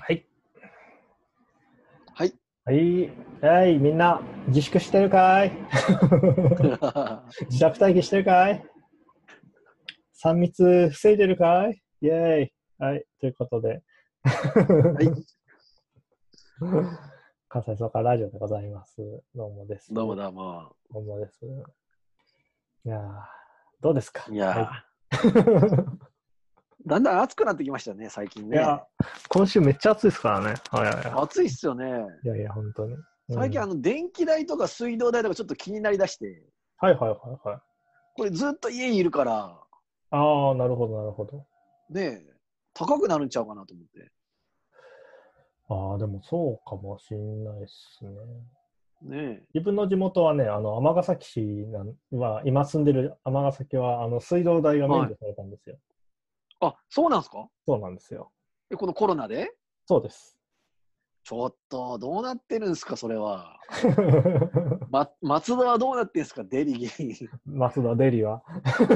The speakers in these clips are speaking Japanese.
はい。はい。はい。はい、みんな、自粛してるかい？自宅待機してるかい ?3 密防いでるかい？イェーイ。はい。ということで。はい。関西総会ラジオでございます。どうもです。どうもどうも。どうもです。いやーどうですか？いやだんだん暑くなってきましたね、最近ね。いいや、今週めっちゃ暑いですからね。はいはいは暑いっすよね。い。いやいや、本当に。うん最近、あの、電気代とか水道代とかちょっと気になりだして、はいはいはいはい。これずっと家にいるから、ああ、なるほどなるほど。ねえ、高くなるんちゃうかなと思って。ああ、でもそうかもしんないですね。ね自分の地元はね、あの尼崎市なんは、今住んでる尼崎は、あの水道代が免除されたんですよ。え。あ、そうなんすか？そうなんですよ。え、このコロナで？そうです。ちょっと、どうなってるんすか、それは。ま、松田はどうなってんすか、デリ議員。松田デリは？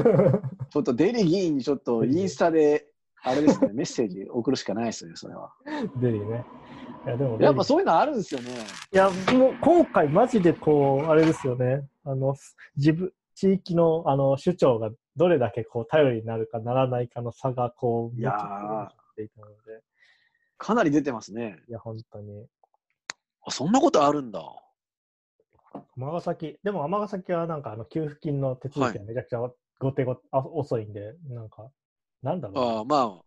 ちょっとデリ議員にちょっとインスタで、あれですね、メッセージ送るしかないですよね、それは。デリね。いや、でもやっぱそういうのあるんですよね。いや、もう今回マジでこう、あれですよね。あの、自分、地域のあの首長がどれだけこう頼りになるかならないかの差がこう、いやていたので、かなり出てますね。いや、本当に。あ、そんなことあるんだ。尼崎、でも尼崎はなんかあの給付金の手続きがめちゃくちゃ後手ごあ遅いんで、なんか、なんだろうなああまあ、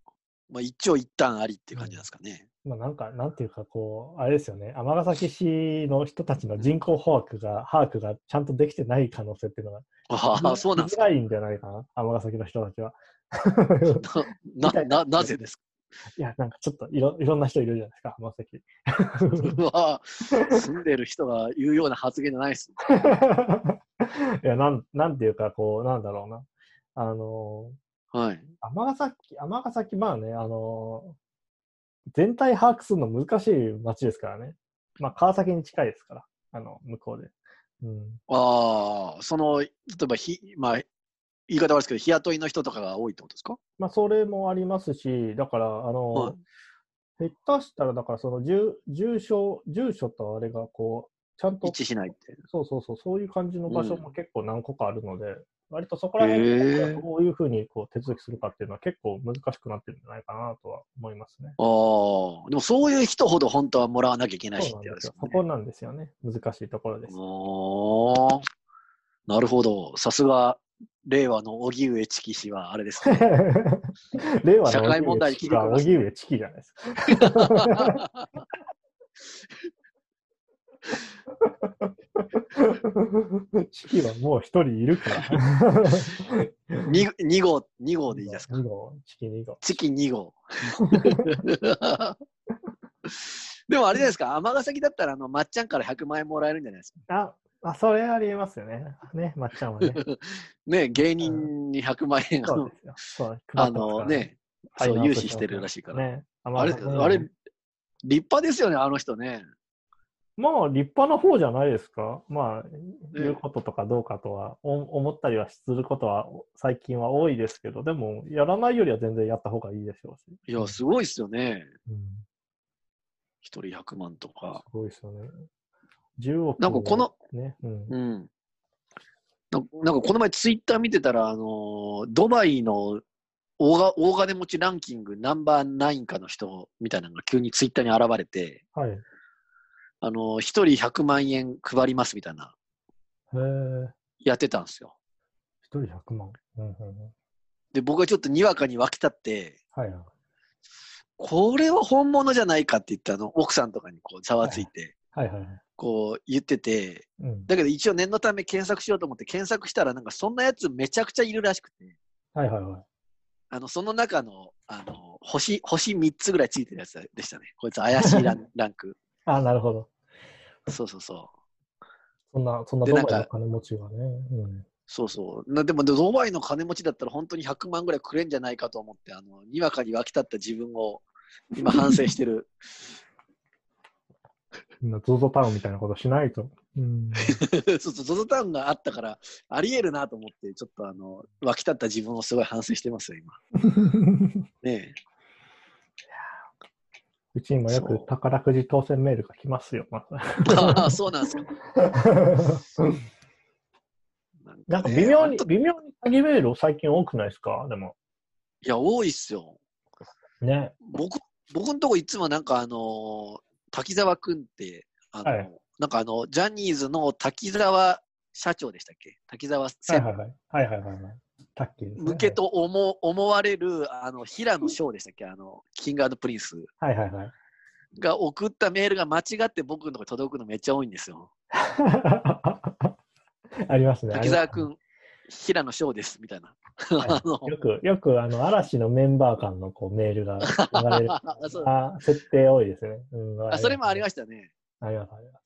まあ、一長一短ありっていう感じですかね。まあ、なんか、なんていうか、こう、あれですよね、尼崎市の人たちの人口把握が、把握がちゃんとできてない可能性っていうのが、ああ、そうなんですか。しづらいんじゃないかな、尼崎の人たちは。な、な、ななぜですか？いや、なんかちょっといろいろんな人いるじゃないですか、尼崎。うわ住んでる人が言うような発言じゃないです。いやなん、なんていうか、こう、なんだろうな。あのはい。尼崎、尼崎、まあね、あの全体把握するの難しい町ですからね。まあ、川崎に近いですから、あの、向こうで。うん。ああ、その、例えばひ、まあ、言い方悪いですけど、日雇いの人とかが多いってことですか？まあ、それもありますし、だから、あの、はい下手したら、だから、その住、住所、住所とあれが、こう、ちゃんと、一致しないって。そうそうそう、そういう感じの場所も結構何個かあるので、割とそこら辺へでーどういうふうにこう手続きするかっていうのは結構難しくなってるんじゃないかなとは思いますね。ああ、でもそういう人ほど本当はもらわなきゃいけないし。ってやつですね。そこなんですよね。難しいところです。なるほど。さすが、令和の荻上チキ氏はあれですね。令和の社会問題にチキは聞いてください荻上チキじゃないですか。チキはもう一人いるから。2, 2号、2号でいいですか？2号、チキ2号。チキ2号。でもあれですか、尼崎だったらあの、まっちゃんから100万円もらえるんじゃないですか？あ、あそれありえますよね。ね、まっちゃんはね。ね、芸人に100万円、あのそうですよ。そう、あのね、そう、融資してるらしいから。ね。あれ、あれ、立派ですよね、あの人ね。まあ、立派な方じゃないですか。まあ、言うこととかどうかとは、お思ったりはすることは最近は多いですけど、でも、やらないよりは全然やった方がいいでしょうし。いや、すごいですよね。うん、一人100万とか。すごいですよね。10億なんかこの、ね、うん。うん。ななんかこの前ツイッター見てたら、あのードバイの大が大金持ちランキングナンバーナインかの人みたいなのが急にツイッターに現れて、はい。へあのー一人100万円配りますみたいな、え、やってたんですよ。一人100万。うんうんうん、で、僕はちょっとにわかに湧き立って、はいはい。これは本物じゃないかって言って、あの、奥さんとかにこうざわついて、はいはいはい。こう言ってて、うん、だけど一応念のため検索しようと思って検索したら、なんかそんなやつめちゃくちゃいるらしくて、はいはいはい。あの、その中の、あの、星、星3つぐらいついてるやつでしたね。こいつ怪しいラン ランク。あ、なるほど。そうそうそう。そんな、そんなドバイの金持ちがね。うんそうそう。なでも、ドバイの金持ちだったら本当に100万ぐらいくれんじゃないかと思って、あの、にわかに湧き立った自分を今反省してる。みんな ZOZO タウンみたいなことしないと。うん、そうそう、ゾゾタウンがあったから、ありえるなと思って、ちょっとあの、湧き立った自分をすごい反省してますよ、今。ねえ。うちにもよく宝くじ当選メールが来ますよ。まああ、そうなんですか。なんか微妙に、ね微妙に詐欺メール最近多くないですか？でも。いや、多いっすよ。ね。僕、僕のとこいつもなんかあのー滝沢くんって、あの、はいなんかあの、ジャニーズの滝沢社長でしたっけ？滝沢はい専はいはい。はいはいはいはい。タッキーですね。向けと思思われる、あの、平野紫耀でしたっけ？あの、 King & Princeはいはいはい。が送ったメールが間違って僕のとこに届くのめっちゃ多いんですよ。ありますね。滝沢くありん、平野翔です、みたいな。はい よく、よく、あの、嵐のメンバー間のこうメールが流れる。あ設定多いですね。うん、あそれもありまししたね。た。あります、あります。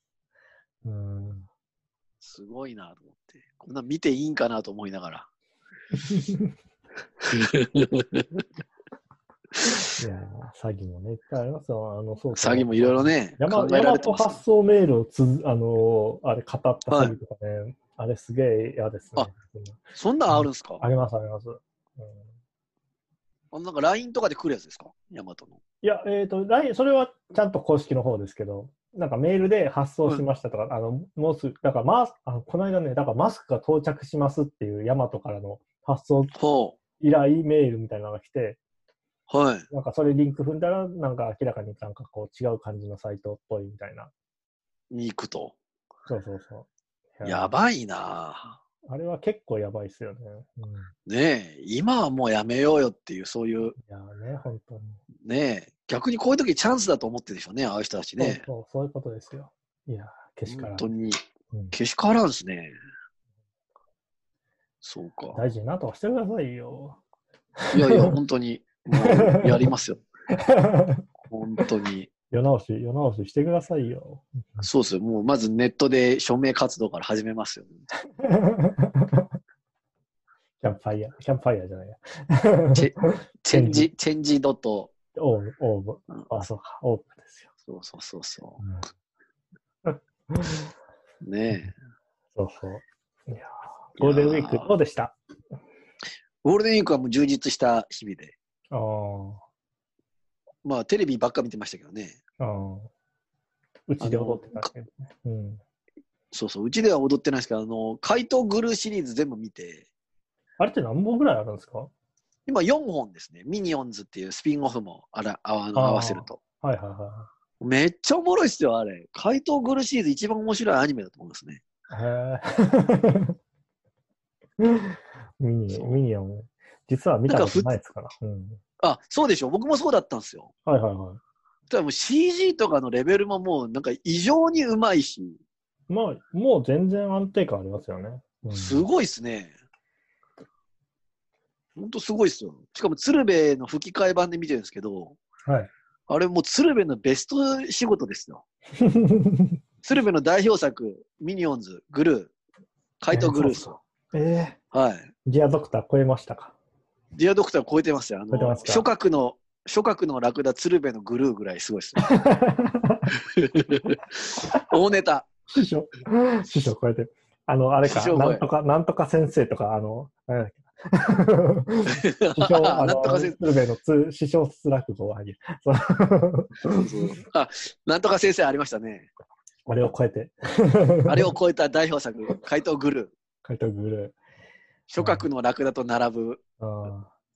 うん。すごいなと思って。こんなん見ていいんかなと思いながら。いやー詐欺もね、いっぱいありますよ。あの、そう詐欺もいろいろね、山考えら山とれてます。発送メールをつづ、あのーあれ、語った詐欺とかね、あれすげえ嫌ですね。あそんなんあるんですか？あります、あります。うんあなんか LINE とかで来るやつですか？ヤマトの。いや、えっ、と、LINE それはちゃんと公式の方ですけど、なんかメールで発送しましたとか、あの、もうすぐ、だからマスあの、この間ね、だからマスクが到着しますっていうヤマトからの発送ほ依頼メールみたいなのが来て、う。はい。なんかそれリンク踏んだら、なんか明らかになんかこう違う感じのサイトっぽいみたいな。に行くと。そうそうそう。やばいなあれは結構やばいっすよね。うん、いねえ、今はもうやめようよっていう、そういう、やね、本当に。ねえ、逆にこういう時チャンスだと思ってるでしょうね、ああいう人たちね。そうそう、そういうことですよ。いや、けしからん本当に、うんけしからんですね。そうか。大事になんとかしてくださいよ。いやいや、本当に、もうやりますよ。本当に。世直し、世直ししてくださいよ。そうですよ。もうまずネットで署名活動から始めますよ。CAMPFIRE、CAMPFIRE じゃないや。チェ Change、Change.org、org うん。あ、そうか、オーブですよ。そうそうそうそうんう。ねえ。そうそう。いやーゴールデンウィークどうでした？ゴールデンウィークはもう充実した日々で。あーまあテレビばっか見てましたけどね。あー。うちで踊ってたけどね。うん。そうそう。うちでは踊ってないですけど、あの、怪盗グルーシリーズ全部見て、あれって何本ぐらいあるんですか？今4本ですね。ミニオンズっていうスピンオフもあらあの合わせると。はいはいはめっちゃおもろいっすよ、あれ。怪盗グルーシリーズ一番面白いアニメだと思いますね。い。へえ。ミニそうミニオン。実は見たことないですから。うん。あ、そうでしょ。僕もそうだったんですよ。はいはいはい。ただもう CG とかのレベルももうなんか異常にうまいし、まあ、もう全然安定感ありますよね。うんすごいっすね。ほんとすごいっすよ。しかも鶴瓶の吹き替え版で見てるんですけど、はい。あれもう鶴瓶のベスト仕事ですよ。鶴瓶の代表作、ミニオンズ、グルー、怪盗グルース。ええはい。ディアドクター超えましたか？ディアドクター超えてますよ。あの、超えてますか？諸角の、諸角のラクダ鶴瓶のグルーぐらいすごいっすよ。大ネタ。師匠、師匠超えてる。あの、あれかなんとか、なんとか先生とか、あの、あれだっけ師匠、あのなんとか先、鶴瓶のつ師匠スラックをあげる。あ、なんとか先生ありましたね。あれを超えて。あれを超えた代表作、怪盗グルー。書いてグル諸角のラクダと並ぶ、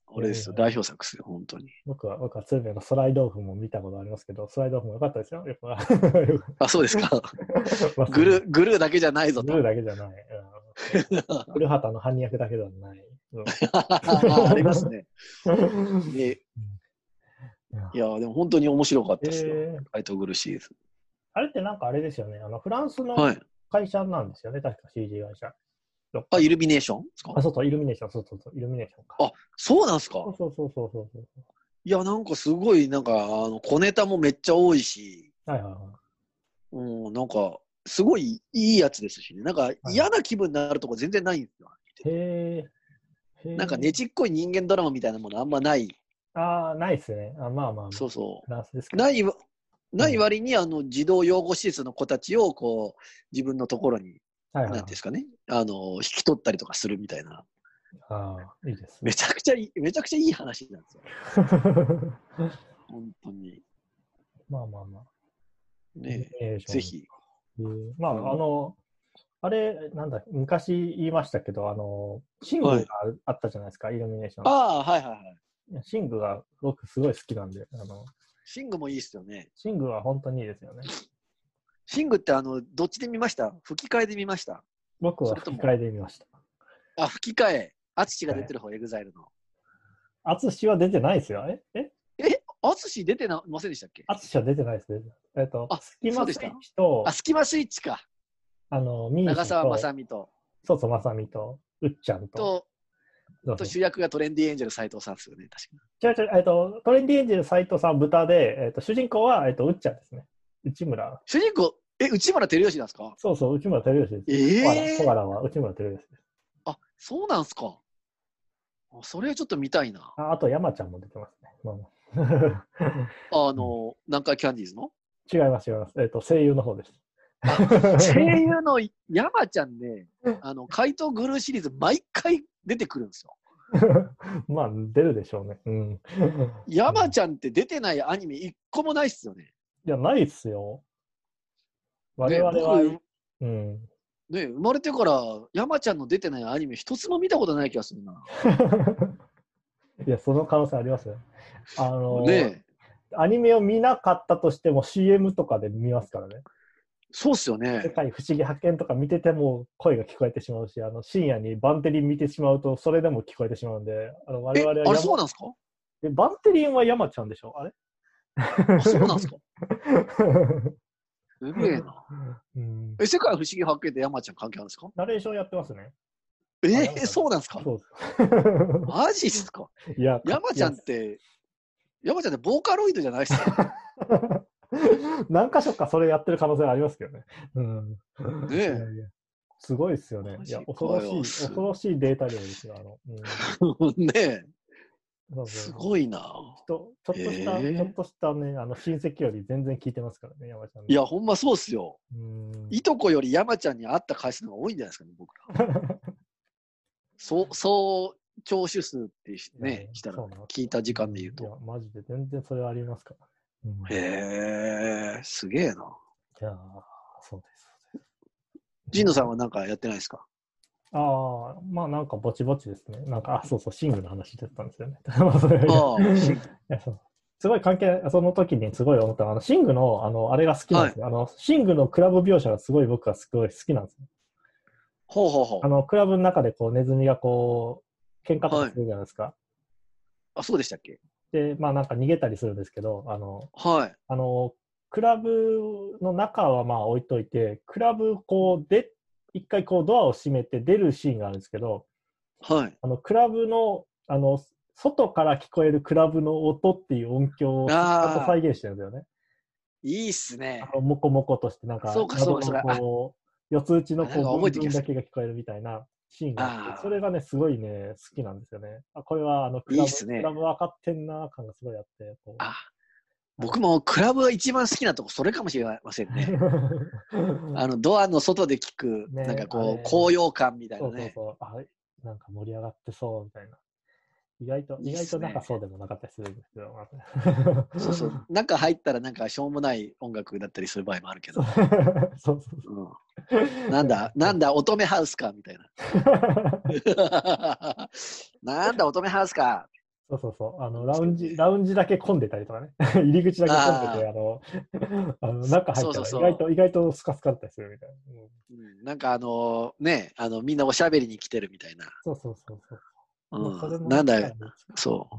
俺ですよ。うん代表作ですよ、本当に。僕は、僕は鶴瓶のスライドオフも見たことありますけど、スライドオフも良かったですよ。やっぱ あ、そうですか。まあグルー、グルーだけじゃないぞとグルー。だけじゃない。うん 古畑の犯役だけではない。うんありますね。でいやでも本当に面白かったですよ。えー怪盗グルーシリーズ。あれってなんかあれですよね。あのフランスのはい。会社なんですよね。確か CG 会社。あ、イルミネーションですか？あ、そうそう、イルミネーション、そうそうそう、イルミネーションか。あそうなんですか？そうそうそうそうそうそう。いや、なんかすごい、なんか、あの、小ネタもめっちゃ多いし、はいはいはい。うん、なんか、すごいいいやつですしね。なんか嫌な気分になるとこ全然ないんですよ。へえ。なんかねちっこい人間ドラマみたいなものあんまない。ああ、ないっすね。あまあまあ、そうそう。ないわ、ない割に、あの、児童養護施設の子たちを、こう、自分のところに、はいはいなんですかね、あの、引き取ったりとかするみたいな、ああ、いいですね。めちゃくちゃいい、めちゃくちゃいい話なんですよ。本当に。まあまあまあ。ねえーぜ。ひ。えーまあ、うんあの、あれ、なんだ、昔言いましたけど、あの、シングがあったじゃないですか、イルミネーション。ああ、はいはいはい。シングが僕すごい好きなんで、あの、シングもいいっすよね。シングは本当にいいですよね。シングってあの、どっちで見ました？吹き替えで見ました？僕は吹き替えで見ました。あ、吹き替え。アツシが出てる方、 EXILE の。アツシは出てないですよ。ええ？え、アツシ出てなませんでしたっけ？アツシは出てないです。出てないえっとあ、スキマスイッチとあ、、スキマスイッチか。あの、ミーシ長澤まと、さみと、そうそう、まさみと、うっちゃんと。と、と主役がトレンディエンジェル斎藤さんですよね、確か違う違う、えっと、トレンディエンジェル斎藤さん豚で、えっと、主人公は、えっと、うっちゃんですね。内村。主人公、え、内村照吉なんですか？そうそう、内村照吉です。ええコアラは内村照吉です。あ、そうなんすか。あそれはちょっと見たいな。ああと、山ちゃんも出てますね。まあまああの、南海キャンディーズの？違います、違います。えっと、声優の方です。声優の山ちゃんね、あの、怪盗グルーシリーズ毎回出てくるんですよ。まあ、出るでしょうね。うん。山ちゃんって出てないアニメ一個もないっすよね。いや、ないっすよ。我ね々は、僕うん。ね、生まれてから山ちゃんの出てないアニメ一つも見たことない気がするな。いや、その可能性ありますよ。あの、ねアニメを見なかったとしても CM とかで見ますからね。そうっすよ世ね。界不思議発見とか見てても声が聞こえてしまうし、あの深夜にバンテリン見てしまうとそれでも聞こえてしまうんで、あの我え、々はあれそう山なんすか？えバンテリンは山ちゃんでしょ？あれ？あそうなんすか？すげえな。うん、え、世界不思議発見で山ちゃん関係あるんですか？ナレーションやってますね。えー、そうなんすか？そうマジっすか？いや、山ちゃんって、山ちゃんってボーカロイドじゃないっすか？何箇所かそれやってる可能性ありますけどね。うん、ねえ。いやいや。すごいですよね。マ。いや、恐ろしい、す。恐ろしいデータ量ですよ。あの。うん、ねえ、すごいな。ちょちょっとした、へえちょっとしたね、あの親戚より全然聞いてますからね、山ちゃんね。いや、ほんまそうっすよ。うん、いとこより山ちゃんに会った回数の方が多いんじゃないですかね、僕ら。そう、そう、聴取数ってしね、したら聞いた時間で言ういやと。、マジで全然それはありますから。うん、いへえ、すげえな。やーそうです。そうです神野さんはなんかやってないですか？ああ、まあなんかぼちぼちですね。なんか、あ、そうそう、シングの話だったんですよね。すごい関係、その時にすごい思ったのはあの、シングの、あの、あれが好きなんですよ。あの、シングのクラブ描写がすごい僕はすごい好きなんですよ。ほうほうほうあ。の、クラブの中でこう、ネズミがこう、喧嘩とかするじゃないですか。あ、そうでしたっけ？で、まあなんか逃げたりするんですけど、あの、はい。あの、クラブの中はまあ置いといて、クラブこうで、一回こうドアを閉めて出るシーンがあるんですけど、はい。あの、クラブの、あの、外から聞こえるクラブの音っていう音響をちゃんと再現してるんだよね。いいっすねあ。の、モコモコとして、なんか、そうかそうかそうか謎のこう、四つ打ちのこう、部分だけが聞こえるみたいなシーンがあってそれがね、すごいね、好きなんですよね。あこれは、あの、クラブ、いいねクラブ分かってんな感がすごいあって、こうあ、僕もクラブが一番好きなとこ、それかもしれませんね。あの、ドアの外で聞く、ねなんかこう、高揚感みたいそなね。うそうそう。あなんか盛り上がってそうみたいな。意外と、意外となんかそうでもなかったりするんですけど。まあそうそう。中入ったらなんかしょうもない音楽だったりする場合もあるけど。そうそうそう。うん、なんだ、なんだ、乙女ハウスかみたいな。なんだ、乙女ハウスか。そうそうそう。あの、ラウンジ、ラウンジだけ混んでたりとかね。入り口だけ混んでて、あの、あの 中入ったら意外と、意外とスカスカだったりするみたいな。うんうん、なんかあのね、あのみんなおしゃべりに来てるみたいな。そうそうそうそう。うん、もなんだか、そう。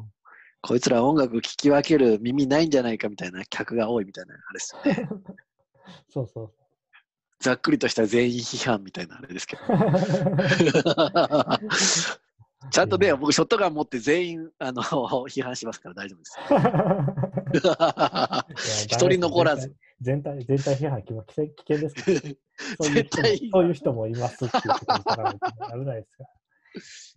こいつら音楽聴き分ける耳ないんじゃないかみたいな客が多いみたいなあれですよね。そうそうざっくりとした全員批判みたいなあれですけど。ちゃんとね、僕、ショットガン持って全員あの 批判しますから大丈夫です。一人残らず。全体、全体批判危険危険ですから。そういう絶対人もそういう人もいますっていうことに危ないですから。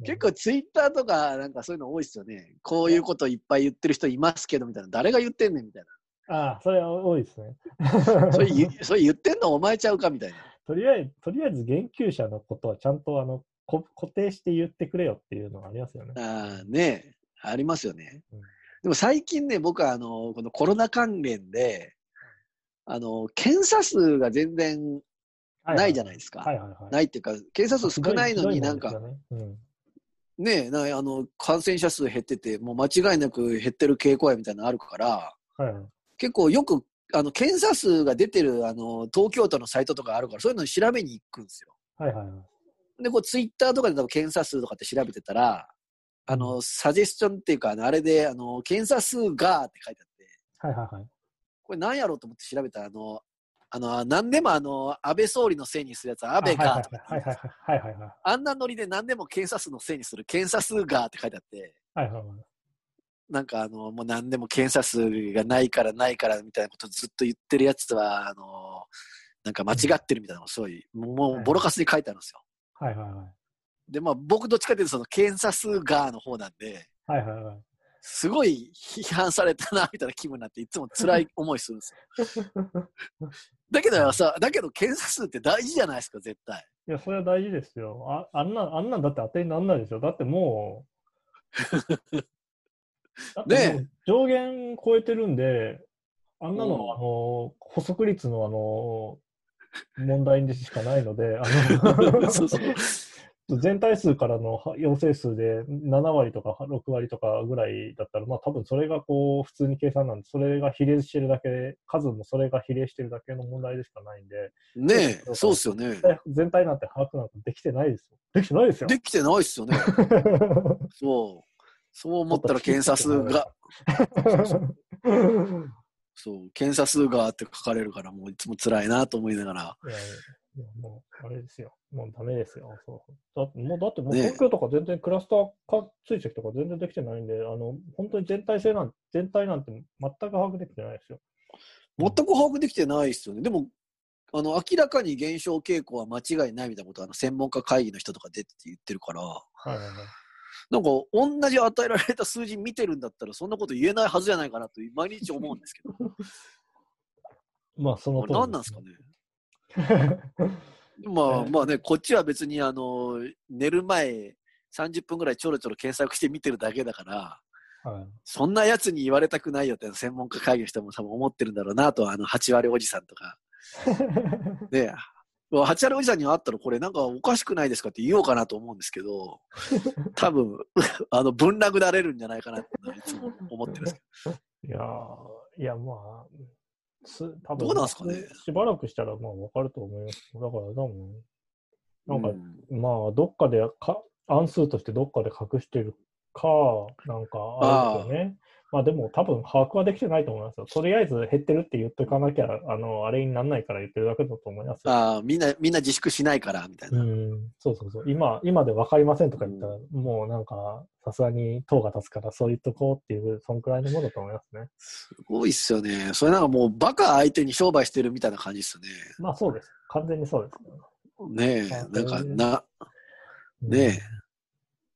結構ツイッターとかなんかそういうの多いですよね。こういうこといっぱい言ってる人いますけどみたいな。誰が言ってんねんみたいああ、それは多いですね。な。それ言それ言ってんのお前ちゃうかみたいな。とりあえず、とりあえず言及者のことはちゃんとあのこ固定して言ってくれよっていうのがありますよね。ああ、ねえ、ありますよね。うんでも最近ね、僕はあの、このコロナ関連で、あの、検査数が全然ないじゃないですか。はいはいはい。ないっていうか、検査数少ないのになんかひど、いもんねなあの、感染者数減ってて、もう間違いなく減ってる傾向やみたいなのあるから、うん。はいはい。結構よく、あの、検査数が出てる、あの、東京都のサイトとかあるから、そういうの調べに行くんですよ。はいはいはい。で、こう、ツイッターとかで多分検査数とかって調べてたら、あの、サジェスチョンっていうか、あのあれで、あの、検査数がって書いてあって、はいはいはい。これ何やろうと思って調べたら、あの、あの、何でもあの、安倍総理のせいにするやつは安倍がとかはいはいはいはいはいはい。あんなノリで何でも検査数のせいにする検査数がって書いてあって、はいはいはい。なんかあの、もう何でも検査数がないからないからみたいなことずっと言ってるやつは、あの、なんか間違ってるみたいなのがすごい、もうボロカスに書いてあるんですよ。はいはいはい。で、まあ僕どっちかというとその検査数がの方なんで、はいはいはい。すごい批判されたなみたいな気分になっていつも辛い思いするんですよ。だけどさ、だけど検査数って大事じゃないですか、絶対。いや、それは大事ですよ。ああんな、あんなんだって当てになんないですよ。だってもう、だってもう上限超えてるんで、あんなの、うんあの、補足率のあの、問題でしかないので、あの そうそう。全体数からのは陽性数で7割とか6割とかぐらいだったら、まあ多分それがこう普通に計算なんで、それが比例してるだけで、数もそれが比例してるだけの問題でしかないんで、ねえ、そうっすよね。全体なんて把握なんかできてないですよ。できてないですよ。できてないっすよね。そう。そう思ったら検査数が、そう、検査数がって書かれるから、もういつも辛いなと思いながら。いやもう、あれですよ。もうダメですよ。そうだもう、だってもうね東京とか全然クラスターか追跡とか全然できてないんで、あの、本当に全体性なん全体なんて全く把握できてないですよ。全く把握できてないっすよね。でも、あの、明らかに減少傾向は間違いないみたいなことは、あの、専門家会議の人とか出てて言ってるから、はいはいはい。なんか、同じ与えられた数字見てるんだったら、そんなこと言えないはずじゃないかなと、毎日思うんですけど。まあ、その通り何なんですかね？ね。まあねまあね、こっちは別にあの、寝る前30分ぐらいちょろちょろ検索して見てるだけだから、はい。そんなやつに言われたくないよって専門家会議の人も多分思ってるんだろうなと、あの、8割おじさんとか。ね8割おじさん。に会ったらこれなん。かおかしくないですかって言おうかなと思うん。ですけど、多分、あの、ぶん。殴られるん。じゃないかなっていつも思ってるん。ですけいやーいや、まあ、す多分どうなん。すかねしばらくしたら、まあ、わかると思います。だから、多分、なん。か、うん。まあ、どっかでか、暗数としてどっかで隠してるか、なん。かあるよね。まあでも多分把握はできてないと思いますよ。とりあえず減ってるって言っておかなきゃ、あの、あれにならないから言ってるだけだと思いますよ。ああ、みんな、みんな自粛しないから、みたいうな。ん、そうそうそう。今、今で分かりませんとか言ったら、もうなんか、さすがに党が立つからそう言っとこうっていう、そんくらいのものだと思いますね。すごいっすよね。それなんかもうバカ相手に商売してるみたいな感じっすよね。まあそうです。完全にそうです。ねえ、あなんかな、ねえ、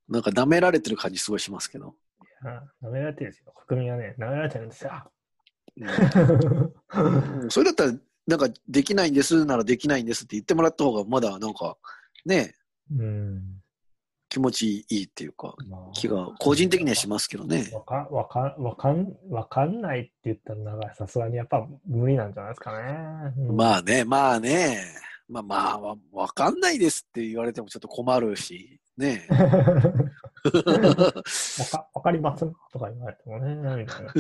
なんか舐められてる感じすごいしますけど。うん。舐められてるんですよ。国民はね、舐められてるんですよ。うんそれだったら、なんかできないんですならできないんですって言ってもらった方がまだなんか、ねえ、うん。気持ちいいっていうか、まあ気が個人的にはしますけどね。わかわかわかんわかんないって言ったら、さすがにやっぱ無理なんじゃないですかね。うんまあね、まあね、まあまあ、わわかんないですって言われてもちょっと困るし、ねわ かわかりますとか言われてもね、みたいな。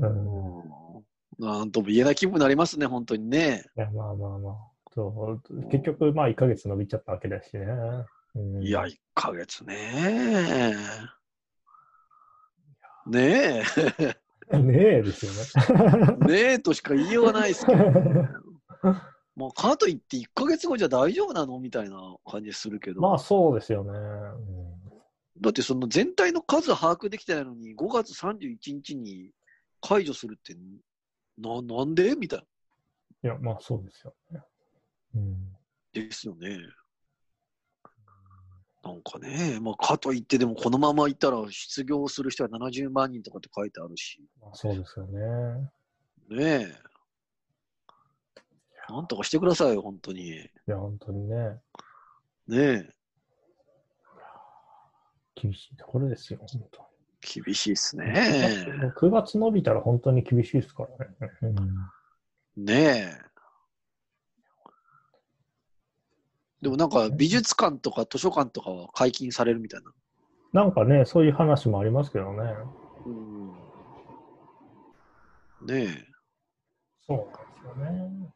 うんなんとも言えない気分になりますね、本当にね。いや、まあまあまあ。そう結局、まあ1ヶ月伸びちゃったわけだしね。うんいや、1ヶ月ね。ね ねえですよね。え、ねえとしか言いようがないですけど、もうかといって1ヶ月後じゃ大丈夫なのみたいな感じするけど、まあそうですよね。だってその全体の数把握できてないのに、5月31日に解除するって、ななんで？みたいいや、まあそうですよね。うんな。ですよね。なんかね、まあ、かといって、でもこのままいったら失業する人は70万人とかって書いてあるし、まあ、そうですよね。ねえ。なんとかしてくださいよ、本当に。いや、本当にね、ねえ。厳しいところですよ、本当厳しいっすね。9月伸びたら本当に厳しいですからね。うんねえ。でもなんか美術館とか図書館とかは解禁されるみたいな。なんかね、そういう話もありますけどね。うん。ねえ。そうなんですよね。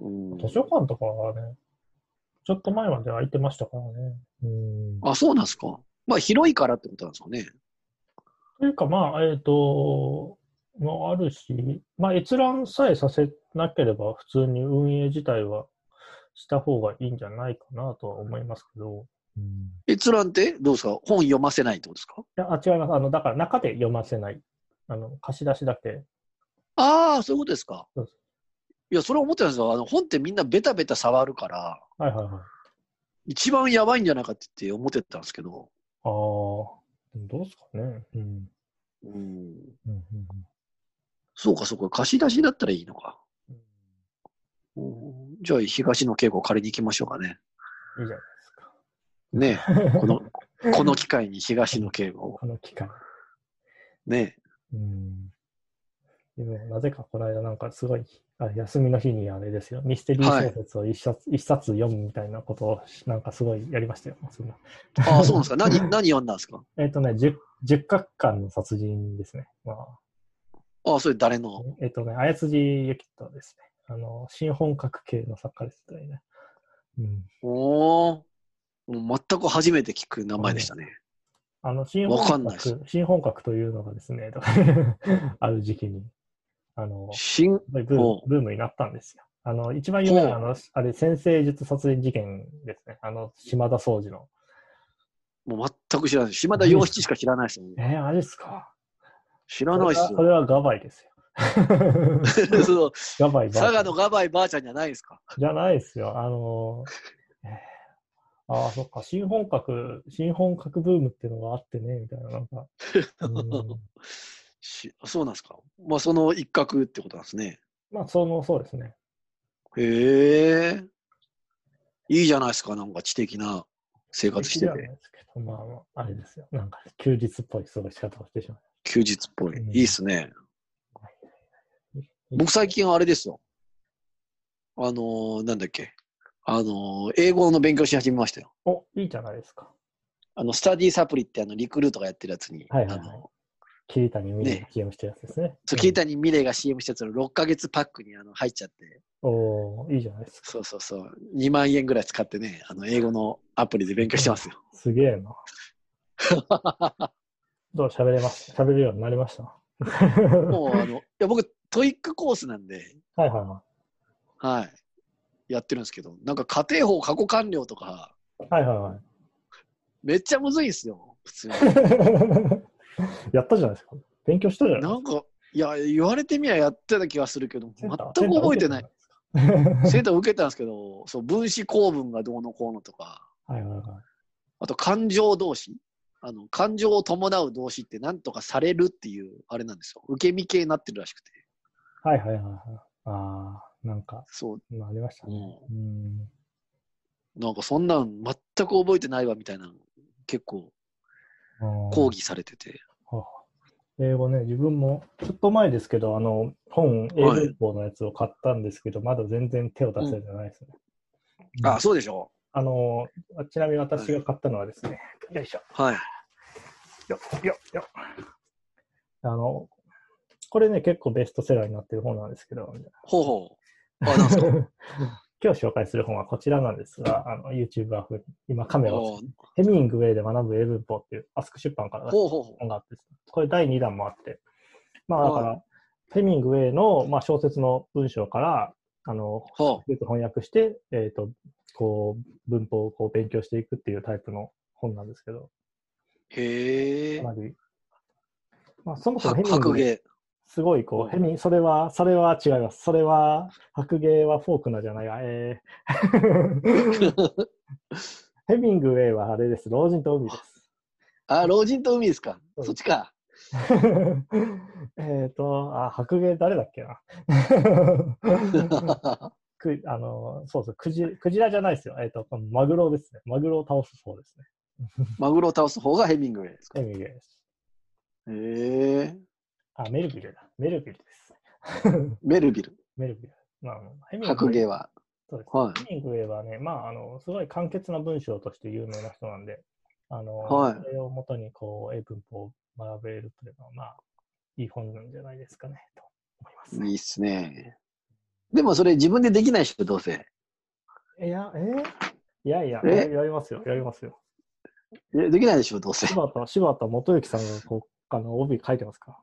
うん図書館とかはね、ちょっと前まで空いてましたからね。うん。あ、そうなんですか。まあ広いからってことなんですかね。というか、まあ、えっ、と、もあるし、まあ、閲覧さえさせなければ、普通に運営自体はした方がいいんじゃないかなとは思いますけど。うん、い閲覧ってどうですか？本読ませないってことですか？や、あ違います。あの、だから中で読ませない。あの、貸し出しだけ。ああ、そういうことですかそうです。いや、それ思ってたんですよ。あの本ってみんなベタベタ触るから、はいはいはい。一番やばいんじゃないかって思ってたんですけど。ああ、どうですかね。うん。うん。うんうんそうか、そうか。貸し出しだったらいいのか。うんうんじゃあ、東野敬吾借りに行きましょうかね。いいじゃないですか。ねえこの、この機会に東野敬吾を。この機会。ねうん。なぜかこの間なんかすごい、あ休みの日にあれですよ、ミステリー小説を一冊,、一冊読むみたいなことをなんかすごいやりましたよ。ああ、そうなんですか。何、何読んだんですか？えっ、とね、十十角館の殺人ですね。まああ、それ誰の？あ、えっ、とね、綾辻ゆきとですね。あの、新本格系の作家ですね。うん。おお。もう全く初めて聞く名前でしたね。あの、新本格、新本格というのがですね、ある時期に、あの、新、ブーブームになったんですよ。あの、一番有名なあの、あれ、先生術殺人事件ですね。あの、島田総司の。もう全く知らない。島田洋七しか知らないですもん。えー、マジっすか？知らないっすそれはそれはよ。ガバイですよ。そうガバイ佐賀のガバイばあちゃんじゃないですか。じゃないですよ。あのー、えーああ、そっか、新本格、新本格ブームっていうのがあってね、みたいな、なんか。うんしそうなんですか？まあ、その一角ってことなんですね。まあ、その、そうですね。へえ。いいじゃないですか。なんか知的な生活してて。いですけど、まあまあ、あれですよ。なんか、休日っぽい過ごし方をしてしま休日っぽい。うんいいっすね。う。僕最近あれですよ。あのーなんだっけ？あのー英語の勉強し始めましたよ。お、いいじゃないですか。あの、スタディサプリってあの、リクルートがやってるやつに、はいはいはいあの、桐谷美玲ねが CM してるやつですね。そう、桐谷美玲が CM したやつの6ヶ月パックにあの入っちゃって、おーいいじゃないですか。そうそうそう、2万円ぐらい使ってね、あの、英語のアプリで勉強してますよ。すげえな。どう喋れます？喋れるようになりました？もう、あの、いや、僕、 TOEIC コースなんで、はいはいははい。やってるんですけど、なんか仮定法過去完了とか、い。はいはいはい。めっちゃむずいんすよ、普通に。やったじゃないですか。勉強したじゃないなんか、いや、言われてみりゃやってた気がするけど、全く覚えてない。。センター受けたんですけど、そう、分子構文がどうのこうのとか、はいはいはい。あと感情動詞。あの、感情を伴う動詞って何とかされるっていう、あれなんですよ。受け身系になってるらしくて。はいはいはいはい。ああ、なんか、そう、まあ、ありましたね。ううん。ん。なんかそんなん全く覚えてないわみたいな、結構講義されてて。はあ英語ね、自分もちょっと前ですけど、あの、本、英文法のやつを買ったんですけど、まだ全然手を出せてないですね。あ、そうでしょあの、ちなみに私が買ったのはですね、よいしょ。はい。よっよっよっあの、これね、結構ベストセラーになってる本なんですけど、ほうほう。あ、なんすか？今日紹介する本はこちらなんですが、あの YouTuber 風に今カメラをヘミングウェイで学ぶ英文法っていうアスク出版から。本があって、これ第2弾もあって、まあだから、ヘミングウェイの、まあ、小説の文章から、あの、ほよく翻訳して、えっ、と、こう、文法をこう勉強していくっていうタイプの本なんですけど、う。へえか。なり、まあそもそもはヘミングウェイ。すごいこう、ヘミン、それは、それは違います。それは、白芸はフォークナーじゃないが、えー ヘミングウェイはあれです。老人と海です。あ、老人と海ですか。そっちか。えっと、あ、白芸誰だっけな。くあの、そうそう、クジクジラじゃないですよ。えっ、と、このマグロですね。マグロを倒す方ですね。マグロを倒す方がヘミングウェイですか。ヘミングウェイです。へえ。あ、メルビルだ。メルビルです。メルビル。メルビル。まあ、ヘミングウェイ格ゲーは。そうです。はいヘミングウェイはね、まあ、あの、すごい簡潔な文章として有名な人なんで、あの、はいそれをもとに、こう、英文法を学べるというのは、まあ、いい本なんじゃないですかね、と思いますね、いいっすね。でもそれ自分でできない人どうせ。いや、え？いやいや、え？ややりますよ、やりますよ。えできないでしょ、どうせ。柴田、柴田元幸さんが、こう、あの、帯書いてますか？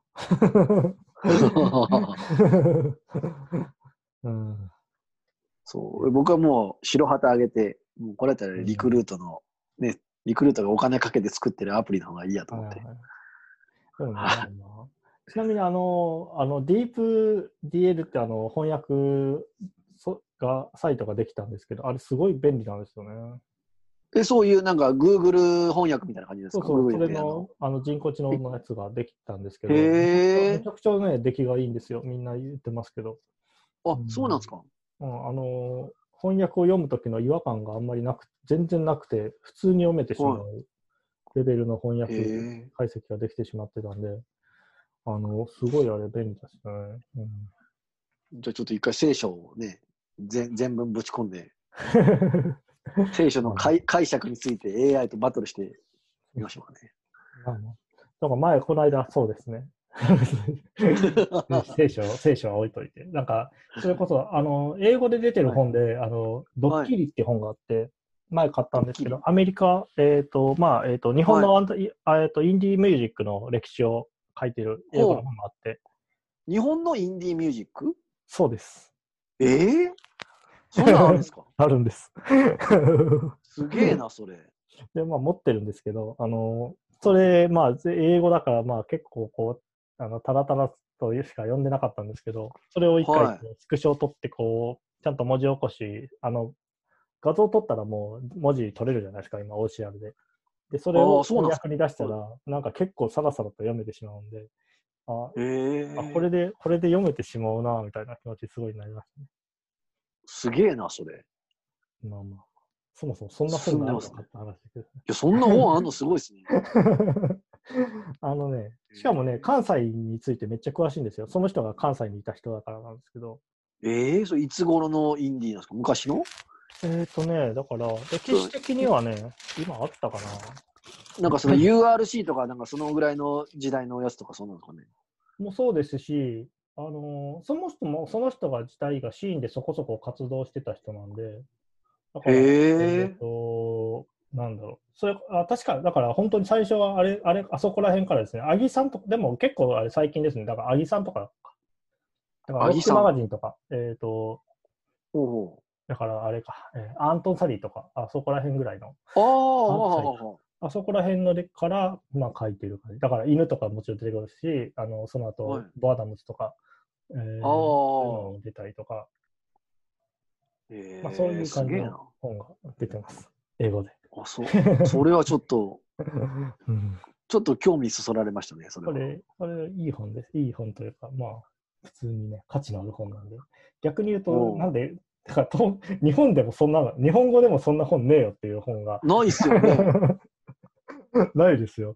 うん。そう。僕はもう白旗あげて、もうこれだったらリクルートの、ね、リクルートがお金かけて作ってるアプリの方がいいやと思って。ちなみにあの、あの、ディープ DL ってあの、翻訳そが、サイトができたんですけど、あれすごい便利なんですよね。で、そういうなんか Google 翻訳みたいな感じですか？そうそう、そ Google れのあの人工知能のやつができたんですけど、へめえちゃくちゃね、出来がいいんですよ。みんな言ってますけど。あ、そうなんですか？うん、あの、翻訳を読む時の違和感があんまりなく、全然なくて、普通に読めてしまうレベルの翻へ訳え解析ができてしまってたんで、あの、すごいあれ便利ですね。うん。じゃあちょっと一回聖書をね、全全文ぶち込んで、聖書の解解釈について AI とバトルしてみましょうかね。まあまあだから前、この間、そうですね。聖書、聖書は置いといて。なんか、それこそ、あの、英語で出てる本で、あの、ドッキリって本があって、前買ったんですけど、アメリカ、えっ、と、まあ、えっ、と、日本のアンド、いあえっとインディーミュージックの歴史を書いてる英語の本があって、日本のインディーミュージック？そうです。ええそんなんあるんですか？あるんです。すげえな、それ。で、まあ、持ってるんですけど、あの、それ、まあ、ぜ英語だから、まあ、結構、こう、あの、たらたらとしか読んでなかったんですけど、それを一はい回、スクショを取って、こう、ちゃんと文字起こし、あの、画像取ったらもう文字取れるじゃないですか、今、OCR で。で、それあを翻訳に出したら、なんか結構サラサラと読めてしまうんで、あ、ええあこれで、これで読めてしまうな、みたいな気持ちすごいなりましたね。すげえな、それ。いまあまあ。そもそもそんな本があるのかって話ですけど。や、そんな本あんの？すごいですね。あのね、しかもね、関西についてめっちゃ詳しいんですよ。その人が関西にいた人だからなんですけど。ええそれいつ頃のインディーなんですか？昔の？えっ、ー、とね、だから、歴史的にはね、今あったかな。なんかその URC とか、なんかそのぐらいの時代のやつとかそうなんですかね？もうそうですし、あのーその人も、その人が自体がシーンでそこそこ活動してた人なんで、だから、へええーと、なんだろう。それ、あ、確か、だから本当に最初はあれ、あれ、あそこら辺からですね、アギさんとか、でも結構あれ最近ですね、だからアギさんとか、だからロックマガジンとか、えっ、と、だからあれか、えーアントン・サリーとか、あそこら辺ぐらいの、う。あそこら辺のでから、まあ、書いてる感じ。だから犬とかもちろん出てくるし、あのその後、はい。ボアダムスとか、えー、出たりとか、えまあ、そういう感じの。本が出てます。英語で。あ、そう。それはちょっと、うん、ちょっと興味そそられましたね、それは。これ、これいい本です。いい本というか、まあ、普通にね、価値のある本なんで。逆に言うと、なんで、だからと日本でもそんな、日本語でもそんな本ねえよっていう本がないっすよね。ないですよ。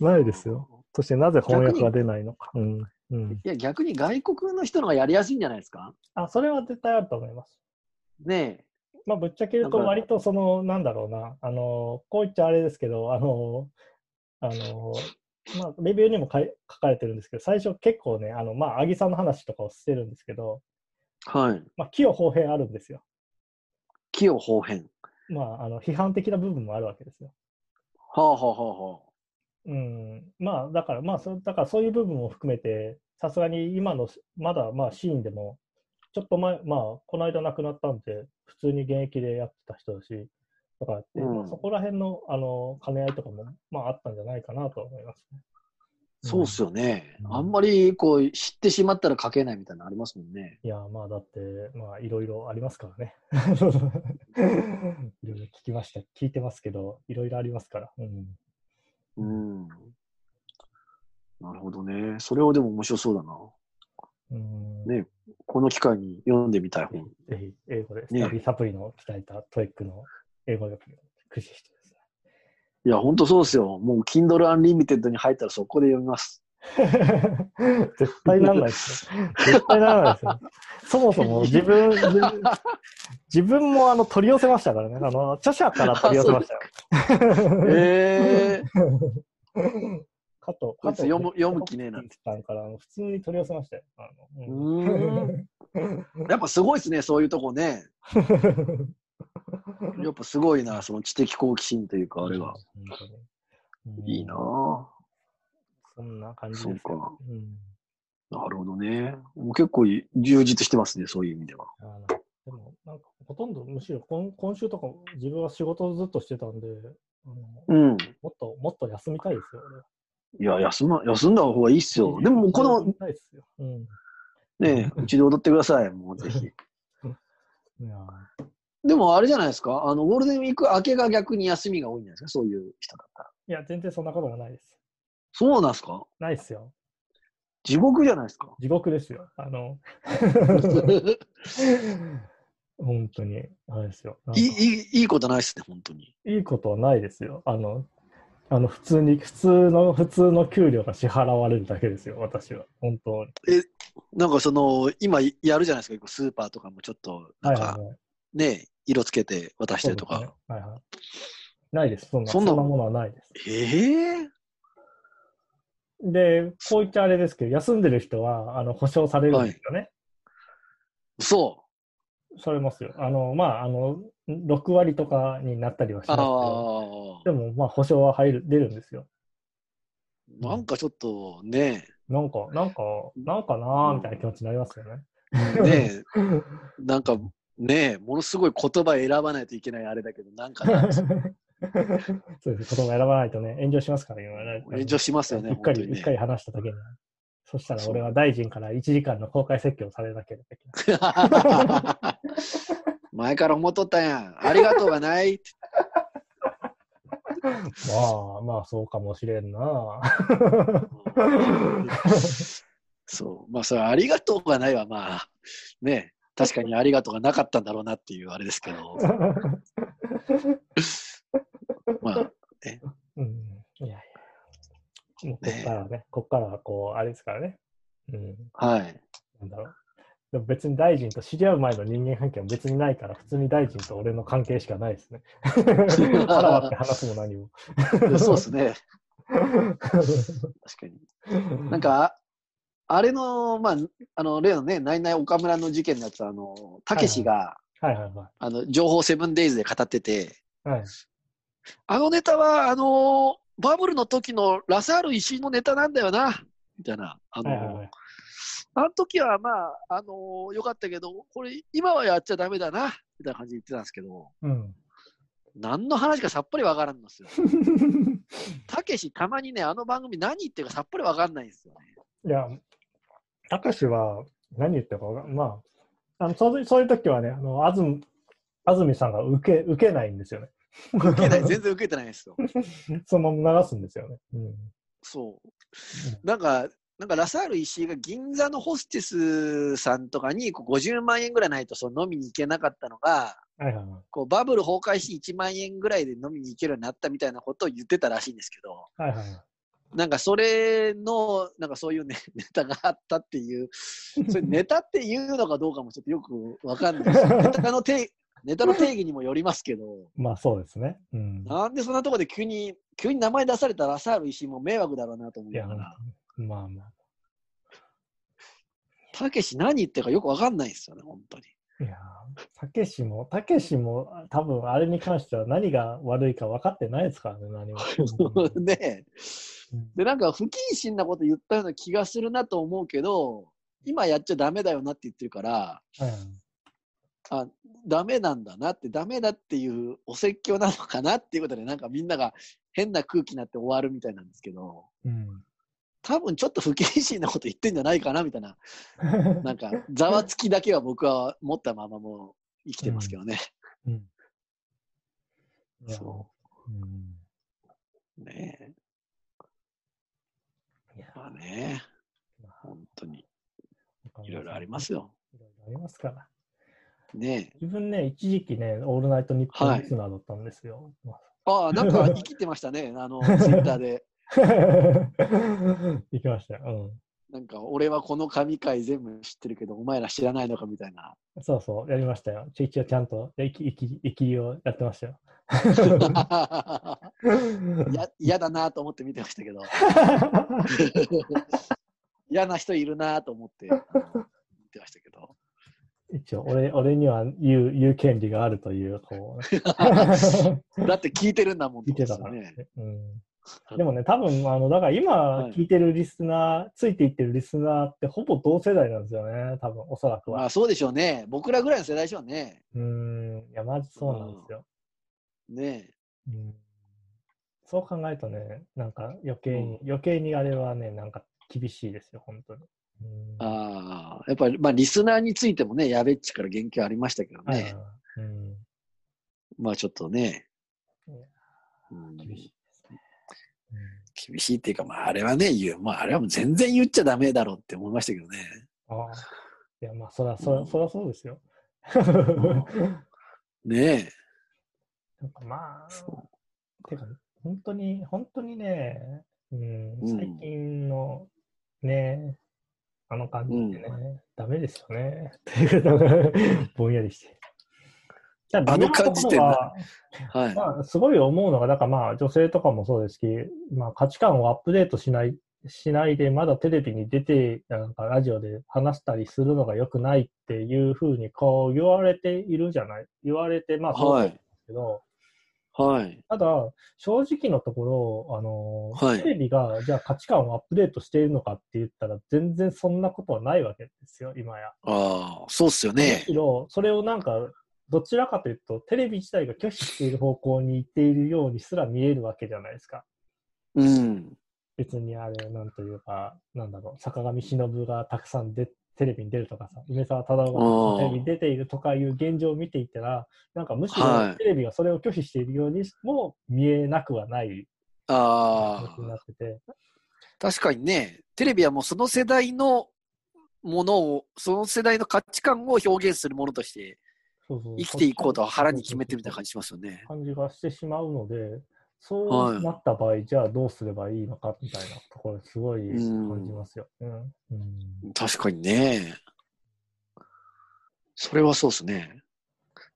ないですよ。そしてなぜ翻訳が出ないのか。うんうん、いや、逆に外国の人の方がやりやすいんじゃないですか？あ、それは絶対あると思います。ねまあ、ぶっちゃけると、割とその、なんだろうな、あの、こう言っちゃあれですけど、あの、あの、まあ、レビューにも書かれてるんですけど、最初結構ね、あの、まあ、アギさんの話とかをしてるんですけど、え。はい。まあ、器用方変あるんですよ。器用方変。まあ、あの、批判的な部分もあるわけですよ。はあはあはあはあ。うん、まあ、だから、まあ、そだからそういう部分も含めて、さすがに今の、まだ、まあ、シーンでも、ちょっと前、まあ、この間亡くなったんで、普通に現役でやってた人だし、だからって、うんまあ、そこら辺の、あの、兼ね合いとかも、まあ、あったんじゃないかなと思いますね。そうっすよね。うんあんまりこう知ってしまったら書けないみたいなのありますもんね。いや、まあ、だって、まあ、いろいろありますからね。いろいろ聞きました。聞いてますけど、いろいろありますから。うん。うん。なるほどね。それはでも面白そうだな。うん、ねこの機会に読んでみたい本。ぜひ、英語で、ねスタディサプリの鍛えた TOEIC の英語力を駆使してですね。いや、本当そうですよ。もう Kindle Unlimited に入ったらそこで読みます。絶対なんないですよ。絶対ならないですよ。そもそも自分、自分もあの取り寄せましたからね。あの、著者から取り寄せましたよ。ええか と、こいつ読む読む気ねえなさんから普通に取り寄せましたよ。あー。のうーん。やっぱすごいですね、そういうとこね。やっぱすごいな、その知的好奇心というか、あれが。本当に。うんいいなぁ。そんな感じですよ。そうか。うんなるほどね。もう結構充実してますね、そういう意味では。でも、なんか、ほとんど、むしろ今今週とか、自分は仕事をずっとしてたんで、あのうん。もっと、もっと休みたいですよ、俺は。いや、休ま、休んだ方がいいっすよ。でも、この。うん。ね、うちで踊ってください、もうぜひ。でも、あれじゃないですか。あの、ゴールデンウィーク明けが逆に休みが多いんじゃないですか、そういう人だったら。いや、全然そんなこともないです。そうなんですか？ないっすよ。地獄じゃないですか？地獄ですよ。あの、本当に、あれですよ。いい、いいことないっすね、本当に。いいことはないですよ。あの、あの普通に、普通の、普通の給料が支払われるだけですよ、私は。本当に。なんかその、今やるじゃないですか、スーパーとかもちょっと、なんかはいはいはい。ね、色つけて渡したりとか。ねはいはい。ないです。そんな、そんなものはないです。ええで、こう言っちゃあれですけど、休んでる人は、あの、保証されるんですよね。そされますよ。あの、まあ、あの、6割とかになったりはしう。ますけあど、あ。でも、まあ、保証は入る、出るんですよ。なんかちょっとね、なんか、なんか、なんかなーみたいな気持ちになりますよね。ね なんかね、ものすごい言葉選ばないといけないあれだけど、なんかな そうです。言葉選ばないとね、炎上しますから、今ね。炎上しますよね、うっかり、本当にうっかり話しただけに。そしたら俺は大臣から1時間の公開説教をされなければいけない。ね 前から思っとったやん。ありがとうがないって。まあ、まあ、そうかもしれんな。そう。まあ、それありがとうがないは、まあ、ね、確かにありがとうがなかったんだろうなっていうあれですけど、まあ、うん、いやいや。もうこっからはね、こっからはこう、あれですからね。うん、はい。なんだろう。でも別に大臣と知り合う前の人間関係は別にないから、普通に大臣と俺の関係しかないですね。あらわって話すも何も。そうですね。確かに。なんか、あれの、まあ、あの、例のね、ナイナイ岡村の事件のやつ、あの、たけしが、はいはいはあの、情報セブンデイズで語ってて、い。はい。あのネタは、あの、バブルの時のラサール石井のネタなんだよな、みたいな。あの、はいはいはい。あの時はまあ、あのよかったけど、これ、今はやっちゃダメだな、みたいな感じで言ってたんですけど、うん。何の話かさっぱりわからんのですよ。たけし、たまにね、あの番組何言ってるかさっぱりわかんないんですよね。いや、たかしは何言ってるかわかんまあ、あのそういうそういう時はね、あの安住安住さんが受け受けないんですよね。受けない、全然受けてないんですよ。そのまま流すんですよね。うん。そう。なんか、なんかラサール石井が銀座のホステスさんとかにこう50万円ぐらいないとその飲みに行けなかったのが、はいはいはい。こうバブル崩壊し1万円ぐらいで飲みに行けるようになったみたいなことを言ってたらしいんですけど、はいはいはい。なんかそれの、なんかそういうね、ネタがあったっていう、それネタっていうのかどうかもちょっとよくわかんないし、ネタの定ネタの定義にもよりますけど、まあそうですね。うん。なんでそんなところで急に、急に名前出されたラサール石井も迷惑だろうなと思いいや、ながら、まあまあ。たけし何言ってるかよくわかんないですよね、本当に。いや、たけしも、たけしも多分あれに関しては何が悪いか分かってないですからね、何も。で、うんで、なんか不謹慎なこと言ったような気がするなと思うけど、今やっちゃダメだよなって言ってるから、はいはいあ、ダメなんだなって、ダメだっていうお説教なのかなっていうことで、なんかみんなが変な空気になって終わるみたいなんですけど、うん。多分ちょっと不謹慎なこと言ってんじゃないかなみたいな、なんかざわつきだけは僕は持ったままもう生きてますけどね。うん。いやそうん。ねいやえ。まあね、まあ本当にいろいろありますよ。いろいろありますから。ね自分ね、一時期ね、オールナイトニッポンはいリスナーだったんですよ。まあああ、なんか生きてましたね、あの、ツイッターで。行きましたよ。なんか、俺はこの神回全部知ってるけど、お前ら知らないのかみたいな。うん。そうそう、やりましたよ。ち一応ちゃんと、生き、生き、生きりをやってましたよ。や嫌だなと思って見てましたけど、嫌な人いるなと思って見てましたけど。一応、俺、俺には言う、言う権利があるという、こう、だって聞いてるんだもん聞いてたからね。ね。うん。でもね、多分、あの、だから今はい聞いてるリスナー、ついていってるリスナーってほぼ同世代なんですよね、多分、おそらくは。まあそうでしょうね。僕らぐらいの世代でしょうね。うーん、いや、マジそうなんですよ。ねうん、そう考えるとね、なんか余計に、余計にあれはね、なんか厳しいですよ、本当に。うんああ、やっぱり、まあリスナーについてもね、やべっちから言及ありましたけどはいね。うん、まあちょっとね。うん厳しいですね。厳しいっていうか、まああれはね、言う。まああれはもう全然言っちゃダメだろうって思いましたけどね。うん、ああいや、まあ、そら、そら、うんそらそうですよ。ねなんかまあ、そてか、本当に、本当にね、うんうん、最近のね、あの感じってね、ダメですよね。っていうのがぼんやりして。じゃあの感じって。はい。まあ、すごい思うのが、だからまあ、女性とかもそうですし、まあ、価値観をアップデートしない、しないで、まだテレビに出て、なんかラジオで話したりするのが良くないっていうふうに、こう言われているじゃない言われて、まあ、そうなんですけど、はい。ただ、正直のところ、あのはいテレビがじゃあ価値観をアップデートしているのかって言ったら、全然そんなことはないわけですよ、今や。ああ、そうっすよむね。しろ、それをなんか、どちらかというと、テレビ自体が拒否している方向に行っているようにすら見えるわけじゃないですか。うん。別にあれ、なんというか、なんだろう、坂上忍がたくさんでテレビに出るとかさ、梅沢忠夫がテレビに出ているとかいう現状を見ていたら、なんかむしはい。ろテレビがそれを拒否しているようにも見えなくはない。あ形になあ、ってて、確かにね、テレビはもうその世代のものを、その世代の価値観を表現するものとして生きていこうと腹に決めてるみたいな感じしますよね。感じがしてしまうので、そはいうなった場合、じゃあどうすればいいのかみたいなところ、すごいうん感じますよ。うんうん確かにね。それはそうですね。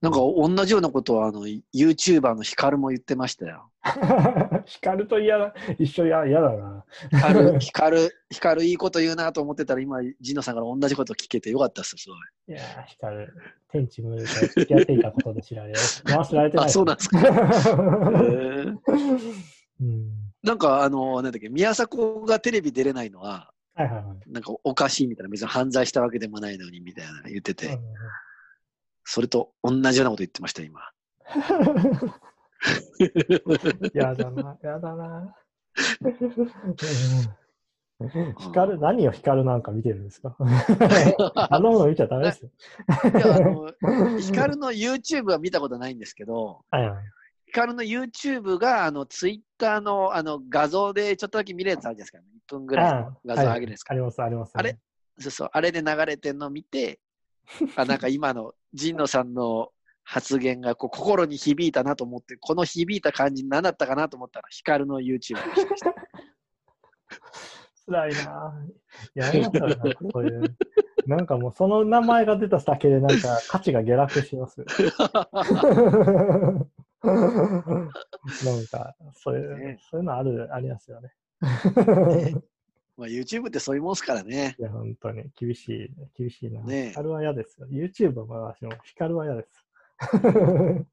なんか同じようなことは、あの、YouTuber のヒカルも言ってましたよ。光と嫌だ、一緒や嫌だな。ヒカル、ヒカル、ヒカルいいこと言うなと思ってたら、今、ジノさんから同じこと聞けてよかったっすよ、すごい。いやー、光る。天地無用と付き合っていたことで知られる。回しられてない。あ、そうなんですか。へーうん。なんか、あの、なんだっけ、宮迫がテレビ出れないのは、はいはいはい。なんかおかしいみたいな、別に犯罪したわけでもないのにみたいな言ってて、うんそれと同じようなこと言ってました、今。やだな、やだな。うん光る、何を光るなんか見てるんですか？あのもの見ちゃダメですよ。いや、あの、ヒカルの YouTube は見たことないんですけど、はいはい。ヒカルの YouTube が、あの、Twitter の、あの、画像でちょっとだけ見れるやつあるじゃないですか。1分ぐらいの画像上げるんですか。あります、あります。あれそうそう、あれで流れてんのを見て、あ、なんか今の神野さんの発言がこう心に響いたなと思って、この響いた感じ何だったかなと思ったら、ヒカルの YouTube でした。辛いなぁ。やめなさいな、そういう。なんかもうその名前が出ただけでなんか価値が下落します。なんか、そういう、ねそういうのある、ありますよね。まあ YouTube ってそういうもんすからね。いや、本当に厳しい、厳しいな。ねえヒカルは嫌ですよ。YouTube は私も、ヒカルは嫌です。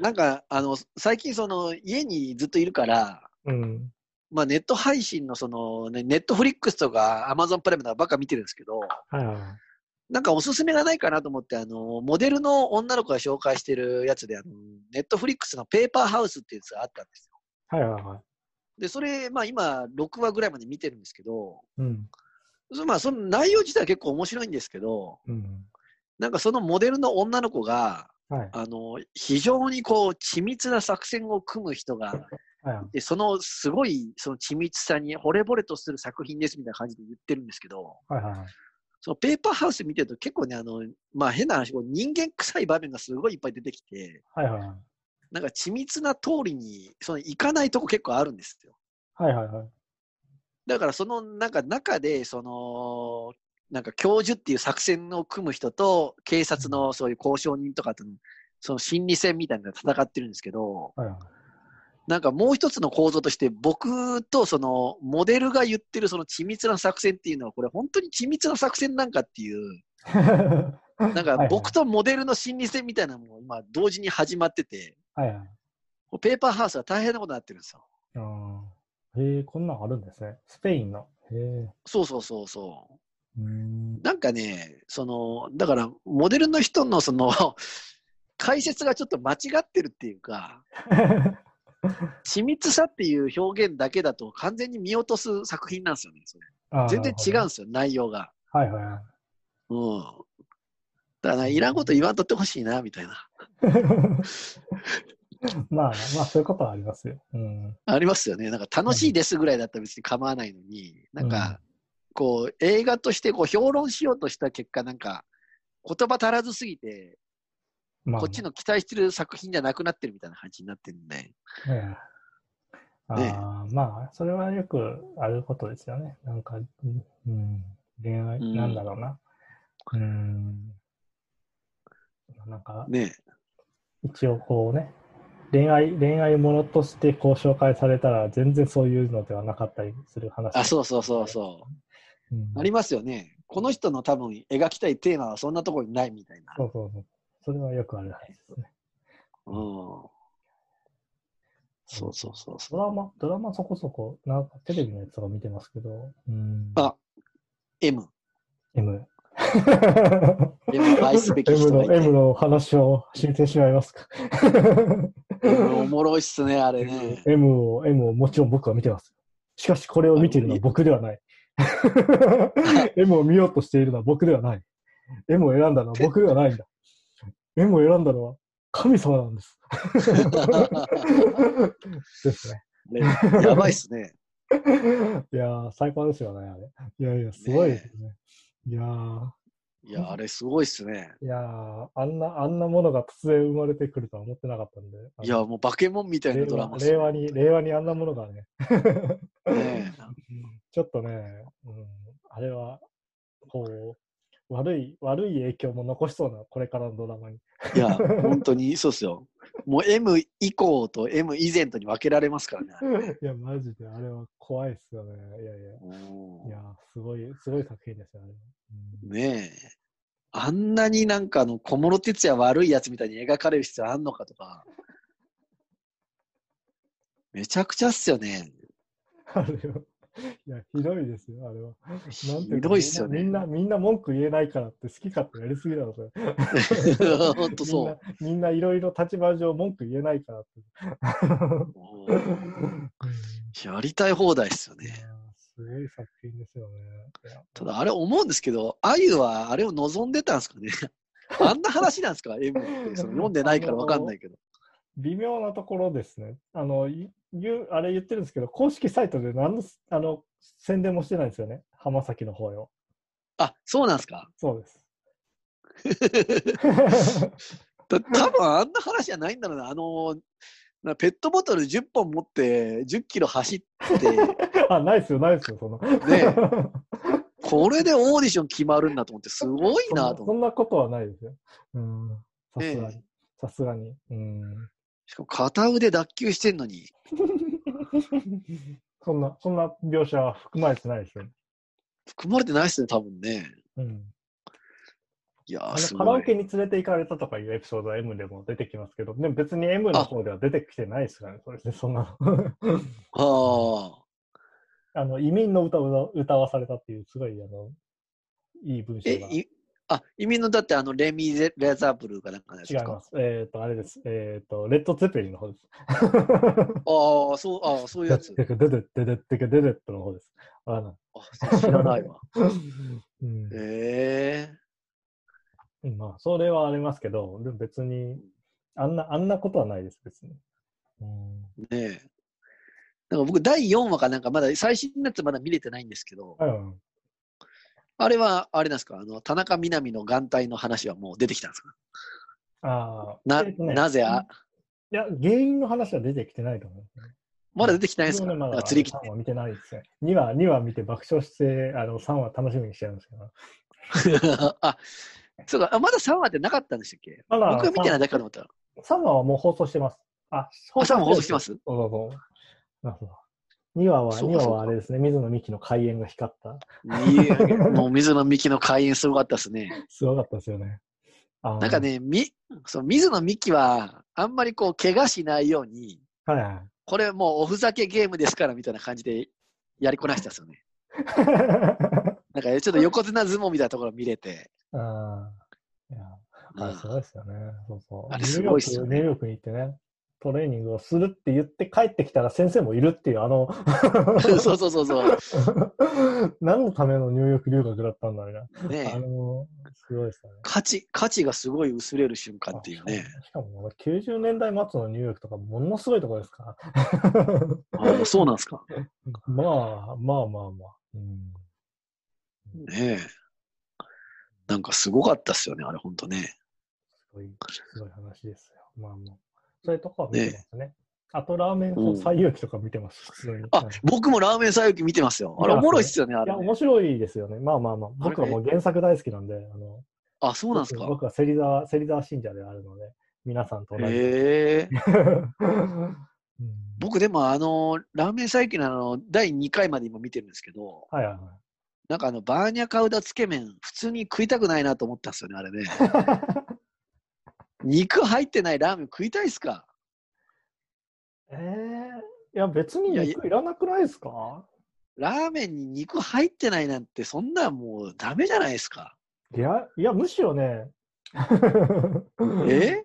なんか、あの、最近その家にずっといるから、うん。まあネット配信のその、ね、ネットフリックスとか Amazon プライムとかばっか見てるんですけど、はいはい。なんかおすすめがないかなと思って、あの、モデルの女の子が紹介してるやつで、あの、ネットフリックスのペーパーハウスっていうやつがあったんですよ。はいはいはい。で、それ、まあ今、6話ぐらいまで見てるんですけど、うん。そまあその内容自体は結構面白いんですけど、うん。なんかそのモデルの女の子が、はい。あの、非常にこう、緻密な作戦を組む人が、はいはい。で、そのすごい、その緻密さに惚れ惚れとする作品ですみたいな感じで言ってるんですけど、はいはいはい。そのペーパーハウス見てると結構ね、あの、まあ変な話、こう人間臭い場面がすごいいっぱい出てきて、はいはいはい。なんか緻密な通りに、その行かないとこ結構あるんですよ。はいはいはい。だからそのなんか中で、その、なんか教授っていう作戦を組む人と、警察のそういう交渉人とかとの、その心理戦みたいなのが戦ってるんですけど、はいはい。なんかもう一つの構造として、僕とそのモデルが言ってるその緻密な作戦っていうのは、これ本当に緻密な作戦なんかっていう、なんか僕とモデルの心理戦みたいなのも今同時に始まってて、はいはい。ペーパーハウスが大変なことになってるんですよ。ああ。へえ、こんなんあるんですね。スペインの。へえ。そうそうそうそう。うーん。なんかね、その、だから、モデルの人のその、解説がちょっと間違ってるっていうか、緻密さっていう表現だけだと完全に見落とす作品なんですよね。全然違うんですよ、内容が。はいはいはい。うん。だから、いらんこと言わんとってほしいな、みたいな。まあ、まあ、そういうことはありますよ。うん。ありますよね。なんか楽しいですぐらいだったら別に構わないのに、なんか、こう、映画としてこう評論しようとした結果、なんか、言葉足らずすぎて、まあ、こっちの期待してる作品じゃなくなってるみたいな感じになってるんで。ええああ、まあ、それはよくあることですよね。なんか、うんうん、恋愛、うんなんだろうな。うん。なんか、ね一応こうね、恋愛、恋愛ものとしてこう紹介されたら、全然そういうのではなかったりする話。あ、そうそうそうそう。うん。ありますよね。この人の多分描きたいテーマはそんなところにないみたいな。そうそうそう。それはよくある話ですね。うん。そうそうそうそドラマ、ドラマそこそこ、なんかテレビのやつとか見てますけど、うん。あう。M。M。M 愛すべき M の、人がいて M の話を進展しまいますか？M おもろいっすね、あれね。M を、M をもちろん僕は見てます。しかしこれを見ているのは僕ではない。M を見ようとしているのは僕ではない。M を選んだのは 僕ではないんだ。M を選んだのは神様なんです。ですね。ねやばいっすね。いやー、最高ですよね、あれ。いやいや、すごいですね。いやー、いや、あれすごいっすね。いやー、あんな、あんなものが突然生まれてくるとは思ってなかったんで。いや、もう化け物みたいな令ドラマね和令和に、令和にあんなものがね、ね ちょっとね、うん、あれは、こう、悪い、悪い影響も残しそうな、これからのドラマに。いや、本当にそうっすよ。もう M 以降と M 以前とに分けられますからね。いや、マジで、あれは怖いっすよね。いやいや、いや、すごい、すごい作品ですよ、あ。うんねえ。あんなになんかあの小室哲也悪いやつみたいに描かれる必要あんのかとか。めちゃくちゃっすよね。あれは、いや、ひどいですよ、あれは。ひどいっすよね。みんな、みんな文句言えないからって好き勝手やりすぎだろ、それ。本当そみんな、みんないろいろ立場上文句言えないからって。やりたい放題っすよね。ーすごい作品ですよね。ただあれ思うんですけど、あゆはあれを望んでたんですかね？あんな話なんですか ?M ってその読んでないからわかんないけど。微妙なところですね。あの、い言うあれ言ってるんですけど、公式サイトで何のあの宣伝もしてないんですよね。浜崎の方よ。あ、そうなんですか？そうです。た多分あんな話じゃないんだろうな。あの、なペットボトル10本持って10キロ走って、あ、ないですよ、ないですよ、その。ねこれでオーディション決まるんだと思って、すごいななと思って。そんなことはないですよ。うん。さすがねに。さすがに。うん。しかも片腕脱臼してんのに。そんな、そんな描写は含まれてないですよ。含まれてないっすね、多分ね。うん。いやー、あのすカラオごい。ケに連れて行かれたとかいうエピソードは M でも出てきますけど、でも別に M の方では出てきてないですからね、それで そんなの。ああ。あの移民の歌を歌わされたっていう、すごいあのいい文章え、が。いあ、移民のだってあのレミゼ・レザーブルーかなんかですか？違います。えっ、ー、と、あれです。えっ、ー、と、レッド・ツェペリンの方です。ああ、そう、ああ、そういうやつ。デデ、デデデデデデデットの方です。あのあ、知らないわ。うん、えー、まあ、それはありますけど、でも別に、あんな、あんなことはないです、別に。うん、ねえ。なんか僕、第4話かなんか、まだ最新のやつまだ見れてないんですけど、うん、あれは、あれなんですか、あの、田中みな実の眼帯の話はもう出てきたんですか？ああ、な、ねなぜあ、いや、原因の話は出てきてないと思う。まだ出てきてないですか？ねまだ釣り切っ3話見てないですね。2話、2話見て爆笑して、あの、3話楽しみにしてるんですけど。あ、そうか、あまだ3話ってなかったんでしたっけ？まだ僕が見てないだけかと思ったら。3話はもう放送してます。あ、あ、3話放送してますそうそうそう。なるほど。2話は、2そうかそうか話はあれですね、水野美紀の開演が光った。もう水野美紀の開演すごかったですね。すごかったですよね。なんか、ね、み、そう、水野美紀は、あんまりこう、怪我しないように、はいはい。これもうおふざけゲームですからみたいな感じでやりこなしたんですよね。なんかちょっと横綱相撲みたいなところ見れて。あれすごいですよね。そうそう。あれすごいっすよニューヨークに行ってね、トレーニングをするって言って帰ってきたら先生もいるっていう、あの、そうそうそうそう。何のためのニューヨーク留学だったんだろうな。ねあの、すごいですよね。価値、価値がすごい薄れる瞬間っていうね。あしかも。しかも90年代末のニューヨークとかものすごいところですから。あそうなんですか。まあ、まあまあまあ。うん、ねえ。なんかすごかったっすよね、あれほんとね。すごい、すごい話ですよ。まあまあ。そういうとこは見てますね。あと、ラーメンの最遊記とか見てます、普通に。あはい、僕もラーメン最き見てますよ。あれおもろいっすよね、あいや、れね、面白いですよね。まあまあまあ。僕はもう原作大好きなんで、あの、あ、そうなんですか。僕僕は芹沢、芹沢信者であるので、皆さんと同じ。へえ。うん僕でもあの、ラーメン最近のあの、第2回まで今見てるんですけど、はいはいはい。なんかあの、バーニャカウダつけ麺、普通に食いたくないなと思ったんですよね、あれね。肉入ってないラーメン食いたいっすか？えー、いや、別にいやい肉いらなくないですか？ラーメンに肉入ってないなんて、そんなんもうダメじゃないですか？いや、いや、むしろね、え？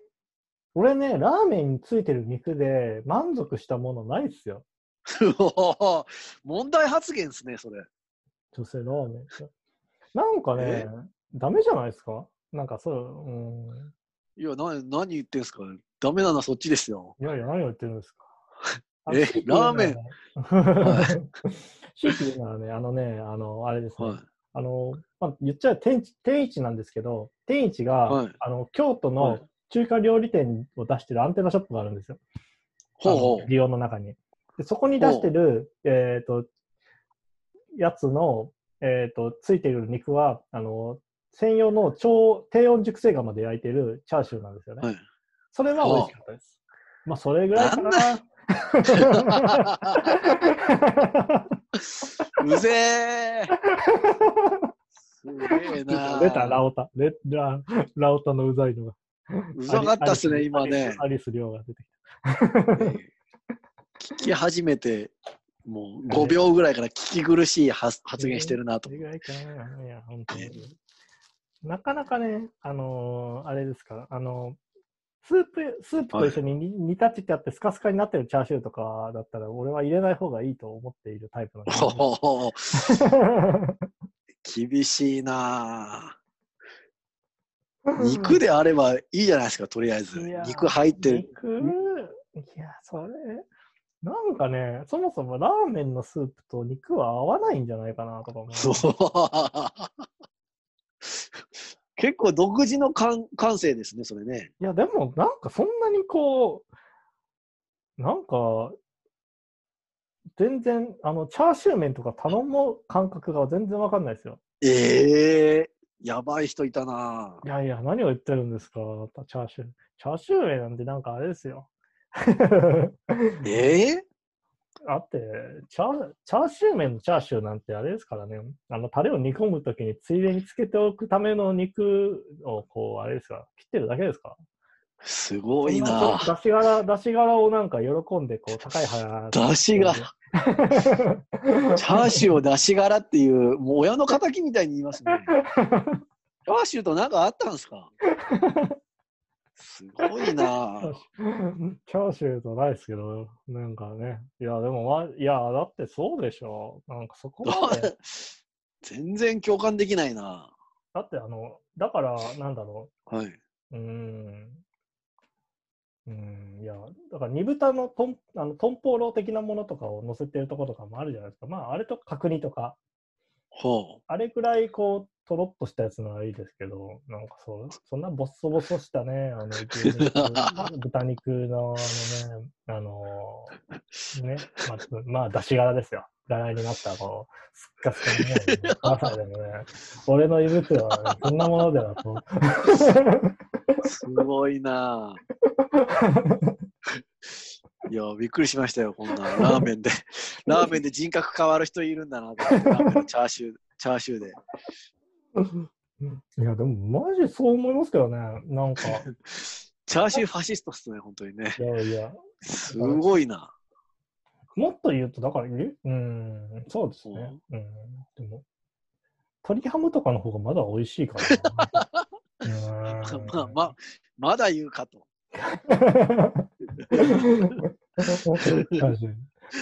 俺ね、ラーメンについてる肉で満足したものないっすよ。問題発言ですね、それ。女性ラーメン。なんかねえ、ダメじゃないですか？なんかそう、うん。いや、な、何言ってんすか？ダメなのはそっちですよ。いやいや、何を言ってるんですか？えラーメン？らね強いて言うならね、あのね、あの、あれですね。はい。あの、まあ、言っちゃう天一天一なんですけど、天一が、はいあの京都はいの中華料理店を出してるアンテナショップがあるんですよ。ほうほあのリオの中に。でそこに出してる、えっ、と、やつの、えっ、と、ついてる肉は、あの、専用の超低温熟成釜で焼いてるチャーシューなんですよね。う。はい。それは美味しかったです。まあ、それぐらいかな。うぜー。すげえな出た、ラオタ。レララオタのうざいのが。うざかったっすね、今ね。アリス・リョウが出てき 聞き始めて、もう5秒ぐらいから聞き苦しい発発言してるなと。なかなかね、あのーあれですから、あのースープ、スープと一緒に煮煮立ってあってスカスカになってるチャーシューとかだったら、俺は入れない方がいいと思っているタイプなんで。ほほほ厳しいなぁ。肉であればいいじゃないですか、とりあえず。肉入ってる。肉？いや、それ、なんかね、そもそもラーメンのスープと肉は合わないんじゃないかなとか思う。結構独自の感感性ですね、それね。いや、でも、なんかそんなにこう、なんか、全然、あの、チャーシュー麺とか頼む感覚が全然わかんないですよ。ええやばい人いたないやいや、何を言ってるんですか、チャーシュー。チャーシュー麺なんてなんかあれですよ。ええだってチャー、チャーシュー麺のチャーシューなんてあれですからね、あの、タレを煮込むときについでにつけておくための肉を、こう、あれですか、切ってるだけですか。すごいな。出し柄、出し柄をなんか喜んで、こう、高い腹。出し柄チャーシューを出し柄っていう、もう親の敵みたいに言いますね。チャーシューとなんかあったんですか？すごいな チャーシューとないですけど、なんかね。いや、でも、まあ、いや、だってそうでしょ。なんかそこまで。全然共感できないなだって、あの、だから、なんだろはい。う。ん。うーん、いや、だから煮豚のトン、あの、トンポーロ的なものとかを乗せてるところとかもあるじゃないですか。まあ、あれと角煮とか、ほあれくらい、こう、とろっとしたやつならいいですけど、なんかそう、そんなボッソボソしたね、あの、豚肉の、あのね、あのね、まあ、まあ、出し柄ですよ。柄になった、こう、すっかすかのね、まさでもね、俺の胃袋は、ね、そんなものではと。すごいないや、びっくりしましたよ、こんなラーメンで。ラーメンで人格変わる人いるんだなと思って、ラーメンのチャーシュー、チャーシューで。いや、でも、マジそう思いますけどね。なんか。チャーシューファシストっすね、本当にね。いやいや。すごいな。もっと言うと、だから、うん、そうですね。うん。でも、鶏ハムとかの方がまだ美味しいから まあまあ、まだ言うかと。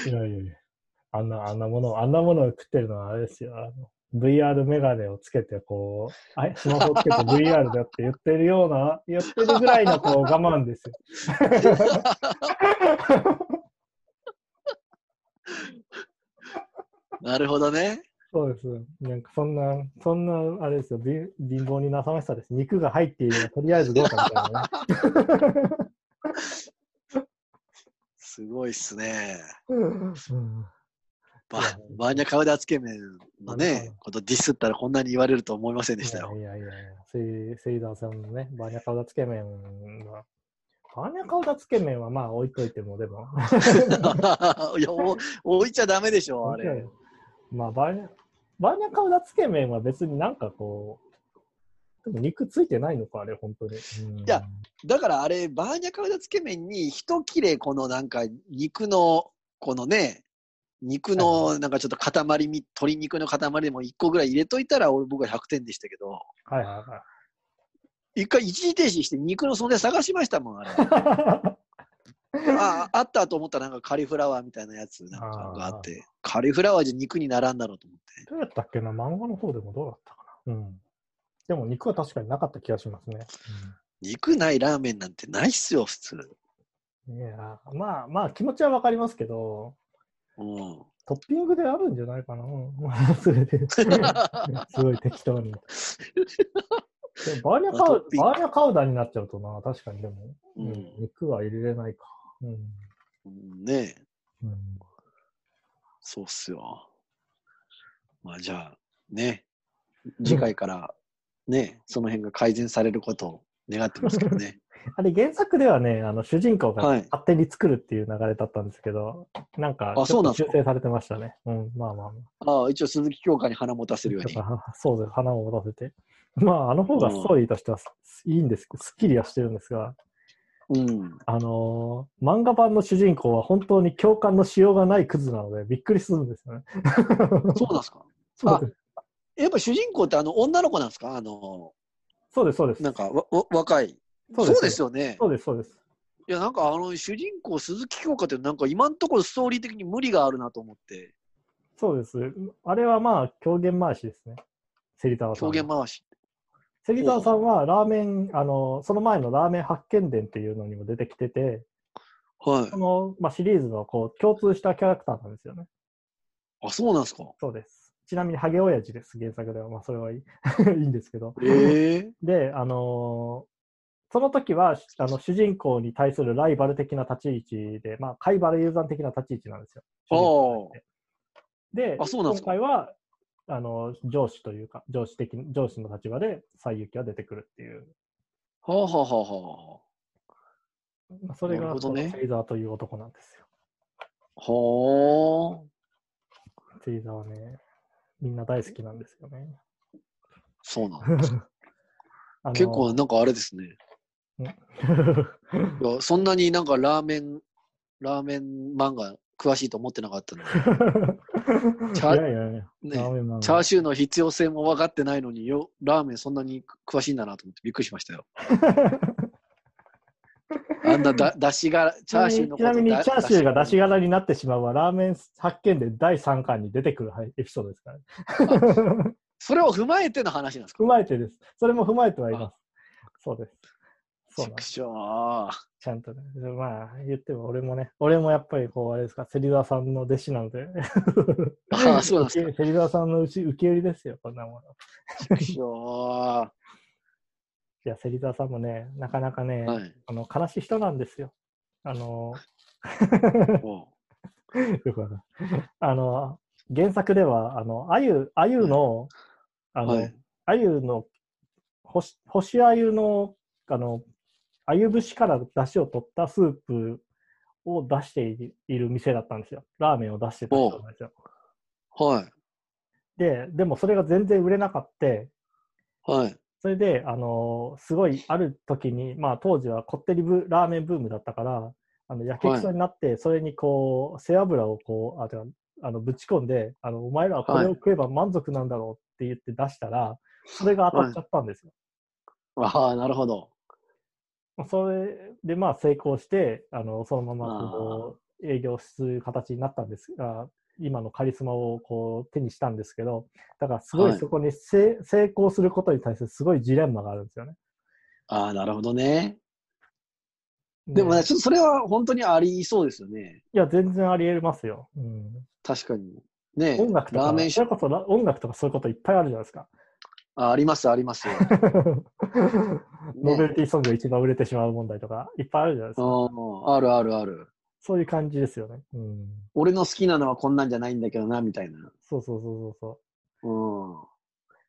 いやいやいや。あんな、あんなもの、あんなものを食ってるのはあれですよ。あの VR メガネをつけて、こう、あスマホをつけて VR だって言ってるような、言ってるぐらいのこう我慢ですよ。なるほどね。そうです。なんかそんな、そんな、あれですよ、び貧乏になさましさです。肉が入っているとりあえずどうかみたいなね。すごいっすね。うんやバーニャカウダつけ麺のね、ことディスったらこんなに言われると思いませんでしたよ。いやいやいや、セイダーさんのね、バーニャカウダつけ麺は、バーニャカウダつけ麺はまあ置いといても、でも。いや、お置いちゃダメでしょ、あれ。まあバーニャ、バーニャカウダつけ麺は別になんかこう、でも肉ついてないのか、あれ、本当に。うんいやだからあれ、バーニャカウダつけ麺に一切れこのなんか肉の、このね、肉のなんかちょっと塊み、鶏肉の塊でも1個ぐらい入れといたら俺僕は100点でしたけど、はいはいはい。一回一時停止して肉の存在探しましたもん、あれ。ああったと思ったらなんかカリフラワーみたいなやつなんかがあって、カリフラワーじゃ肉にならんだろうと思って。どうやったっけな漫画の方でもどうだったかなうん。でも肉は確かになかった気がしますね。肉ないラーメンなんてないっすよ、普通。うん、いや、まあまあ気持ちはわかりますけど、うん。トッピングであるんじゃないかな。う んそれで すごい適当に。でもバーニャカウまあトッピングバーニャカウダになっちゃうとな、確かにでも、うんうん肉は入れれないか。うんうんねえ、うんそうっすよ。まあじゃあ、ね、次回から、ね、その辺が改善されることを願ってますけどね。あれ原作ではね、あの主人公がはい勝手に作るっていう流れだったんですけど、なんかあそうなんですか？修正されてましたね。うん、まあまあまあ。ああ、一応鈴木京香に花持たせるようにそうです、花を持たせて。まあ、あの方がストーリーとしてはすいいんですけど、すっきりはしてるんですが、うん。あのー漫画版の主人公は本当に共感のしようがないクズなので、びっくりするんですよね。そうなんですか？そうです。やっぱ主人公ってあの女の子なんですか？あの、そうです、そうです。なんかわわ若い。そううですすよね。そうです、そうです。いや、なんかあの主人公鈴木京香ってなんか今のところストーリー的に無理があるなと思って。そうです。あれはまあ、狂言回しですね。芹沢さんの。狂言回し。芹沢さんはラーメン、あの、その前のラーメン発見伝っていうのにも出てきてて、はいそ。の、まあ、シリーズのこう共通したキャラクターなんですよね。あ、そうなんですかそうです。ちなみに、ハゲ親父です、原作では。まあ、それはいい いいんですけど。ええで、あのーその時はあの主人公に対するライバル的な立ち位置で、まあ、貝原雄山的な立ち位置なんですよ。であそうなんで今回はあの上司というか、上司的上司の立場で西行が出てくるっていう、はあはあはあはまあ、それがねこの芹沢という男なんですよ。あ。はあ。芹沢はね、みんな大好きなんですよね。そうなんです。結構なんかあれですね。そんなになんかラーメン、ラーメン漫画詳しいと思ってなかったので、チャーシューの必要性も分かってないのによ、ラーメンそんなに詳しいんだなと思ってびっくりしましたよ。あんなだ だしが、チャーシューのちなみに、だチャーシューが出だし柄になってしまうは、ラーメン発見で第3巻に出てくるはいエピソードですからね。それを踏まえての話なんですか？踏まえてです。それも踏まえてはいます。そうです。そうなん。ちゃんとね。まあ、言っても俺もね、俺もやっぱりこう、あれですか、芹沢さんの弟子なので。ああそうなんですか芹沢さんのうち受け売りですよ、こんなもの。しょいや、芹沢さんもね、なかなかね、ーはい。あの悲しい人なんですよ。あの、お よくわかあの、原作では、あの、あゆ、あゆの、あの、はい。あゆの、星、星あゆの、あの、あゆ節から出汁を取ったスープを出していいる店だったんですよ。ラーメンを出してたんですよ。はい。で、でもそれが全然売れなかった。はい。それで、あのすごいある時に、まあ当時はこってりブラーメンブームだったから、あの、やけくそになって、それにこう、背脂をこう、あ、てかあの、ぶち込んで、あの、お前らはこれを食えば満足なんだろうって言って出したら、それが当たっちゃったんですよ。ああ、なるほど。まあそれでまあ成功して、あの、そのままこう、営業する形になったんですが、今のカリスマをこう手にしたんですけど、だからすごいはいそこにせ、成功することに対するすごいジレンマがあるんですよね。ああ、なるほどね。でもね、ちょっとそれは本当にありそうですよね。いや、全然あり得ますよ。うん、確かに。ね音楽とか、ラーメンそれこそラ音楽とかそういうこといっぱいあるじゃないですか。ああります、ありますよ。ノベルティソングが一番売れてしまう問題とかいっぱいあるじゃないですか。うんあるあるある。そういう感じですよね。うん、俺の好きなのはこんなんじゃないんだけどな、みたいな。そうそうそうそうそ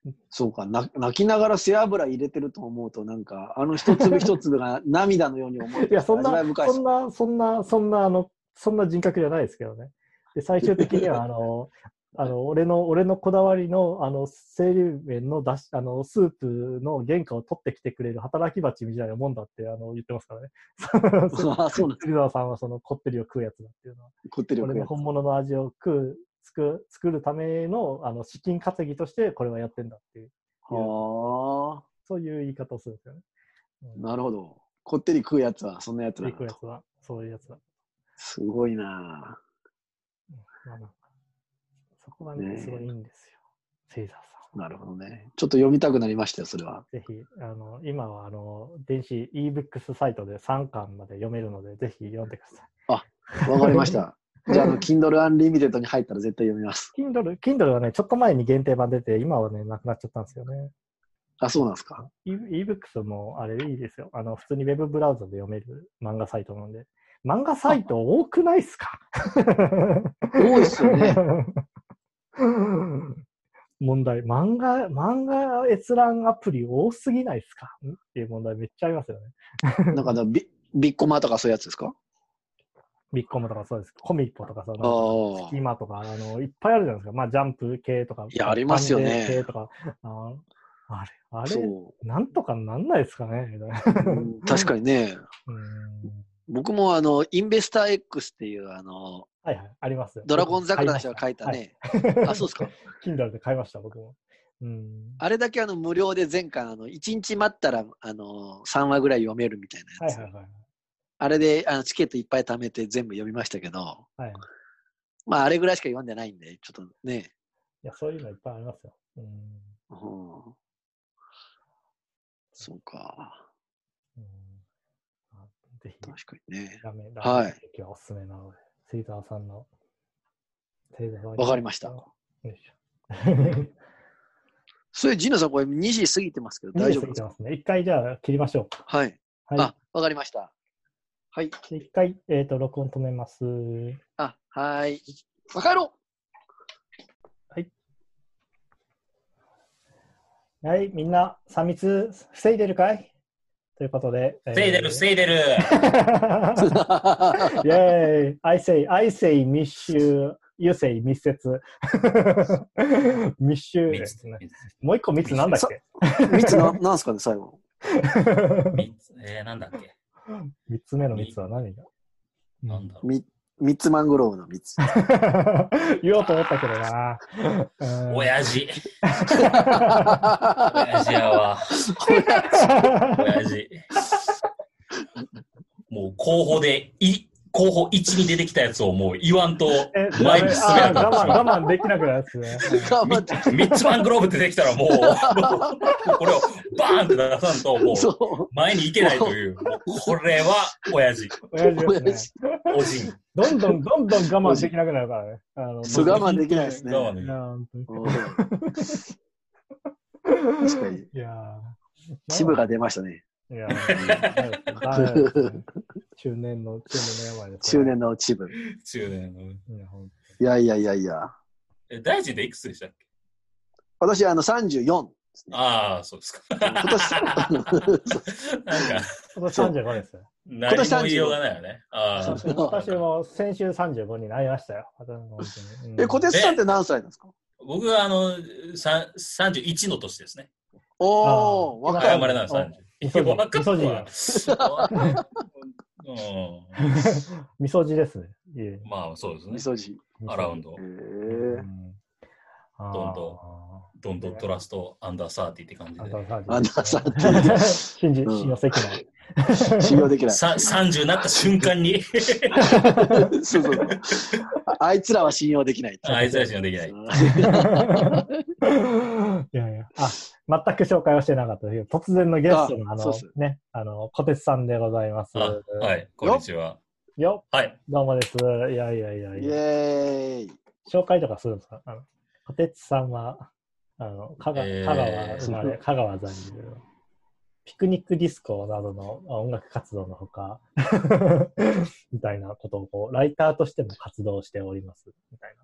うん。そうか、な泣きながら背脂入れてると思うと、なんか、あの一粒一粒が 涙のように思えう。いや、そんなそんな、そんな、そんな、あの、そんな人格じゃないですけどね。で、最終的には、あの、あの、俺の、俺のこだわりの、あの、清流麺のだし、あの、スープの原価を取ってきてくれる働き蜂みたいなもんだって、あの、言ってますからね。あそうなん釣沢さんはそのこってりを食うやつだっていうのは。こってりを食うやつ俺の本物の味を食う、作作るための、あの、資金稼ぎとしてこれはやってんだっていう、はあ、そういう言い方をするんですよね。うんなるほど。こってり食うやつは、そんなやつだ食うやつは、そういうやつだ。すごいなまあなんかそこがね、すごいいいんですよ。セイザーさなるほどね。ちょっと読みたくなりましたよ、それは。ん。ぜひ、あの、今はあの、電子 ebooks サイトで3巻まで読めるので、ぜひ読んでください。わかりました。じゃあ、あの、Kindle Unlimited に入ったら絶対読みます。Kindle、Kindle はね、ちょっと前に限定版出て、今はね、なくなっちゃったんですよね。あ、そうなんですか。e- ebooks もあれいいですよ。あの、普通にウェブブラウザで読める漫画サイトなんで。漫画サイト多くないっすか？多いっすよね。問題、漫画、漫画閲覧アプリ多すぎないっすか？んっていう問題めっちゃありますよね。なんかだビ、ビッコマとかそういうやつですか？ビッコムとかそうです。コミッポとかさ、ああ。今とか、あの、いっぱいあるじゃないですか。まあ、ジャンプ系とか。いやありますよね系とか。ああれ、あれ、そなんとかなんないですかね？確かにね。うん僕もあの、インベスター X っていう、あの、はいはい、ありますよ。ドラゴン桜の人が書いたね。あ、そうですか。Kindle で買いました、僕も。うん。あれだけあの、無料で前回、あの、1日待ったら、あの、3話ぐらい読めるみたいなやつ。はいはいはい。あれで、あの、チケットいっぱい貯めて全部読みましたけど、はい。まあ、あれぐらいしか読んでないんで、ちょっとね、いや、そういうのいっぱいありますよ。うん。うん。そうか。ぜひ、確かにね。ラーメン、ラはいーメン席はおすすめなので、セイザーさんの、セイザーわかりましたよいしょ。それ、ジノさん、これ2時過ぎてますけど、大丈夫過ですか？ますね。一回じゃあ切りましょう。はい。はい。あ、わかりました。はい。で一回、えっ、と、録音止めます。あ、はい。わかろはい、みんな、3密防いでるかい？ということで。防いでる、防いいでる。うイェ ーイ !I say, I say 密集、You say 密接。密集ですね。もう一個密なんだっけ？三つな、なんすかね、最後。三つえー、なんだっけ？三つ目の密は何が？なんだろう。み、三つマングローブの三つ。言おうと思ったけどな。うん親父。親父やわ。親父。もう候補で、い、候候補1に出てきたやつをもう言わんとえ、前に進めなあかった我慢、我慢できなくなるやつね。ミッツマングローブ出てきたらもう、これをバーンって出さんと、もうそ前に行けないという、これは親父、親う。父。おじん。どんどんどんどん我慢できなくなるからね。あのそう我慢できないですね。我慢できない確かに。いやーチブが出ましたね。いや 中年の、中年の病です、中。年のチブ。中年の。いや、いやいやいやいや。え、大臣でいくつでしたっけ？私、あの、34ですね。ああ、そうですか。今年、なんか、今年35ですよ。何も言いようがないよね。ああ。私も先週35になりましたよ。え、小鉄さんって何歳なんですか？僕はあの、さ31の年ですね。おー、あーあ、若い。生まれなんです、30。みそじ、若みそじですね。まあ、そうですねみ。そじ。アラウンドへ。うーんどんどドントトラストアンダーサーティって感じで。アンダーサーティ 信じ、うん信用できない。信用できない。さ30になった瞬間に そうそう。ああいつらは信用できない。あいつらしかできない。いやいや、あ、全く紹介はしてなかったけど、突然のゲストのあのね、あの、小鉄さんでございます。あはい、こんにちは。よはい。どうもです。いやいやいやいイや。ェーイ。紹介とかするんですか？あの、小鉄さんは、あの、香川、えー香川生まれ、香川在住。ピクニックディスコなどの音楽活動のほか、みたいなことをこう、ライターとしても活動しております。みたいな。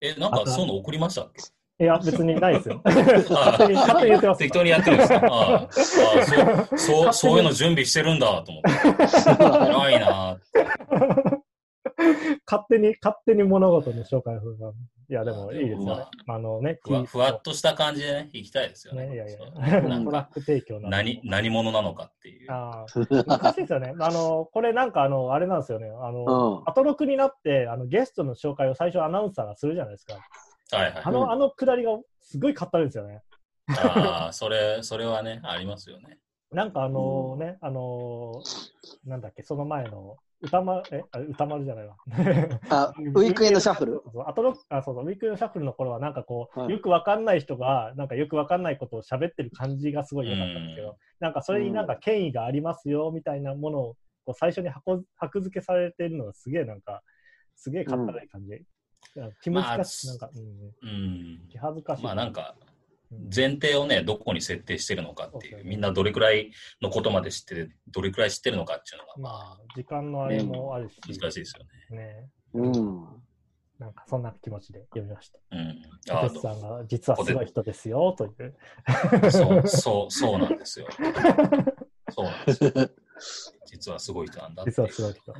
え、なんかそういうの送りましたっけ？いや、別にないですよ。勝手に、勝手に言ってます。適当にやってるんですか？あああそう、そう、そういうの準備してるんだと思って。偉いな勝手に、勝手に物事の紹介をするからいや、でもいいですよね。あのね、ふわふわっとした感じでね、行きたいですよね。ね、いやいや、なんかトラック提供なの何、何者なのかっていう。あー難しいですよね。あの、これなんかあの、あれなんですよね。あの、うん。アトロクになって、あの、ゲストの紹介を最初アナウンサーがするじゃないですか。はいはい。あの、あのくだりがすごいかったるんですよね。ああ、それ、それはね、ありますよね。なんかあのね、あのなんだっけ、その前の、歌丸、え、あ歌丸じゃないわ。あ、ウィークエンドシャッフル？そうそうアトロあそうそうウィークエンドシャッフルの頃はなんかこう、はいよくわかんない人がなんかよくわかんないことを喋ってる感じがすごい良かったんですけど、うんなんかそれになんか権威がありますよみたいなものをこう最初に箱箔付けされてるのがすげえなんかすげえかったない感じ、気難しい、まあなんか、うん、うん。気恥ずかしい、まあなんか、うん前提をね、どこに設定してるのかっていう、みんなどれくらいのことまで知ってて、どれくらい知ってるのかっていうのが、ままあ時間のあれもあるし、あ、難しいですよね。ねうん。なんかそんな気持ちで読みました。うん。あさんが実はすごい人ですよという。あそう、そう、そうなんですよ。そうなんですよ。実はすごい人なんだ実はすごい人。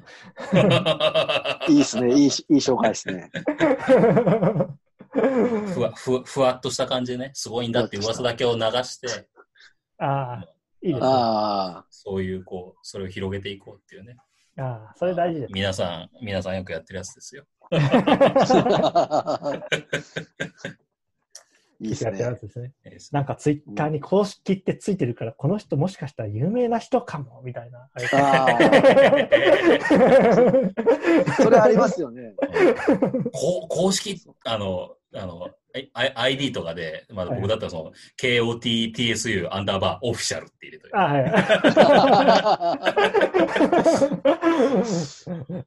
いいですね。いいし、いい紹介ですね。ふわふわふわっとした感じでね、すごいんだって噂だけを流して、ああ、いいですね。あそういう、こう、それを広げていこうっていうね。ああ、それ大事です。皆さん、皆さんよくやってるやつですよ。あ。いいですね。すね。いいですなんかツイッターに公式ってついてるから、この人もしかしたら有名な人かも、みたいな。ああ。それありますよね。こう公式、あの、あの、I- ID とかで、まあ、はい僕だったらその、KOTTSU アンダーバーオフィシャルって入れといて あはい。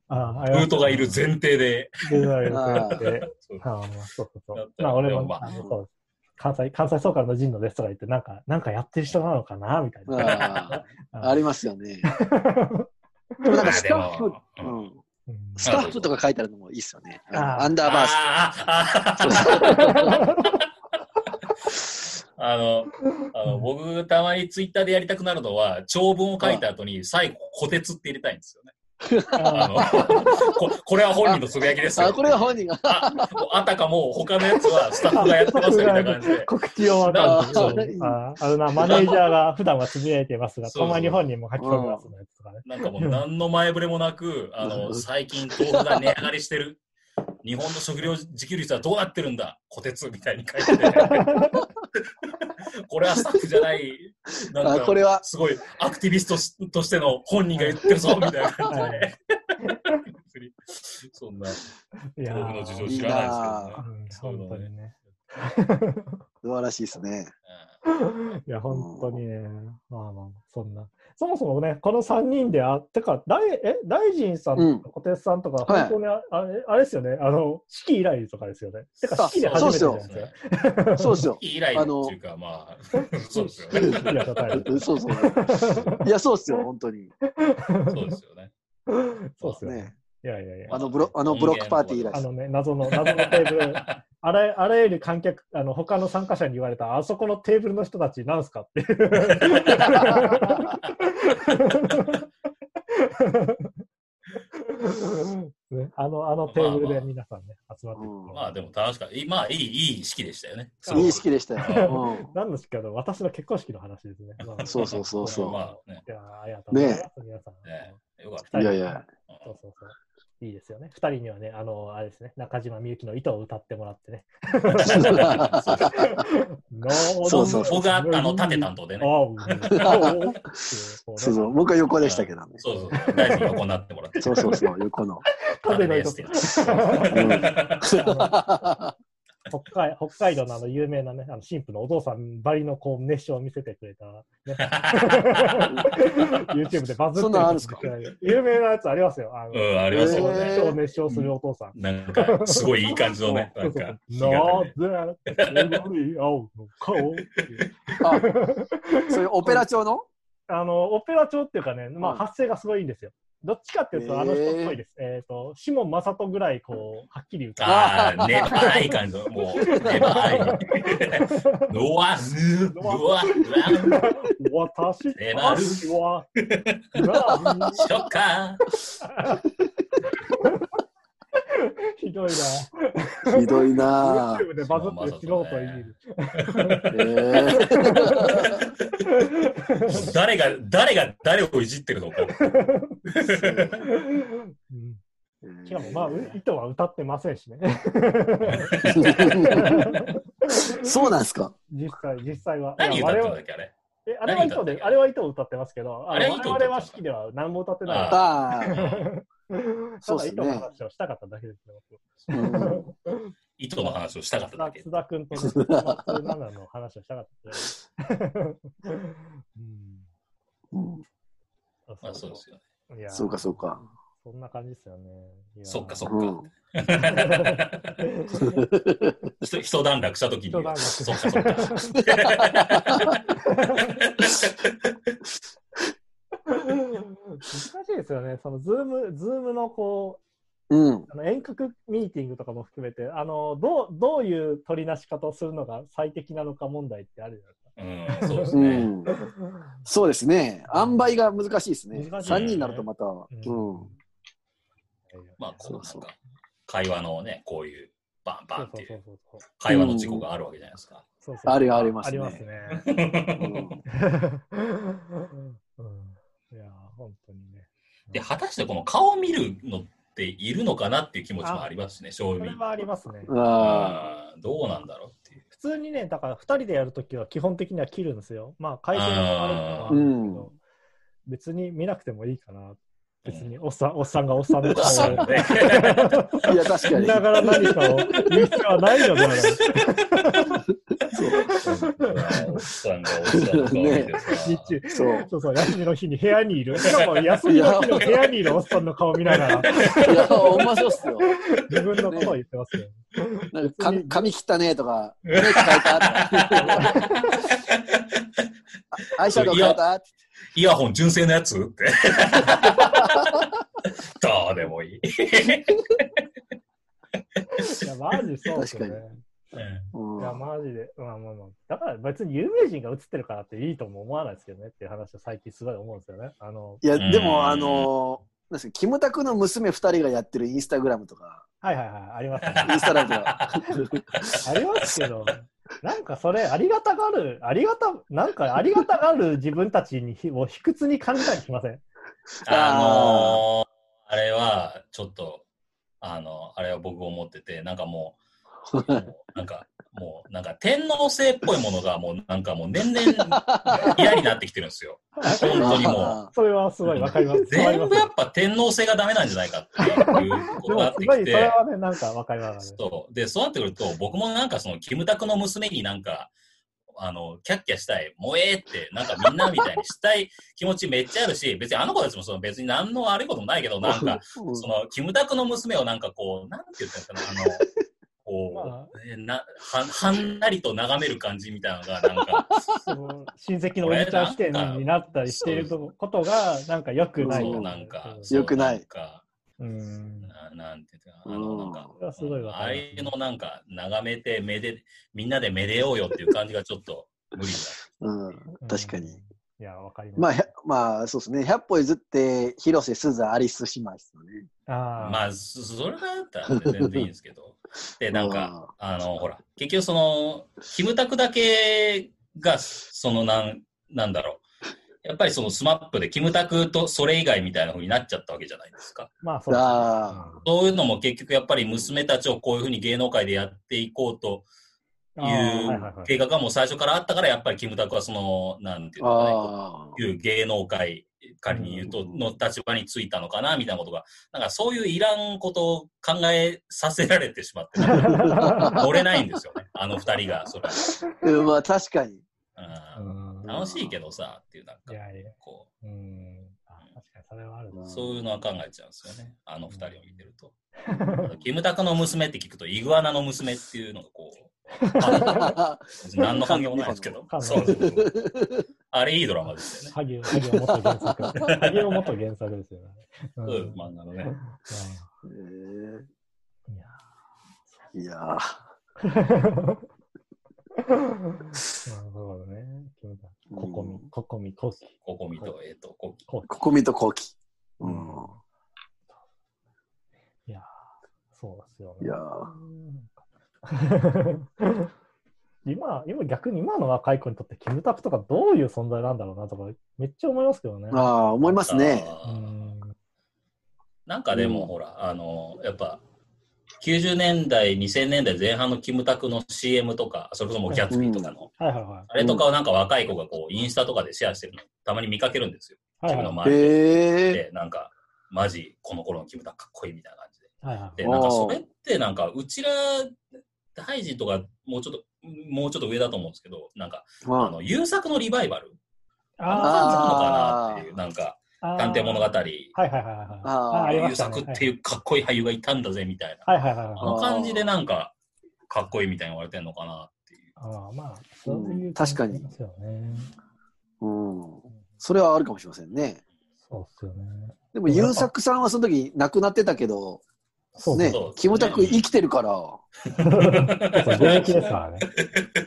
ああルートがいる前提で、デザインをやって。そうああ、まあそうそうそう。まあ俺も、まあそう関西、関西総監の陣野ですとか言って、なんか、なんかやってる人なのかなみたいな。ああありますよね。でもなんかスタッフ、うん、うんスタッフとか書いてあるのもいいですよね。アンダーバース。あの、あの僕、たまにツイッターでやりたくなるのは、長文を書いた後に最後、虎鉄って入れたいんですよね。あのここれは本人のつぶやきですよ。あ、これは本人が。ああたかも他のやつはスタッフがやってますみたいな感じで。告知用アカウントあそうああのな、マネージャーが普段はつぶやいてますが、たまに本人も書き込みますのやつとかね。なんかもう何の前触れもなく、あの、最近豆腐が値上がりしてる。日本の食料自給率はどうなってるんだ？虎鉄みたいに書いてて。これはスタッフじゃない、なんか、あこれはすごいアクティビストとしての本人が言ってるぞみたいな感じで。そんな、いや豆腐の事情ー知らないうんですけどね。そういう本当にのね。ね。素晴らしいですね。いや、本当にね、まあまあ、そんな。そもそもね、この3人であってか、大え大臣さんうんと小鉄さんとか、はい本当にあ,、あれあれですよね、あの、式以来とかですよね。てか、あ式で初めてじゃないうんですか。そうですよ。以来 っていうか、まあ、そうですよね。そうそう。いや、そうっすよ、本当に。そうですよね。そうですよね。ね。いやいやいや。あのブロあのブロックパーティー以来あのね、謎の、謎のテーブル、あらあらゆる観客、あの他の参加者に言われた、あそこのテーブルの人たち、なんすかっていう。ね、あのあのテーブルで皆さんね、集まってきてうんまあでも楽しかった。いまあいい、いい式でしたよね。いい式でしたよ。何の式かと私の結婚式の話ですね。まあそうそうそうそうまあね、いやありがとうございます、皆さん。ねよかっうん。いやいや。そうそうそう。いいですよね。二人にはね、あの、あれですね、中島みゆきの糸を歌ってもらってね。そうそう僕があの盾担当でね。ああ、そうそう。僕は横でしたけどね。そうそうそう。大臣横になってもらって。そうそうそう。横の。盾の糸北海北海道のあの有名なね、あの神父のお父さんばりのこう熱唱を見せてくれた、ね、YouTube でバズってそんなんあるんすか？有名なやつありますよ。あのうん、ありますよへね。熱唱熱唱するお父さん。なんか、すごいいい感じのね、なんか、なぜ、緑青の顔そういうオペラ調の？あの、オペラ調っていうかね、まあうん。発声がすごいいいんですよ。どっちかっていうと、あの人っぽいです。えっ、と、シモン・マサトぐらい、こう、はっきり歌う。ああ、粘い感じの、もう、粘い。のわ、ぬ、うわ、私えなるたちは、何しょか。ひどいな。ひどいなぁ。YouTube でバズってる素人いる。え ー誰が、誰が誰をいじってるのか。うんしかも、まあ、う糸は歌ってませんしね。そうなんですか？実際、実際は。何歌ってんだっけ、あれ？えあれは糸で、あれは糸を歌ってますけど、ああれは式では何も歌ってない。そうっすね糸の話をしたかっただけですよ。うん糸の話をしたかっただけ。津田君とね、松7の話をしたかっただけ。うんうんまあそうですよね。いやそうかそうか。そんな感じですよね。そっかそっうんか。ひと一段落したときに一段、落そっかそっか。難しいですよね。そのズーム、ズームのこうん。う、あの遠隔ミーティングとかも含めて、あの、どう、どういう取り出し方をするのが最適なのか問題ってあるじゃないですか。うん、そうですね。そうですね。塩梅が難しいですね。難しいね3人になるとまた。うん。まあ、こうなん。か、会話のね、こういう、バンバンっていう。会話の事故があるわけじゃないですか。そうそうあるありますねありますね。うん。うん。いやー、本当にね。で、果たしてこの顔を見るのっているのかなっていう気持ちもありますしね、正味。それはありますね。あうんどうなんだろうっていう。普通にね、だから2人でやるときは基本的には切るんですよ。まあ、回線が悪いのはあるんですけど、別に見なくてもいいかな。別におっさん、おっさんがおっさんの顔をね。あ。いや、確かに。見ながら何かを言う必要はないよね。おっさんがおっさんの顔見てさ。日中。そう。そうそう、休みの日に部屋にいる。しかも休みの日の部屋にいるおっさんの顔見ながら、いや、ほんまそうっすよ。自分のことを言ってますよ。なんか髪髪切ったねとか、メイク変えた とか。アイシャドウ変えた？イヤホン純正のやつ？って。どうでもいい。いや、マジそうですよね。うんいや、マジで。まあまあまあ。だから別に有名人が映ってるからっていいとも思わないですけどねっていう話を最近すごい思うんですよね。あの、いや、でうんも、あの、なんですか、キムタクの娘二人がやってるインスタグラムとか、はいはいはい、ありますね。インスタライブ ありますけど、なんかそれ、ありがたがる、ありがた、なんかありがたがる自分たちにひを卑屈に感じたりしません？あのー、あれは、ちょっと、あの、あれは僕思ってて、なんかもう、なんか、もう、なんか天皇制っぽいものがもうなんかもう年々嫌になってきてるんですよ。本当にもう。それはすごいわかります。全部やっぱ天皇制がダメなんじゃないかっていうことがあってき でもすごい、それて。はね、なんかわかります。そう。で、そうなってくると、僕もなんかその、キムタクの娘になんか、あの、キャッキャしたい、萌えって、なんかみんなみたいにしたい気持ちめっちゃあるし、別にあの子たちもその別に何の悪いこともないけど、なんか、その、キムタクの娘をなんかこう、なんて言ったらいいのかな、あの、こまう、えなは、はんなりと眺める感じみたいなのが、なんか、親戚のおじちゃん視点になったりしていることが、なんか良くない。そう、なんか、うんそう良くないうん。ななんていうか、あの、なんかああいうのなんか、眺めて、めで、みんなでめでようよっていう感じがちょっと無理だ。うん、確かに。うん。いや、わかります。まあ、まあ、そうですね。100歩譲って、広瀬すずアリス姉妹ですよね。あまあ、そそれだったら全然いいんですけど。で、なんか、あの、ほら、結局その、キムタクだけが、その、なん、なんだろう。やっぱりそのスマップでキムタクとそれ以外みたいな風になっちゃったわけじゃないですか。まあ、そうですねあそういうのも結局やっぱり娘たちをこういう風に芸能界でやっていこうとうんいうはい計画がもう最初からあったから、やっぱりキムタクはその、なんていうのかね、いう芸能界、仮に言うと、うんの立場についたのかな、みたいなことが、なんかそういういらんことを考えさせられてしまって、乗れないんですよね、あの二人が、それは。あ。うんまあ、確かに。楽しいけどさ、っていう、なんかこうん。あ確かにそれはあるな。う、そういうのは考えちゃうんですよね、あの二人を見てると。キムタクの娘って聞くと、イグアナの娘っていうのがこう、何の関係もないですけど、関そうそうそう。あれいいドラマですよね。萩生萩生元原作。萩生元原作ですよね。ううん、漫画のね。えいやー。いやー。なるほどね。キムタク。うんココミ、ココミ、コキ。ココミと、えっ、と、コキ。コキー、ここみとこうき。うん。いやーそうですよね。いやうん 今、今逆に今の若い子にとってキムタクとかどういう存在なんだろうなとかめっちゃ思いますけどね。ああ、思いますね。なんかでも、うんほら、あの、やっぱ、90年代、2000年代前半のキムタクの CM とか、それこそもうギャツビーとかの、はいはいはい。あれとかをなんか若い子がこう、インスタとかでシェアしてるの、たまに見かけるんですよ。はい自分のはい周りで。へえ。で、なんか、マジ、この頃のキムタクかっこいいみたいな感じで。はいはいで、なんかそれってなんか、うちら、ハイジとか、もうちょっと、もうちょっと上だと思うんですけど、なんか、あまの、優作のリバイバルあの感じなのかなっていう、なんか、探偵物語、はいはいはいはい。あーありま優したね作っていうかっこいい俳優がいたんだぜ、みたいな。はいはいはいはい。あの感じでなんか、かっこいいみたいに言われてんのかなっていう。ああ、まあ、そういう、うん確かにですよね。うん。それはあるかもしれませんね。そうっすよね。でも、優作さんはその時亡くなってたけど、ねそうそうそう、キムタク生きてるから、現役ですからね。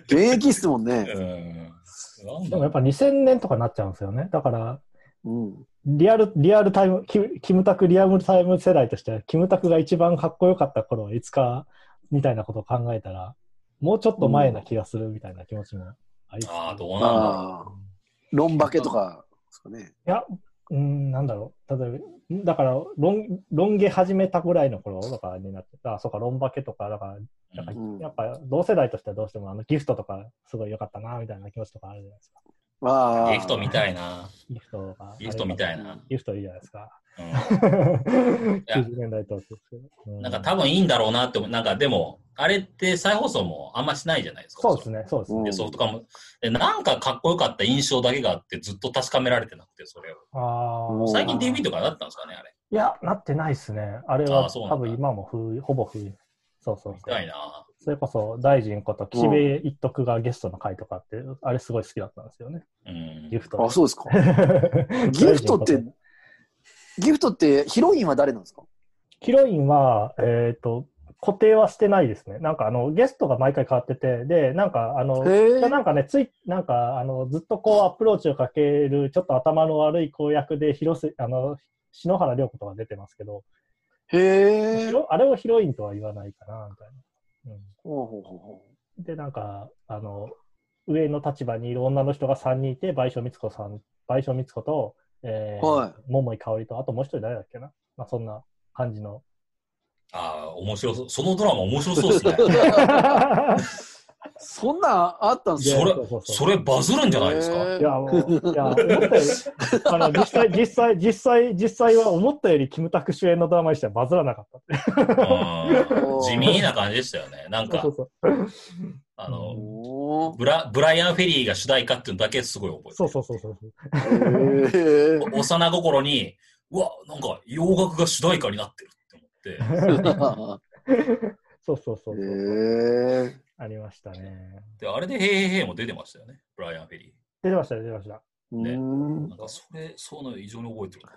現役っすもんね。うん。でだもやっぱ2000年とかになっちゃうんですよね。だから、うん。リアル、リアルタイム、キキムタクリアルタイム世代としては、キムタクが一番かっこよかった頃はいつか、みたいなことを考えたら、もうちょっと前な気がするみたいな気持ちもありつつああ、どうなんだろああ、ロンバケとかですかね。いや、うん、なんだろう。例えば、だから、ロン、ロン毛始めたぐらいの頃とかになってた、あ、そうか、ロンバケとか、だから、やっぱ同世代としてはどうしてもあのギフトとかすごい良かったな、みたいな気持ちとかあるじゃないですか。ああ。ギフトみたいな。ギフトが。ギフトみたいな。ギフトいいじゃないですか。うん。90年代とですけど。うなんか多分いいんだろうなって思う。なんかでも、あれって再放送もあんましないじゃないですか。そうですね、そうですね。ソフトカも。で、なんかかっこよかった印象だけがあって、ずっと確かめられてなくて、それを。最近 DV とかなったんですかね、あれ。いや、なってないですね。あれあは多分今も封ほぼ封そうそうそう見た。いな。それこそ大臣こと岸辺一徳がゲストの回とかって、あれすごい好きだったんですよね。うん。ギフト。あ、そうですか。ギフトって、ギフトってヒロインは誰なんですか？ヒロインは、えっ、と、固定はしてないですね。なんかあの、ゲストが毎回変わってて、で、なんかあの。なんかね、つい、なんか、あの、ずっとこう、アプローチをかける、ちょっと頭の悪い公役で、広瀬、あの、篠原涼子とか出てますけど、へあれをヒロインとは言わないかな、みたいな。ほうほうほうほうん、で、なんか、あの、上の立場にいる女の人が3人いて、賠償光子さん、賠償光子と、えーはい桃井かおりと、あともう一人誰だっけな？まあ、そんな感じのああ、面白そう。そのドラマ面白そうですね。そんなんあったんすそれよ。そうそうそうそれバズるんじゃないですか？いや、もう、いや、思ったより、あの、実際、実際、実際、実際は思ったよりキムタク主演のドラマにしてはバズらなかった。うん地味な感じでしたよね。なんかそう、そうそう。あの、ブラブライアン・フェリーが主題歌っていうのだけすごい覚えてるそうそうそうそう。幼心に、うわ、なんか洋楽が主題歌になってるって思って。そうそうそうそう。へーありましたね。で、あれで、へーへーへーも出てましたよね。ブライアン・フェリ出てました、出てました。ねうんー。なんか、それ、そういうの異常に覚えてるな。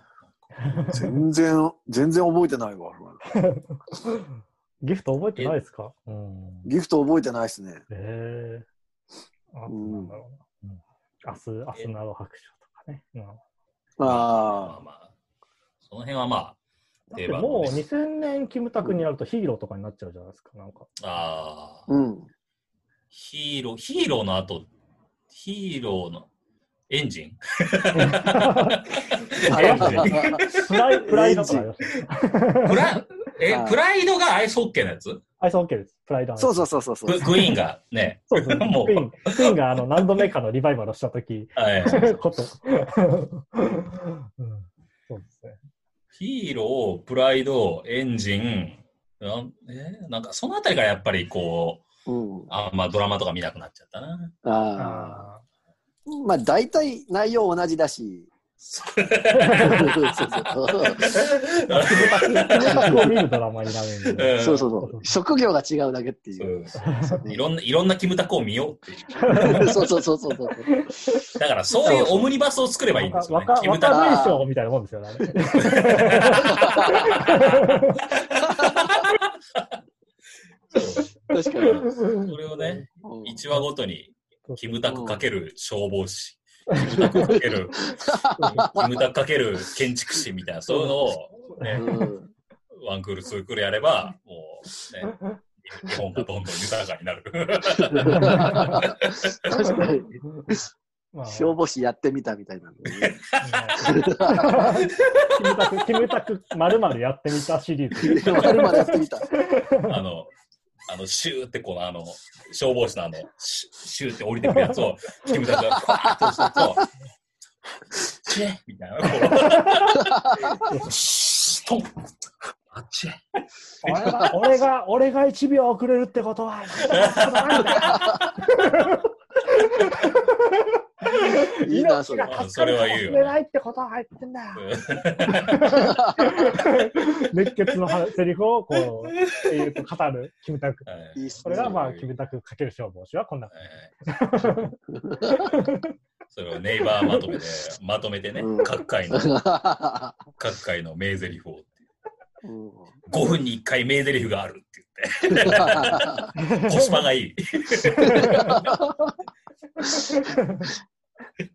全然、全然覚えてないわ。ギフト覚えてないですか？うん。ギフト覚えてないですね。ええあとうんなんだろうな。うん明日、明日など白書とかね。うんまああまあ、その辺はまあ、定番もうのね2000年キムタクになるとヒーローとかになっちゃうじゃないですか。なんか。あああ。、うん。ヒーロー、ヒーローの後、ヒーローのエンジン？ありましたね。プライプライドとかありましたね。プラえはいプライドがアイスホッケーのやつ？アイスホッケーです。プライドそうそうそうそうそう。ググイーンがね、そうですね。もうクイーン、クイーンがあの何度目かのリバイバルをしたとき、はいこと。うんそうですね。ヒーロー、プライド、エンジン、なんえなんかそのあたりがやっぱりこう、うん。あんまドラマとか見なくなっちゃったな。あああ。まあ、大体内容同じだし。そうそうそうそうそう。職業が違うだけってそいう。ういろんな、いろんなキムタクを見ようっていう。そうそうそうそうそう。だからそういうオムニバスを作ればいいんですよね。若キムタク若名称みたいなもんですよね。確かに。それをね、うん1話ごとにキムタクかける消防士、かける、キムタクかける建築士みたいな、そういうのを、ね、うんワンクール、ツークールやれば、もう、ね、日本がどんどん豊かになる。確かに。まあ消防士やってみたみ たいな。キムタク、キムタク、まるまるやってみたシリーズ。まるまるやってみた。あの、あの、シューってこの、あの、消防士のあの、シュシューって降りてくるやつを、キムタクがファーッと押すと、チェッみたいな、こう、シートンあっちへ。俺が、俺が、俺が1秒遅れるってことは、いいな、それ。命が助かるかもしれないってことは入ってんだよ。熱血の話セリフをこう、っていうと語るキムタク。はいいいっすね。これがまあ、キムタクかける消防士はこんな。はいそれをネイバーまとめで、まとめてねうん、各回の、各回の名台詞を。うん5分に1回名台詞があるって言って、コスパがいい。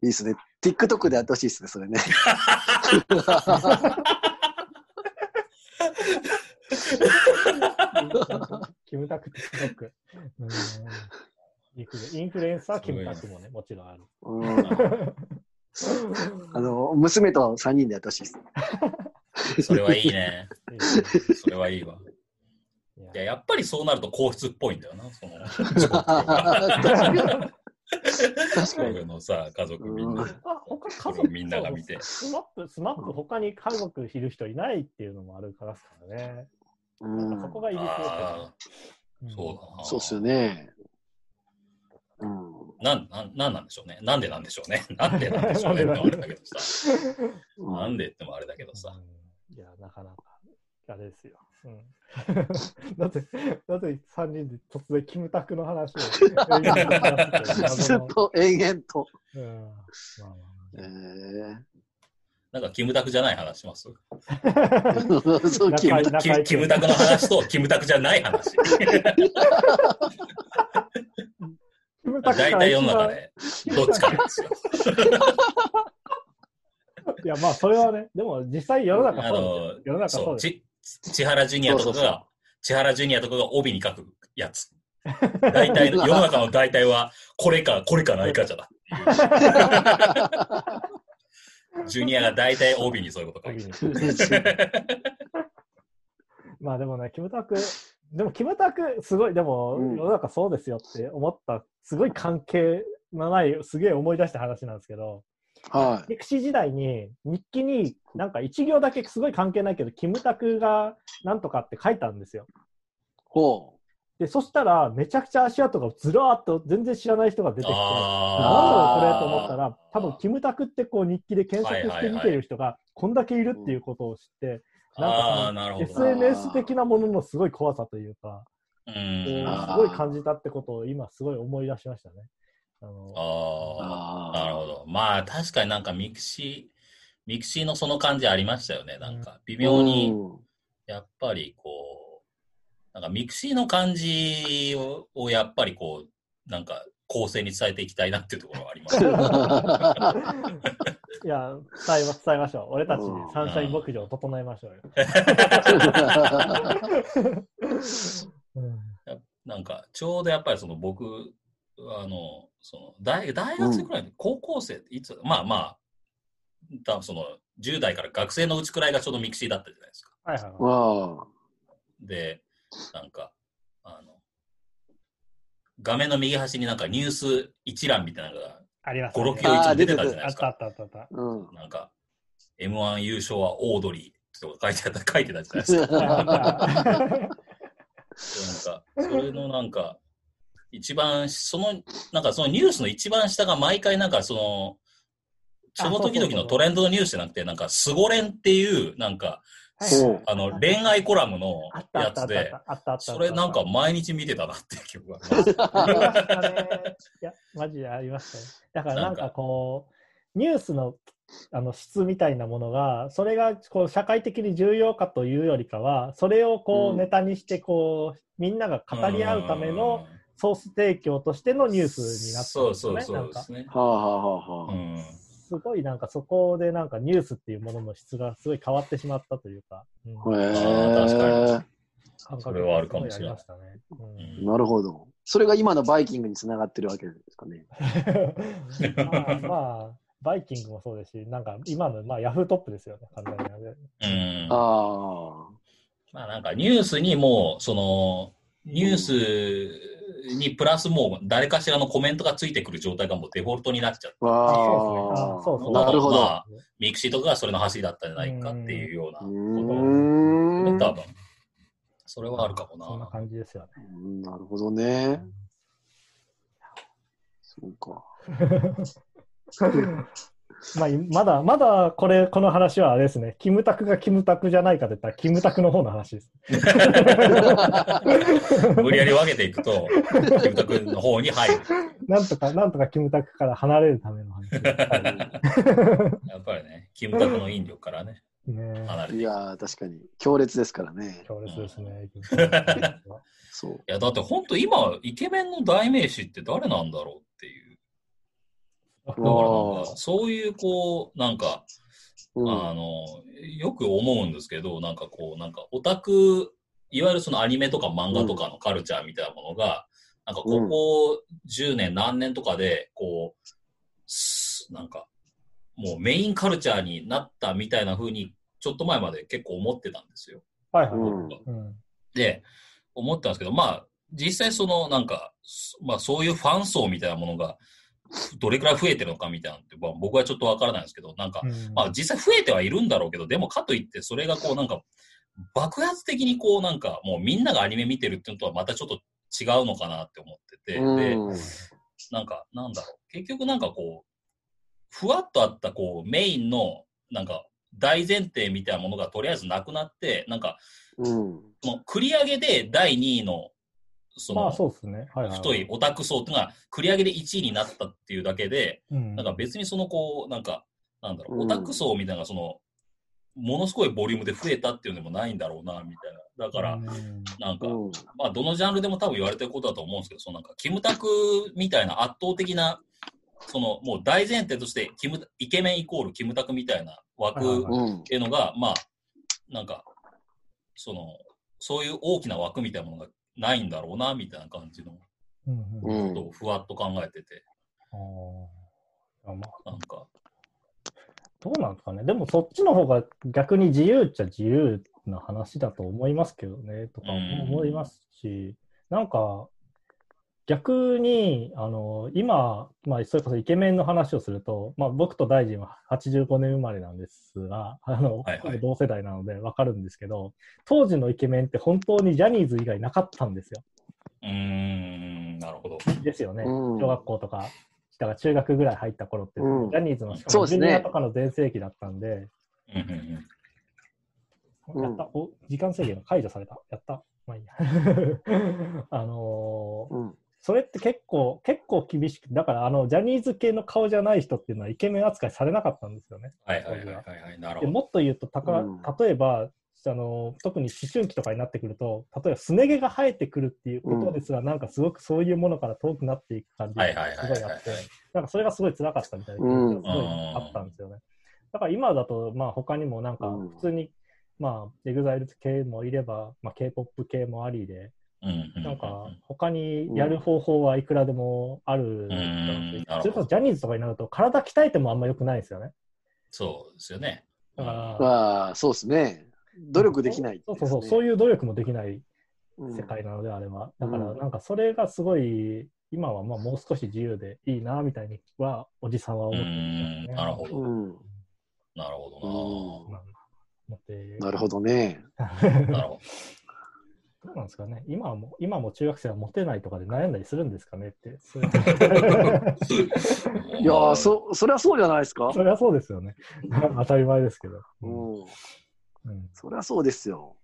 いいっすね。TikTok でやってほしいっすね、それね。キムタク TikTok。うんインフルインフルエンサーキムタクもね、もちろんある。うんあの、娘と3人でやってほしいっす。それはいいね。それはいいわ。いやいや、やっぱりそうなると皇室っぽいんだよな、その、確かに。僕のさ、家族みんな。あ他家族をみんなが見て。スマップ、スマップ、他に家族いる人いないっていうのもあるからですからね。うんそこがいいですよああ、ね。そうだな。そうっすよね。うん。なん、なん、なんなんでしょうね。なんでなんでしょうね。なんでなんでしょうね。ってあれだけどさ。なんでってもあれだけどさ。うんいや、なかなか、あれですよ。うん、なぜ、なぜ3人で突然キムタクの話を ずっと延々と。うんまあまえーなんかキムタクじゃない話します？あ そう、キムキキムタクの話とキムタクじゃない話。大体世の中でどっちかなんですよ。いや、まあ、それはね、でも実際世の中あそう。世の中そう。ち千原ジュニアとかそうそうそが、千原ジュニアとかが帯に書くやつ。大体の、世の中の大体は、これか、これかないかじゃだ。ジュニアが大体帯にそういうこと書いてる。時にまあでもね、キムタク、でもキムタク、すごい、でも、うん世の中そうですよって思った、すごい関係のない、すげえ思い出した話なんですけど、はい。歴史時代に日記になんか一行だけすごい関係ないけど、キムタクがなんとかって書いたんですよ。ほで、そしたら、めちゃくちゃ足跡がずらーっと全然知らない人が出てきて、なんだろうこれと思ったら、多分キムタクってこう日記で検索して見てる人がこんだけいるっていうことを知って、ななんるかその。SNS 的なもののすごい怖さというか、うんすごい感じたってことを今すごい思い出しましたね。あのあなるほど。まあ確かになんかミクシー、ミクシーのその感じありましたよね。なんか微妙に、うんやっぱりこう、なんかミクシーの感じををやっぱりこう、なんか後世に伝えていきたいなっていうところはあります。いや、伝えま伝えましょう。俺たちサンシャイン牧場を整えましょうよ。うんなんかちょうどやっぱりその僕、あの、その大大学生くらいの高校生っていつ、まあまあ、多分その10代から学生のうちくらいがちょうどミクシーだったじゃないですか。はいはいはい。わで、なんか、あの、画面の右端になんかニュース一覧みたいなのがあります5、ね6行一も出てたじゃないですか。あったあったあったあった。あ。うん。なんか、M1 優勝はオードリーとか書いてあった、書いてたじゃないですか。なんか、それのなんか、一番、その、なんかそのニュースの一番下が毎回なんかその、その時々のトレンドのニュースじゃなくて、なんか、スゴレンっていう、なんか、あの、恋愛コラムのあったあやつで。それなんか毎日見てたなっていう記憶があります。ありましたね。いや、マジでありましたね。だからなんかこう、ニュースのあの質みたいなものが、それがこう社会的に重要かというよりかは、それをこううんネタにしてこう、みんなが語り合うためのソース提供としてのニュースになってそうるんですよね。そうそなんかうですね。はあはあはあはあ。うん。すごいなんかそこでなんかニュースっていうものの質がすごい変わってしまったというか、うんへ確か感覚それはあるかもしれないなるほど。それが今のバイキングにつながってるわけですかね。まあ、まあ、バイキングもそうですし、なんか今の、まあ、ヤフートップですよね、完全に。うん。あまあなんかニュースにも、その、ニュースにプラスもう誰かしらのコメントがついてくる状態がもうデフォルトになっちゃって、あ。わあそうそうなるほど。まあミクシーとかがそれの走りだったんじゃないかっていうようなうこと。多分。それはあるかもそんなな。感じですよね。うんなるほどね。そうか。まあ、いまだ、まだこれ、この話はあれですね、キムタクがキムタクじゃないかと言ったら、キムタクの方の話です。無理やり分けていくと、キムタクの方に入る。なんとか、なんとかキムタクから離れるための話 やっぱりね、キムタクの引力からね、いねいやー、確かに。強烈ですからね。強烈ですね。キムタクは そう。や、だって本当今、イケメンの代名詞って誰なんだろうっていう。だからなんあか、そういうこう、なんか、うん。あの、よく思うんですけど、なんかこう、なんかオタク、いわゆるそのアニメとか漫画とかのカルチャーみたいなものが、なんかここ10年何年とかで、こう、すなんか、もうメインカルチャーになったみたいな風に、ちょっと前まで結構思ってたんですよ。はいはい。うんうんで、思ったんですけど、まあ、実際そのなんか、そまあそういうファン層みたいなものが、どれくらい増えてるのかみたいなのって、まあ、僕はちょっとわからないんですけど、なんか、うんまあ実際増えてはいるんだろうけど、でもかといってそれがこうなんか、爆発的にこうなんか、もうみんながアニメ見てるっていうのとはまたちょっと違うのかなって思ってて、で、うんなんか、なんだろう。結局なんかこう、ふわっとあったこう、メインの、なんか、大前提みたいなものがとりあえずなくなって、なんか、うん。その繰り上げで第2位の、その、まあそうですね。はいはい。太いオタク層っていうのが繰り上げで1位になったっていうだけで、うん。なんか別にそのこう、なんか、なんだろう、うんオタク層みたいなのがその、ものすごいボリュームで増えたっていうのでもないんだろうな、みたいな。だから、うんなんか、うんまあ、どのジャンルでも多分言われてることだと思うんですけど、そのなんか、キムタクみたいな圧倒的な、その、もう大前提として、キム、イケメンイコールキムタクみたいな枠。っていうのが、まあ、なんか、その、そういう大きな枠みたいなものがないんだろうな、みたいな感じのうんうん。うんことをふわっと考えてて、あー。あまあ。なんか、どうなんですかね。でもそっちの方が逆に自由っちゃ自由な話だと思いますけどね、とか思いますし、なんか、逆に、あの、今、まあ、それこそイケメンの話をすると、まあ、僕と大臣は85年生まれなんですが、あの、はいはい同世代なのでわかるんですけど、当時のイケメンって本当にジャニーズ以外なかったんですよ。うーん、なるほど。ですよね。うん小学校とか、だから中学ぐらい入った頃って、うんジャニーズのしかそうですねもジュニアとかの全盛期だったんで、うんうんうんうんやった、お時間制限が解除された。やった。まあいいや。あのーうん。それって結構、結構厳しくて、だからあの、ジャニーズ系の顔じゃない人っていうのはイケメン扱いされなかったんですよね。はいはいはいはいはい。なるでほど。もっと言うと、たかうん例えば、あの特に思春期とかになってくると、例えばすね毛が生えてくるっていうことですら、なんかすごくそういうものから遠くなっていく感じがすごいあって、なんかそれがすごい辛かったみたいなうん気持ちがすごいあったんですよね。だから今だと、まあ他にもなんかうん普通に、まあ、エグザイル系もいれば、まあ、K-POP 系もありで、うんうんなんか他にやる方法はいくらでもあるうそれこそジャニーズとかになると体鍛えてもあんま良くないですよね。そうですよね。だから、まあ、そうですね。努力できない、そうそうそう、そういう努力もできないうん世界なので、あれは。だから、うんなんかそれがすごい、今はまあもう少し自由でいいな、みたいには、おじさんはう思ってますん、ね。なるほど。うん。なるほうんまあ思ってなるほどね。どな。なるほどうなんですかね今はもう、今も中学生はモテないとかで悩んだりするんですかねって。そういやー、そ、それはそうじゃないですか。それはそうですよね。当たり前ですけど。うんそりゃそうですよ。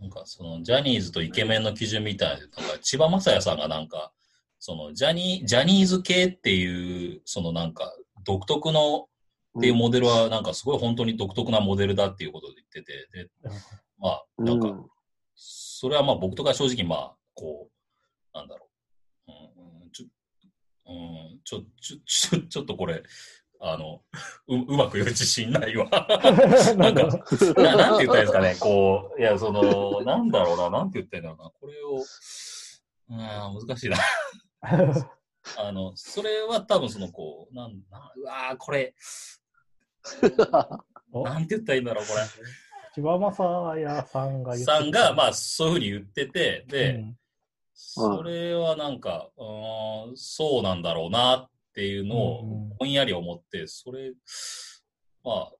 なんかそのジャニーズとイケメンの基準みたいな、なんか千葉雅也さんがなんか、そのジャニジャニーズ系っていう、そのなんか独特のっていうモデルはなんかすごい本当に独特なモデルだっていうことで言ってて、で、まあうんなんか、それはまあ僕とか正直まあ、こう、なんだろう。うん、ちょ、うん、ちょ、ちょ、ちょ、ちょっとこれ、あの、う、うまく言う自信ないわ。なんか、ななんて言ったらいいですかね、こう、いや、その、なんだろうな、なんて言ったらいいんだろうな、これを、うん、難しいな。あの、それは多分その、こう、なん、なうわーこれ、おなんて言ったらいいんだろう、これ。千葉雅也さんが言ってさんが、まあ、あ、そういうふうに言ってて、で、うんそれはなんか、うーん、そうなんだろうなっていうのをうんぼんやり思って、それ、まあ、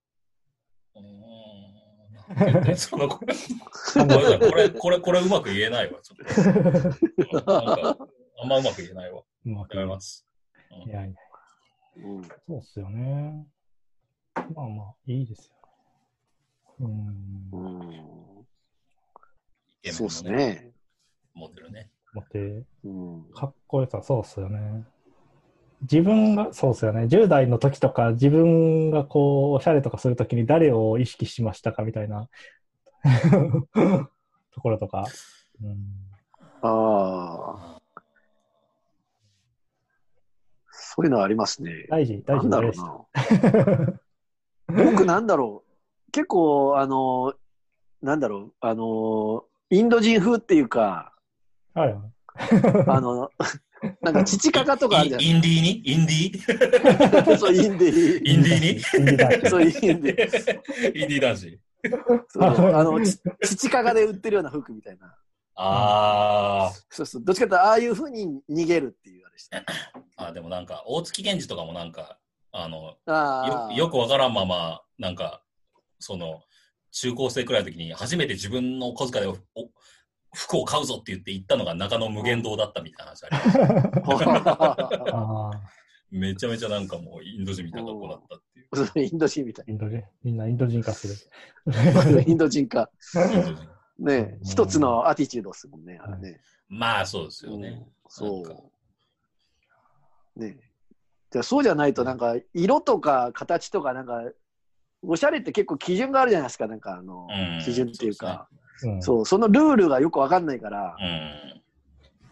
うーん、なんて言ったら いいんですかねこれ、これ、これ、これうまく言えないわ、ちょっと。うんなんか、あんまうまく言えないわ。うまくやめます。いやいや、うんそうっすよね。まあまあ、いいですよね。うん。そうですね。モデルね。モテ、うんかっこよさ、そうっすよね。自分が、そうっすよね。10代の時とか、自分がこう、おしゃれとかするときに誰を意識しましたかみたいな ところとか。うん、ああ、そういうのはありますね。大事、大事なんだろ大うな。僕なんだろう。結構、あの、なんだろう、あの、インド人風っていうか、はいはい。あの、なんか、父カカとかあるじゃないインディーに？インディー？そう、インディインディーに？インディ男子そう、インディインディー男子。そうあの、ち父カカで売ってるような服みたいな。あそうそう。どっちかというと、ああいうふうに逃げるっていうあれして。ーあ。でもなんか、大月健二とかもなんか、あの、ああ。よよくわからんまま、なんか、その、中高生くらいの時に初めて自分のお小遣いでお服を買うぞって言って行ったのが中野無限堂だったみたいな話あります。ああ、めちゃめちゃなんかもうインド人みたいな格好だったっていう。インド人みたいインド人、みんなインド人化する。な。インド人か。インド人ねうん一つのアティチュードですもんね、あれね。まあそうですようんね。そう。ねじゃあそうじゃないと、なんか、色とか形とか、なんか、おしゃれって結構基準があるじゃないですか、なんか、あのうん、基準っていうか。うんそう、そのルールがよくわかんないから、うん。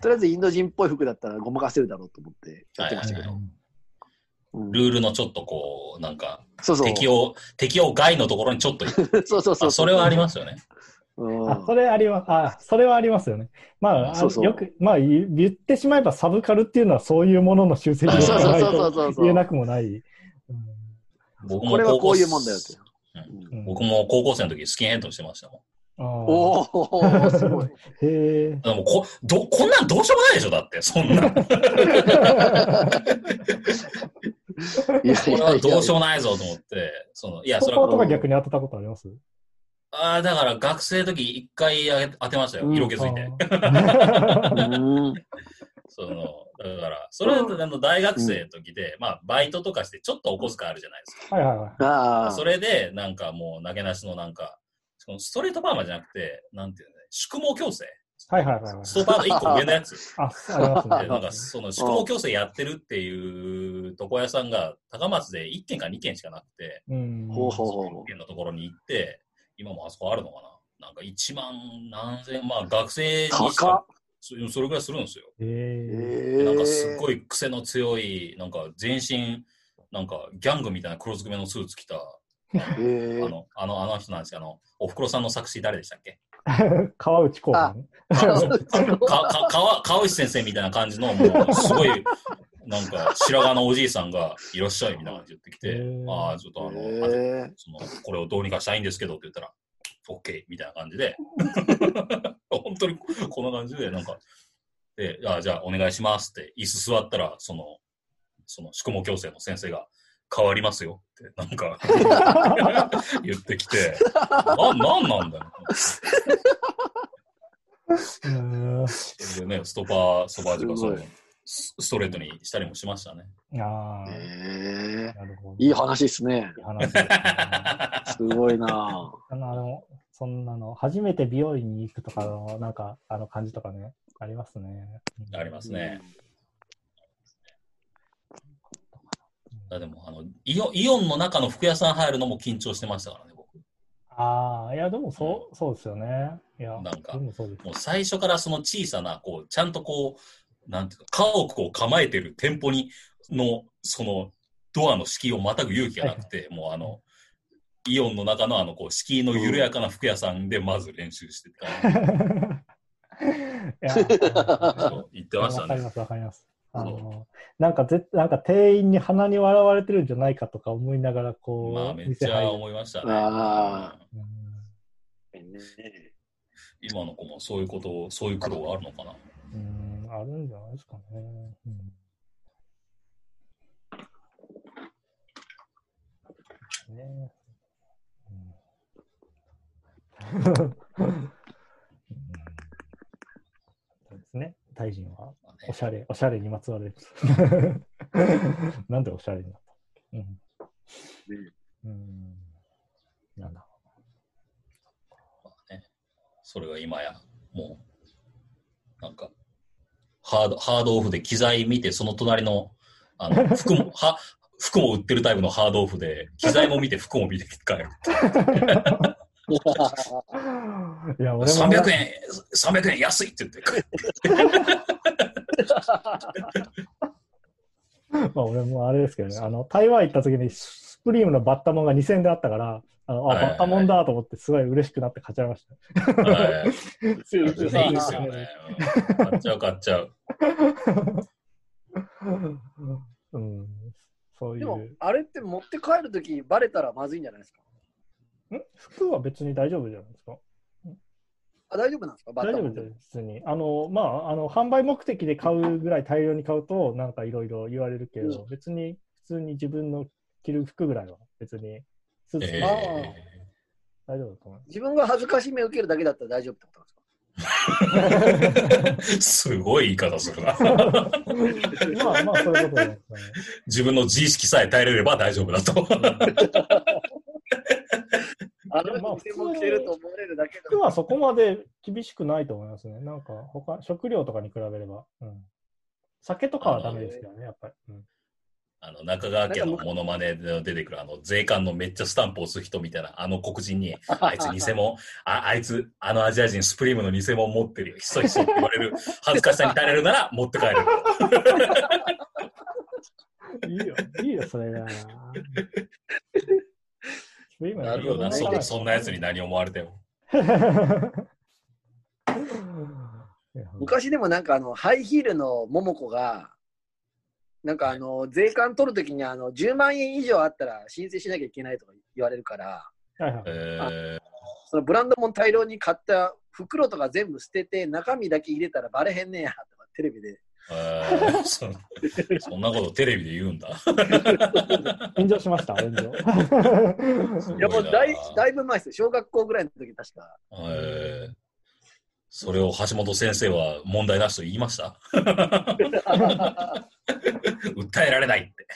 とりあえずインド人っぽい服だったらごまかせるだろうと思ってやってましたけど。ルールのちょっとこう、なんか、そうそう。適用、適用外のところにちょっと。そうそうそう。あそれはありますよね。うんあ、それあります。あ、それはありますよね。まあ、あそうそうよく、まあ、言言ってしまえばサブカルっていうのはそういうものの集積でそうそうないそうそうそうと言えなくもない。うん僕もこれはこういう高校もんだよって。ううん僕も高校生の時スキンヘッドしてましたもん。おお、すごい。へえ。でもこど、こんなんどうしようもないでしょだって、そんな。いやいこれやはいどうしようもないぞと思って、その、いや、それは、とか逆に当てたことあります？ああ、だから学生の時一回あげ当てましたよ。うん色気づいて。うんその、だから、それはあの大学生の時で、まあ、バイトとかしてちょっとお小遣いあるじゃないですか。はいはいはい。ああ。それで、なんかもう投げなしのなんか、そのストレートパーマじゃなくて、なんていうのね、宿毛矯正。はいはいはいはい。ストパーの一個上のやつ。あ、ありますね。で、なんか、その宿毛矯正やってるっていう床屋さんが高松で1軒か2軒しかなくて、うん。ほうほうほう1軒のところに行って、今もあそこあるのかななんか1万何千、まあ学生にし高かっ。そそれぐらいするんですよ。へえ。えでなんかすっごい。い癖の強い、なんか全身、なんかギャングみたいな黒ずくめのスーツ着た、えあー、の、あの、あの人なんですけど、あの、おふくろさんの作詞誰でしたっけ？川内公園。か、か、か川内先生みたいな感じの、もう、すごい、なんか、白髪のおじいさんが、いらっしゃいみたいな感じで言ってきてああ、ちょっとあの、えー、その、これをどうにかしたいんですけどって言ったら、OK! みたいな感じで、本当にこんな感じで、なんか、で、あじゃあお願いしますって、椅子座ったら、その、その宿毛矯正の先生が、変わりますよって、なんか、言ってきて、な、なんなんだよ。うんそれでね、ストパー、ストパージがそのすごいスストレートにしたりもしましたね。ああ、えなるほど。ー、いい話ですね。いい話ですね。すごいなあの、あのそんなの、初めて美容院に行くとかの、なんか、あの感じとかね、ありますね。うんありますね。あでもあのイオン、イオンの中の服屋さん入るのも緊張してましたからね、僕。ああ、いや、でもそう、そうですよね。いや、なんかでも。もう最初からその小さな、こう、ちゃんとこう、なんていうか、家屋を構えてる店舗に、の、その、ドアの敷居をまたぐ勇気がなくて、もうあの、イオンの中のあの、こう、敷居の緩やかな服屋さんでまず練習してた。言ってましたね。わかります、わかります。あの、なんかぜ、なんか店員に鼻に笑われてるんじゃないかとか思いながら、こう、まあ、めっちゃ店入る思いましたね。あうんね今の子もそういうことを、そういう苦労があるのかな。うん、あるんじゃないですかね。うんねうんそうですね。大臣はおしゃれ、おしゃれにまつわる。なんでおしゃれになった？うん。うん。なんだ。まあね、それが今や、もう、なんか、ハード、ハードオフで機材見て、その隣の、あの、服も、は、服も売ってるタイプのハードオフで、機材も見て、服も見て帰る。いや、俺も、300円、300円安いって言って帰る。まあ俺もあれですけどね、あの、台湾行った時にスプリームのバッタモンが2000円であったから、あの、あ、はいはいはいバッタモンだと思ってすごい嬉しくなって買っちゃいました。はい。うんそれねいいですよね。うん買っちゃう、買っちゃう。うん、そういでもう。、あれって持って帰るときバレたらまずいんじゃないですか？ん？服は別に大丈夫じゃないですか？あ大丈夫なんですか？大丈夫です、普通に。あの、まあ、あの、販売目的で買うぐらい大量に買うと、なんかいろいろ言われるけど、う別に普通に自分の着る服ぐらいは別にスーツえであ大丈夫だと思います。自分が恥ずかしめを受けるだけだったら大丈夫ってことなんですか？ー すごい言い方するな。まあまあ、そういうことですね。自分の自意識さえ耐えれれば大丈夫だと。あのまあ人偽物着てると思われるだけだ服はそこまで厳しくないと思いますね。なんか、他、食料とかに比べれば。うん。酒とかはダメですけどね、やっぱり。うんあの、中川家のモノマネで出てくる、あの、税関のめっちゃスタンプ押す人みたいな、あの黒人に、あいつ偽物、ああいつ、あのアジア人スプリームの偽物持ってるよ、ひそひそって言われる 恥ずかしさに耐えれるなら持って帰れる。いいよ、いいよ、それが。今なるほどねそそんなやつに何思われても。昔でもなんかあのハイヒールの桃子がなんかあの税関取るときにあの10万円以上あったら申請しなきゃいけないとか言われるからはいはい。えそのブランドもん大量に買った袋とか全部捨てて、中身だけ入れたらバレへんねやとか、テレビで。ーえーそそんなことテレビで言うんだ。炎上しました、炎上。いやもうなだいだいぶ前ですよ。小学校ぐらいの時確か。えーそれを橋本先生は問題なしと言いました？訴えられないって。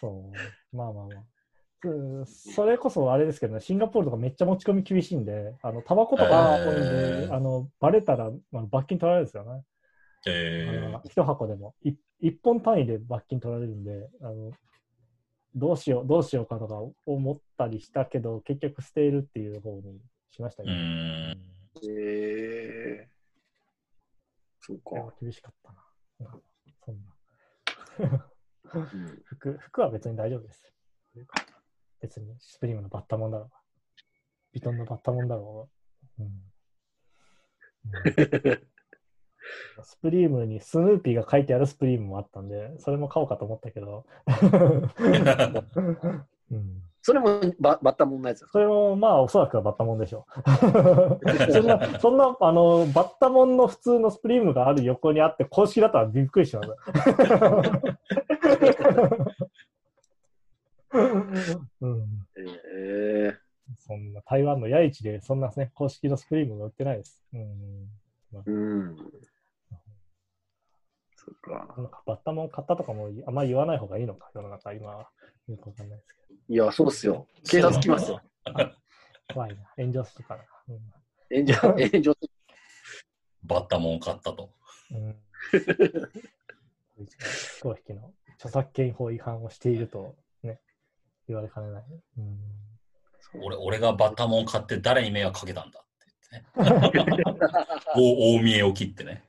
そう。まあまあまあ。うんそれこそあれですけどね、シンガポールとかめっちゃ持ち込み厳しいんで、あのタバコとか多いんで、へーあのバレたら、まあ、罰金取られるんですよね。えあの一箱でもい一本単位で罰金取られるんであの、どうしよう、どうしようかとか思ったりしたけど、結局捨てるっていう方にしましたー、うけど、ーん。へえそうか。厳しかったな。そんなうん服服は別に大丈夫です。別にスプリームのバッタモンだろうが、ビトンのバッタモンだろうが。うんうん スプリームにスヌーピーが書いてあるスプリームもあったんで、それも買おうかと思ったけど、うん、それもババッタモンのやつですそれもまあおそらくはバッタモンでしょう。そんな、そんなあのバッタモンの普通のスプリームがある横にあって、公式だったらびっくりします。うそんな台湾のヤイチでそんなね、公式のスプリームが売ってないです。うん。うん。そっか。なんかバッタモン買ったとかもあんまり言わない方がいいのか、世の中、今は。よくわかんないですけいや、そうっすよ。警察来ますよ。ど。怖いな。炎上するから炎上、炎上。バッタモン買ったと。な。うん。うん。飛行機の著作権法違反をしているとね、言われかねない。うん。俺俺がバッタモン買って誰に迷惑かけたんだ ね。大大見えを切ってね。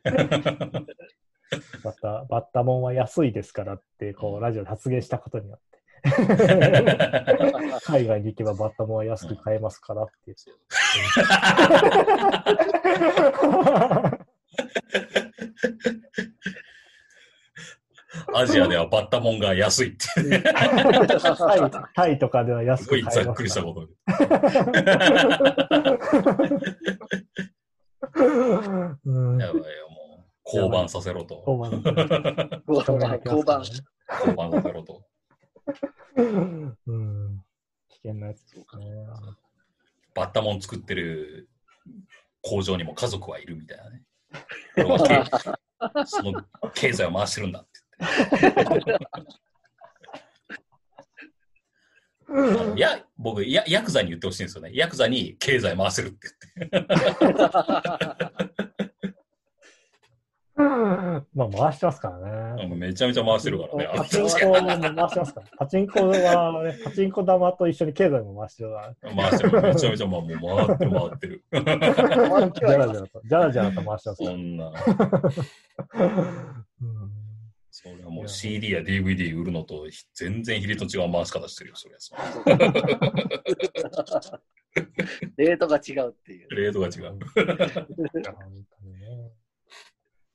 バッタ、バッタモンは安いですからって、こう、ラジオで発言したことによって。海外に行けばバッタモンは安く買えますからって。アジアではバッタモンが安いっていうね。タイタイとかでは安すごく買えますいざっくりしたかこと。やばいよ、もう。降板させろと。交番の交番、交番。降板させろと。うん。危険なやつですね。バッタモン作ってる工場にも家族はいるみたいなね。その経済を回してるんだって。いや、僕や、ヤクザに言ってほしいんですよね。ヤクザに経済回せるって言って。まあ、回してますからね。めちゃめちゃ回してるからね。パチンコも回してますから。パチンコはね、パチンコ玉と一緒に経済も回してるから。回してる。めちゃめちゃ、まあ、もう回ってる回ってる。じゃらじゃらと、じゃらじゃらと回してますかそんな、ら。うんそれはもう CD や DVD 売るのと全然比率の違う回し方してるよ、そりゃそう。レートが違うっていう。レートが違う。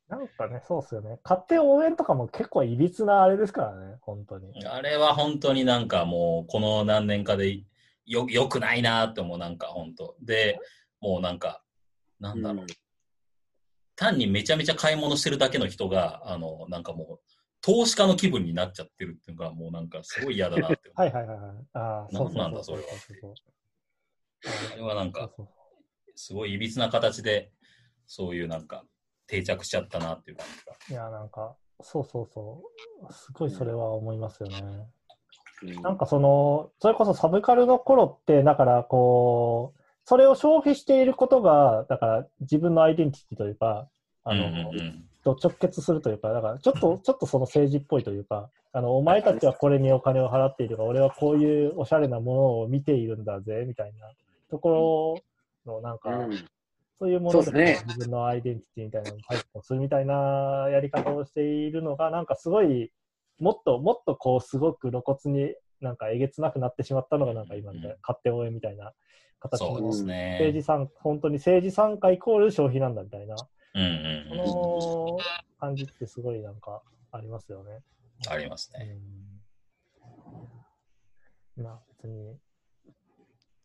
なんかね、そうっすよね。勝手応援とかも結構いびつなあれですからね、本当に。あれは本当になんかもう、この何年かでよ、よくないなって思う、なんか本当。で、もうなんか、なんだろう。単にめちゃめちゃ買い物してるだけの人が、あの、なんかもう、投資家の気分になっちゃってるっていうのが、もうなんかすごい嫌だなって。はいはいはいはい。ああ、そうそうなんだそうそれはそうそうあれはなんか、そうそうすごいいびつな形で、そういうなんか、定着しちゃったなっていう感じが。いや、なんか、そうそうそう。すごいそれは思いますよね。うんなんかその、それこそサブカルの頃って、だからこう、それを消費していることが、だから自分のアイデンティティというか、あの、うんうんうんと直結するというか、だからちょっと、ちょっとその政治っぽいというか、あの、お前たちはこれにお金を払っているが、俺はこういうおしゃれなものを見ているんだぜ、みたいなところの、なんか、うん。そういうものでね。自分のアイデンティティみたいなのを配布するみたいなやり方をしているのが、なんかすごい、もっともっとこう、すごく露骨になんかえげつなくなってしまったのが、なんか今みたいな、勝手応援みたいな形の政治ね。参、本当に政治参加イコール消費なんだみたいな、うんうんうん。この感じってすごいなんかありますよね。ありますうね。んまあ別に、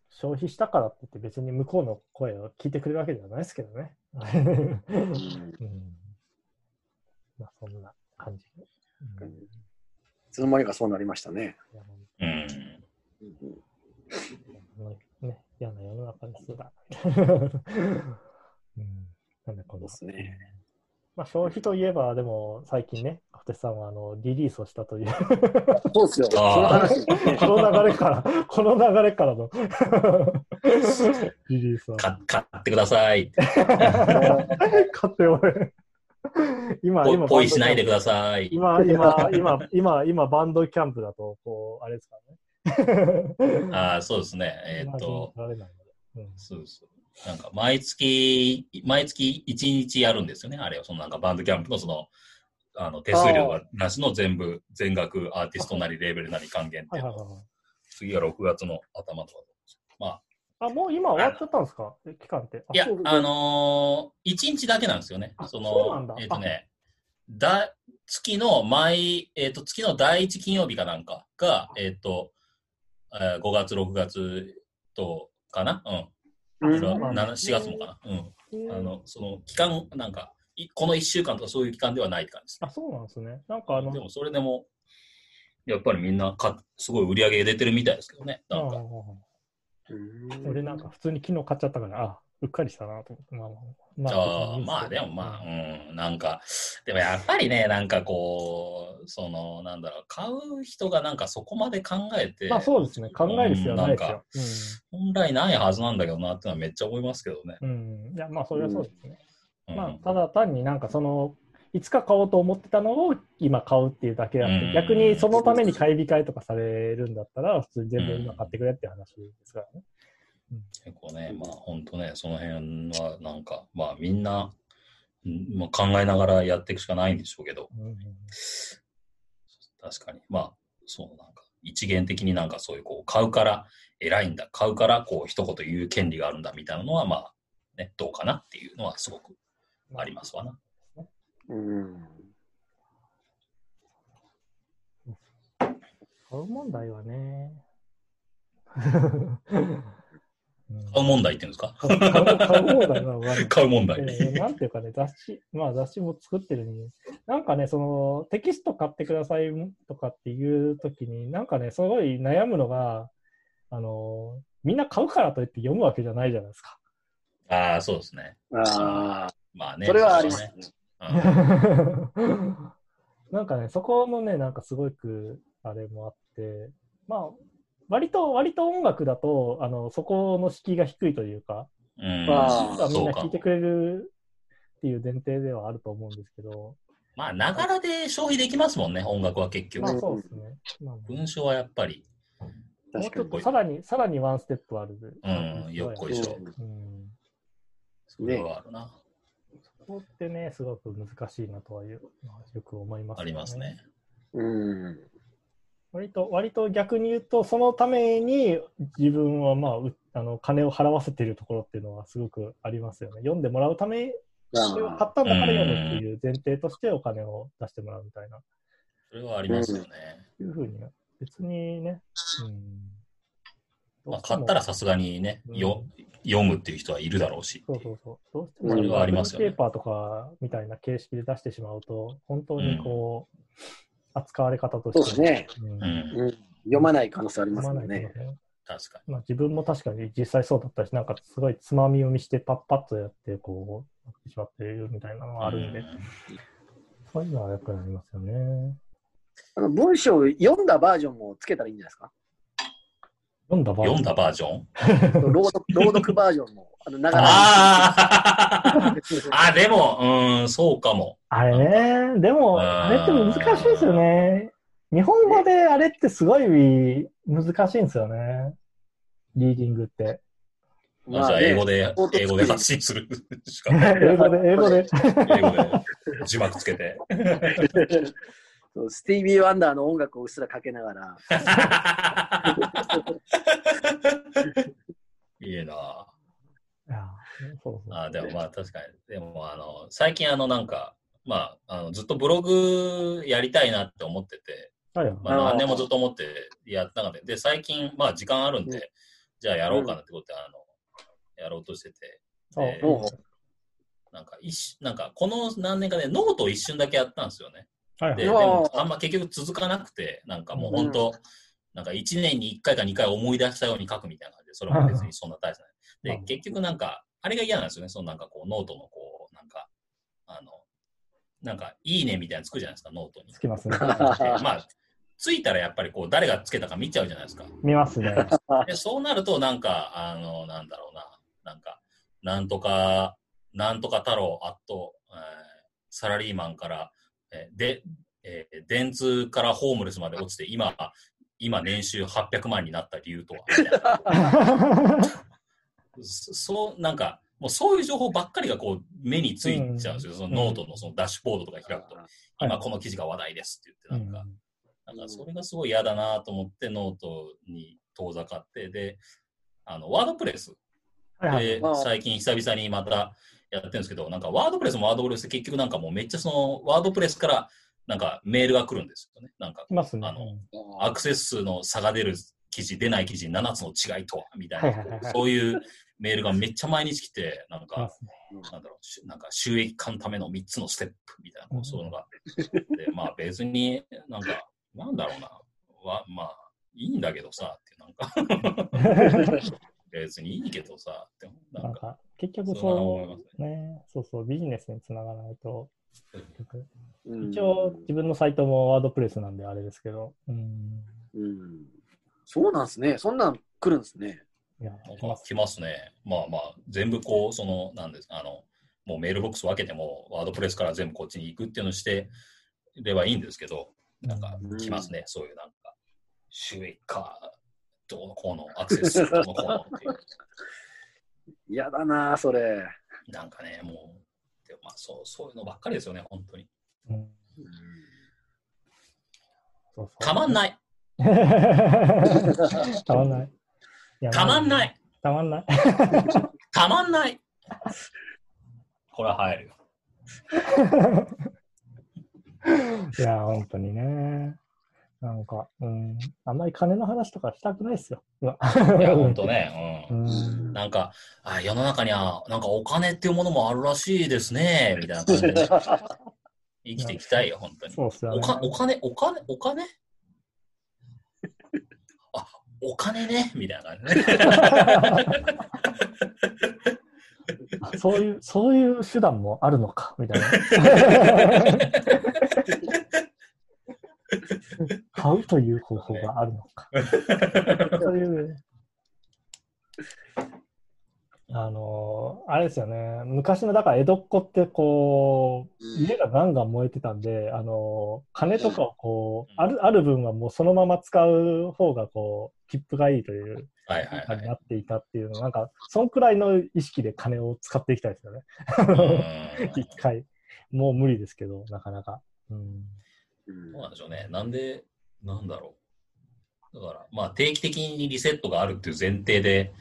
消費したからって言って別に向こうの声を聞いてくれるわけではないですけどね。うん。まあそんな感じで。うんいつの間にかそうなりましたね。うん。ね、嫌な世の中ですが。うん。なんでこんな。そうですねまあ消費といえば、でも最近ね、小手さんはあのリリースをしたという。そうですよ。その話。この流れから、この流れからの リリースは。か買ってください。買って俺。今、今、ポイしないでください。今、今、今、今、今、バンドキャンプだと、こう、あれですからね。ああ、そうですね。えーっと、そうそう。なんか、毎月、毎月1日やるんですよね。あれを、そのなんかバンドキャンプのその、あの、手数料がなしの全部、全額アーティストなりレーベルなり還元っていう。次が6月の頭とか。まあ、あ、もう今終わっちゃったんですか？え期間って。あいやあのー、1日だけなんですよね。あその、えっ、とね、だ、月の毎、えっ、と、月の第一金曜日かなんかが、えっ、と、えー5月、6月と、かな？うん。うんそうなんだ。な4月もかな。うん。あの、その期間、なんか、いこの1週間とかそういう期間ではないって感じです、あ、そうなんですね。なんかあの、でもそれでも、やっぱりみんなか、すごい売り上げ出てるみたいですけどね。なんか、うんうんうんうん俺なんか普通に昨日買っちゃったから、あ、うっかりしたなと思って。まあ、まああ別にいいすけどまあでもまあ、うん、なんか、でもやっぱりね、なんかこう、その、なんだろう、買う人がなんかそこまで考えて、まあそうですね。考える必要はないですよ。本来ないはずなんだけどなってのはめっちゃ思いますけどね。うん。うん。いや、まあそれはそうですね。うんまあ、ただ単になんかその、いつか買おうと思ってたのを今買うっていうだけであって、うん逆にそのために買い控えとかされるんだったら、普通に全部今買ってくれっていう話ですからね。結構ね、まあ本当ね、その辺はなんか、まあみんな、うんまあ、考えながらやっていくしかないんでしょうけど、うん確かに。まあ、そうなんか、一元的になんかそういうこう、買うから偉いんだ、買うからこう、一言言う権利があるんだみたいなのは、まあ、ね、どうかなっていうのはすごくありますわな。うん買う問題はね。うん買う問題っていうんですか？買う買う問題は買う問題。えーなんていうかね、雑誌、まあ雑誌も作ってるのに、なんかね、そのテキスト買ってくださいとかっていうときに、なんかね、すごい悩むのが、あの、みんな買うからといって読むわけじゃないじゃないですか。ああ、そうですね。ああ、まあね。それはありますね。ね。うん なんかね、そこのね、なんかすごくあれもあって、まあ、割と、割と音楽だと、あの、そこの敷居が低いというか、うんあーみんな聞いてくれるっていう前提ではあると思うんですけど、まあ、ながらで消費できますもんね、音楽は結局。まあそうですね。まあ文章はやっぱり、もう。ちょっとさらに、さらにワンステップある。うんよっこいしょうん。それはあるな。そこってね、すごく難しいなとはよく思います、ありますね。。うん。割と、割と逆に言うと、そのために自分は、まあ、うあの、金を払わせているところっていうのはすごくありますよね。読んでもらうため、それを買ったんだから読むっていう前提としてお金を出してもらうみたいな、それはありますよね。いうふうに、別にね、うん。まあ、買ったらさすがにね、うんよ読むっていう人はいるだろうし。そうそうそう。どうしてそれも、はありますよねペーパーとかみたいな形式で出してしまうと、本当にこう、扱われ方として。そうですね。うん。うん、うん。読まない可能性ありますよね。確かまあ、自分も確かに実際そうだったし、なんかすごいつまみ読みしてパッパッとやって、こう、なってしまっているみたいなのに。があるんで、うそういうのはよくなりますよね。あの文章を読んだバージョンもつけたらいいんじゃないですか？読んだ場合読んだバージョン？朗読朗読バージョンも、あの、ながらあああ、でも、うん、そうかも。あれね、でも、あれって難しいですよね。日本語であれってすごい難しいんですよね。リーディングって。まあ、じゃあ、英語で英語で発信するしか。英語で、英語で。英語で字幕つけて。そうスティービー・ワンダーの音楽をうっすらかけながら、いいな。あでもまあ確かに。でもあの、最近あのなんか、まあ、あのずっとブログやりたいなって思ってて、はいはい。まあ、何年もずっと思ってやった中で、で、最近、まあ、時間あるんで、うん。じゃあやろうかなってことで、あの、やろうとしてて、なんか、一瞬なんか、この何年かでノートを一瞬だけやったんですよね。で、ではいはい。も、あんま結局続かなくて、なんかもう本当、なんか1年に1回か2回思い出したように書くみたいな感じで、それも別にそんな大したない。で、結局なんか、あれが嫌なんですよね、そのなんかこう、ノートのこう、なんか、あの、なんか、いいねみたいなのつくじゃないですか、ノートにつ。きますね。でまあ、ついたらやっぱりこう、誰がつけたか見ちゃうじゃないですか。見ますね。で、そうなると、なんか、あの、なんだろうな、なんか、なんとか、なんとか太郎、あと、えーサラリーマンから、えーで、えー電通からホームレスまで落ちて、今、今年収800万になった理由とは、そ そう、なんか、もうそういう情報ばっかりがこう、目についちゃうんですよ。そのノートのそのダッシュボードとか開くと、今この記事が話題ですって言って、なんか、なんかそれがすごい嫌だなと思ってノートに遠ざかって、で、あの、ワードプレス。で最近久々にまたやってるんですけど、なんかワードプレスもワードプレスで結局なんかもうめっちゃそのワードプレスからなんかメールが来るんですよね。なんかね。あのうんアクセス数の差が出る記事、出ない記事7つの違いとはみたいな、はいはいはいはいそういうメールがめっちゃ毎日来て、なんか。なんだろうし、なんか収益化のための3つのステップみたいな、こうそういうのが。で、まあ別になんか、なんだろうな、わまあいいんだけどさ、ってなんか、別にいいけどさ、ってなんか、結局そうね、そうそう、ビジネスにつながないと、一応、自分のサイトもワードプレスなんであれですけど、うん。うんそうなんですね。そんなん来るんですね。いや、来ますか来ますね。まあまあ、全部こう、その、なんですあの、もうメールボックス分けても、ワードプレスから全部こっちに行くっていうのをしてればいいんですけど、なんかうん来ますね、そういうなんか、収益化、どうのこうの、アクセス数どうのこうのっていう。嫌だな、それ。なんかね、もう、でもまあそう、そういうのばっかりですよね、本当に。うんそうそうたまんない。たまんない。たまんない。たまんない。たまんない。これは入るよ。いや、本当にね。なんか、うん、あんまり金の話とかしたくないですよ。いいや、本当ね。う。うんん。なんか、あ世の中には、なんかお金っていうものもあるらしいですね、みたいな感じで 生きていきたいよ、本当に。そうっすよね。おかお金、お金、お金？あ、お金ね、みたいな感じね。そういう、そういう手段もあるのか、みたいな。買うという方法があるのか。そういう、あのーあれですよね、昔のだから江戸っ子ってこう、うん家がガンガン燃えてたんで、あのー金とかをこう、あるある分はもうそのまま使う方がこう、切符がいいというはいはいは。にないっていたっていうの、なんか、そんくらいの意識で金を使っていきたいですよね。うん 一回。もう無理ですけど、なかなか。うん。うんそうなんでしょうね。なんで、なんだろう。だから、まあ定期的にリセットがあるっていう前提で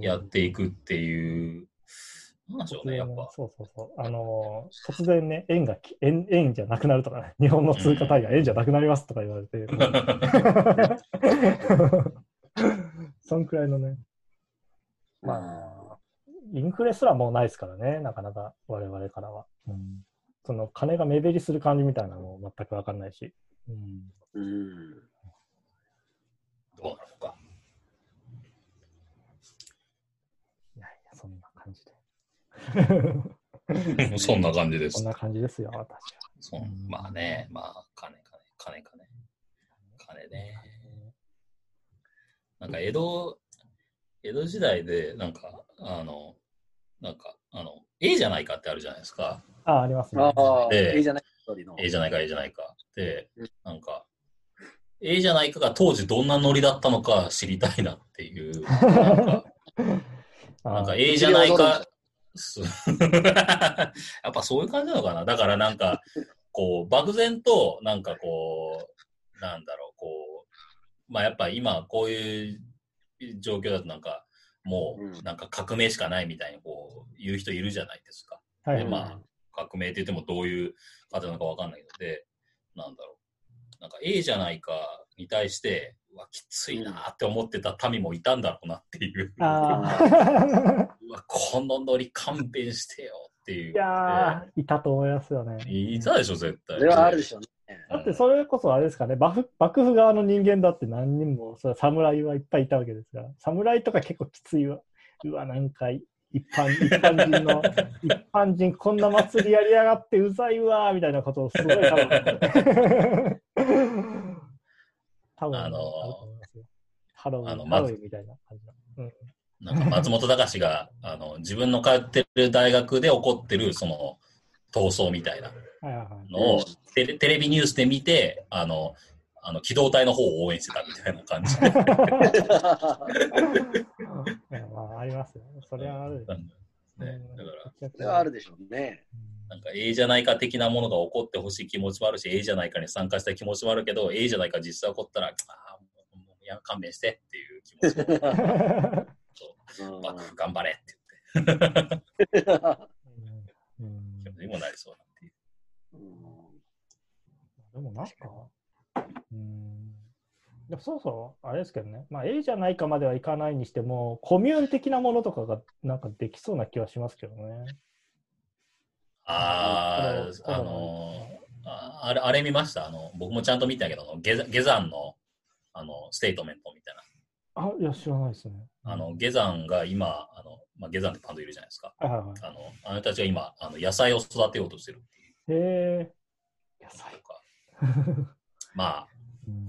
やっていくっていう、なんでしょうね、やっぱ。そうそうそう。あのー突然ね、円がき円、円じゃなくなるとかね、日本の通貨単位が円じゃなくなりますとか言われて、そんくらいのね、まあ、インフレすらもうないですからね、なかなか我々からは。うん、その金が目減りする感じみたいなのも全くわかんないし。うんうんどうなのか。いやいや、そんな感じで。そんな感じですこん。な感じですよ、私は。そうまあね、まあ、金、金、金、金。金ね。なんか、江戸、江戸時代で、なんか、あの、なんか、あの、ええじゃないかってあるじゃないですか。あ、ありますね。ああ、でいいじゃない、一人の。ええじゃないか、ええじゃないか。でうん、なんか、ええじゃないかが当時どんなノリだったのか知りたいなっていう。なんか、なんか、ええじゃないか、す やっぱそういう感じなのかな。だからなんか、こう、漠然と、なんかこう、なんだろう、こう、まあやっぱ今こういう状況だとなんか、もうなんか革命しかないみたいにこう、言う人いるじゃないですか。はいで、まあ、革命って言ってもどういう方なのかわかんないので、なんだろう。なんか A じゃないかに対して、うわ、きついなって思ってた民もいたんだろうなっていう。あ うわ、このノリ勘弁してよっていう。いやー、いたと思いますよね。いたでしょ、絶対。それはあるでしょうね。だってそれこそあれですかね、幕府幕府側の人間だって何人も、それは侍はいっぱいいたわけですが、侍とか結構きついわ。うわ、なんか一般一般人の、一般人こんな祭りやりやがってうざいわ、みたいなことをすごい多分。多分あのハロウィンみたいな感じの。うんなんか松本隆が あの自分の通ってる大学で起こってるその闘争みたいな。のをテレテレビニュースで見て、あの、あの機動隊の方を応援してたみたいな感じで。うんまあ、ありますよね。それはある。なんだね、だから、それはあるでしょうね。なんか A じゃないか的なものが起こってほしい気持ちもあるし、A じゃないかに参加したい気持ちもあるけど、A じゃないか実際起こったら、ああ、もう勘弁してっていう気持ちも、そう。幕府頑張れって言って、にもなりそうなって。でもなん。か、うん。でもそうそう、あれですけどね。まあ、A じゃないかまではいかないにしても、コミューン的なものとかがなん。かできそうな気はしますけどね。ああ、あのああれ、あれ見ましたあの、僕もちゃん。と見たけど、下山の、あの、ステートメントみたいな。あ、いや、知らないですね。あの、下山が今、あの、まあ、下山ってバンドいるじゃないですか。はいはいはあの、あの人たちが今、あの、野菜を育てようとしてるっていうい。へえ。野菜と。か。まあ、うん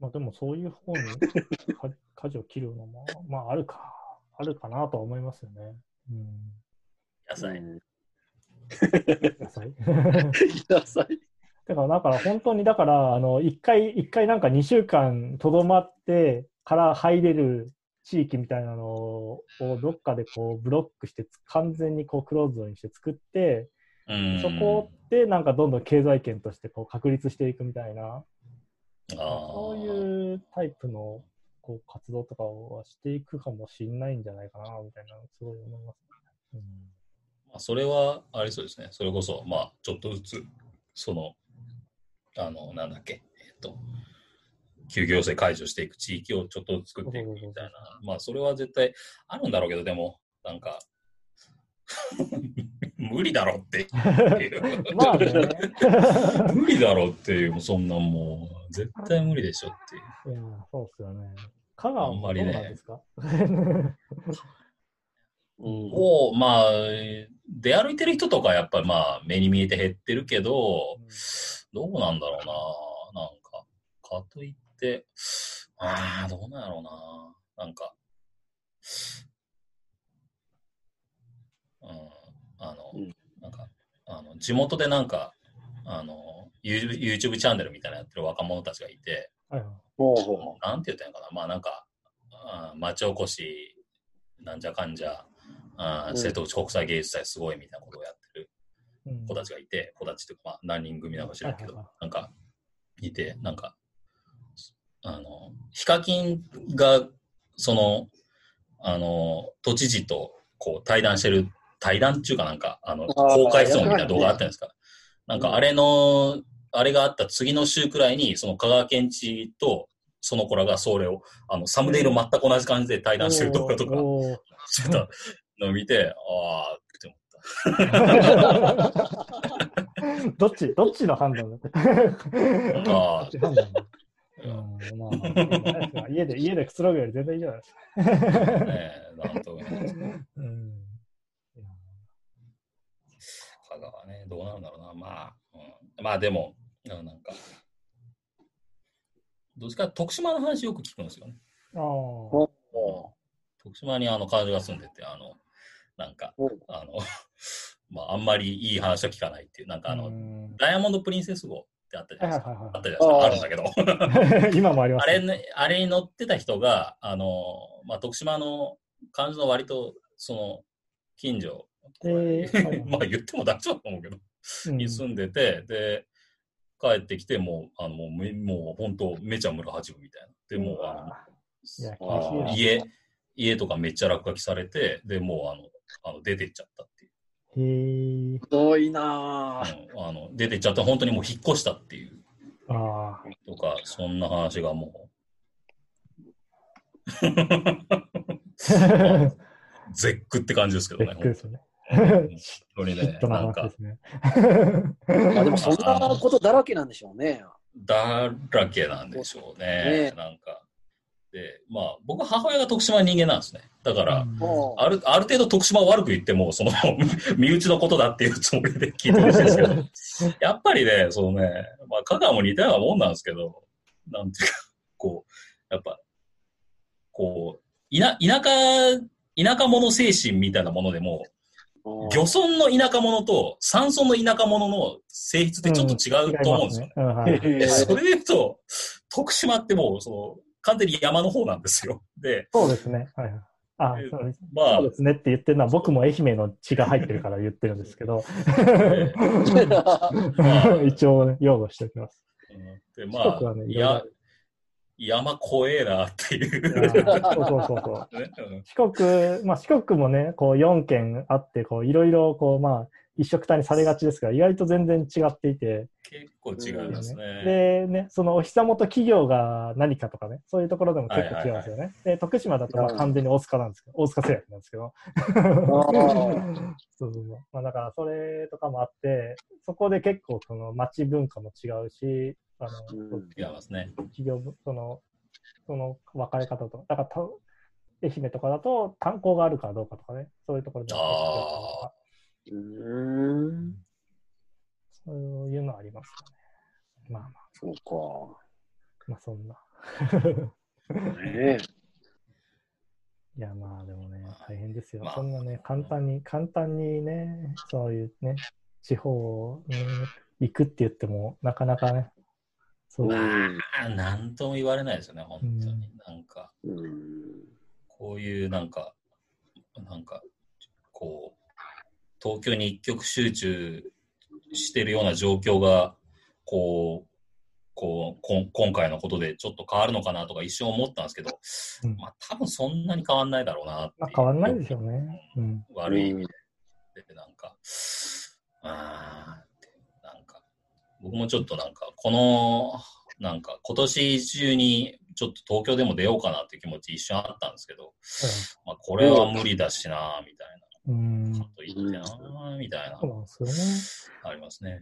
まあでもそういう方にか 舵を切るのも、まああるか、あるかなとは思いますよね。うん、野菜。うん野菜野菜。だから、だから本当に、だから、あの、一回、一回なんか2週間とどまってから入れる地域みたいなのをどっかでこうブロックして、完全にこうクローズドにして作って、うん。そこでなんかどんどん経済圏としてこう確立していくみたいな、そういうタイプのこう活動とかはしていくかもしれないんじゃないかな、みたいな、すごい思います、ね。まあ、それはありそうですね。それこそ、まあ、ちょっとずつ、その、あの、なんだっけ、えっと、休業制解除していく地域をちょっと作っていくみたいな。まあ、それは絶対あるんだろうけど、でも、なんか、無理だろっていう。うん、まあね。無理だろっていう、そんなんもう、絶対無理でしょっていう。いや、そうっすよね。香川もどうあんまりねなんですかうんを、まあ、出歩いてる人とかやっぱりまあ、目に見えて減ってるけど、どうなんだろうな。なんか、かといって、ああ、どうなんやろうな。なんか、うん、あの、うん。なんか、あの、地元でなんか、あの、ユー YouTube チャンネルみたいなのやってる若者たちがいて、はいはい。ほうほなんて言ったらいいのかな、まあなんか、あー町おこし、なんじゃかんじゃ、あ瀬戸内国際芸術祭すごいみたいなことをやってるうん。子たちがいて、子たちというか、まあ何人組なのか知らんけどはいはいは、なんか、いて、なんか、あの、ヒカキンが、その、あの、都知事とこう対談してる、対談っていうかなんか、あの、公開質問みたいな動画あったんですか。なんかあれの、あれがあった次の週くらいに、その香川県知事とその子らがそれを、あの、サムネイル全く同じ感じで対談してる動画とかしてたのを見て、ああって思った。どっち、どっちの判断だあどっち判断だうん、まあ、家で、家でくつろぐより全然いいじゃないですか。ねえ、なんと。うん。香川ね、どうなんだろうな。まあ、うん、まあでも、ななんか、どっちか？徳島の話よく聞くんですよね。ああ。徳島にあの彼女が住んでて、あの、なんか、あの、まああんまりいい話は聞かないっていう、なんかあの、うんダイヤモンド・プリンセス号ってあったじゃはないいですか。あったじゃないですか。あるんだけど。今もありますね、あれね、あれに乗ってた人が、あの、まあ、徳島の彼女の割と、その、近所、えーはい まあ言っても大丈夫だと思うけど、うんに住んでて、で、帰ってきて、もう、あの、もうめ、もう本当、めちゃ村八分みたいな。で、もう、あいや、の、家、家とかめっちゃ落書きされて、で、もう、あの、あの出てっちゃった。へえ。すごいなあの出てっちゃって、本当にもう引っ越したっていう。あとか、そんな話がもう。あ。絶句って感じですけどね。ですよね。本当にね ヒッ、トななんか話で、すね。まあでもそんなことだらけなんでしょうね。だらけなんでしょうねね。なんか。で、まあ、僕、母親が徳島人間なんですね。だから、もある、ある程度徳島を悪く言っても、その、身内のことだっていうつもりで聞いてほしいんですけど、やっぱりね、そのね、まあ、香川も似たようなもんなんですけど、なんていうか、こう、やっぱ、こう、いな、田舎、田舎者精神みたいなものでも、う、漁村の田舎者と山村の田舎者の性質ってちょっと違うと思うんですよ。うん。はい。でそれで言うと、徳島ってもう、その、完全に山の方なんですよ。で、そうですね。はいまあそう、ですねって言ってるのは僕も愛媛の血が入ってるから言ってるんですけど、え 一応ね、擁護しておきます。で、まあね、いや、山怖えなっていう。そうそうそうそう。ねうん四国、まあ四国もね、こう4県あって、こういろいろこうまあ一緒くたにされがちですが、意外と全然違っていて、結構違いますね。でね、そのお膝元企業が何かとかね、そういうところでも結構違うんですよね。で、徳島だとまあうん完全に大塚なんですけど、大塚製薬なんですけど。ー そうそうそう。まあだからそれとかもあって、そこで結構その町文化も違うし、あの、うん違いますね。企業ぶ、その、その分かれ方と、だからた、愛媛とかだと炭鉱があるかどうかとかね、そういうところでもあう。そういうのありますよね。まあまそうあ、まあそんな。か。ねえ。いやまあでもね、大変ですよ。まあそんなね、簡単に、簡単にね、そういうね、地方に行くって言っても、なかなかね、そう、うん。あなんとも言われないですよね、本当に。なんか、うんこういうなんか、なんか、こう、東京に一極集中してるような状況が、こう、こうこん今回のことでちょっと変わるのかなとか一瞬思ったんですけど、うんまあ多分そんなに変わんないだろうなってまあ変わんないでしょうね。うん。悪い意味で、なんか、あなんか、僕もちょっとなんか、この、なんか、今年中にちょっと東京でも出ようかなっていう気持ち一瞬あったんですけど、まあ、これは無理だしな、みたいうん。なこと言ってな、みたいなそう、なんですよね。ありますね。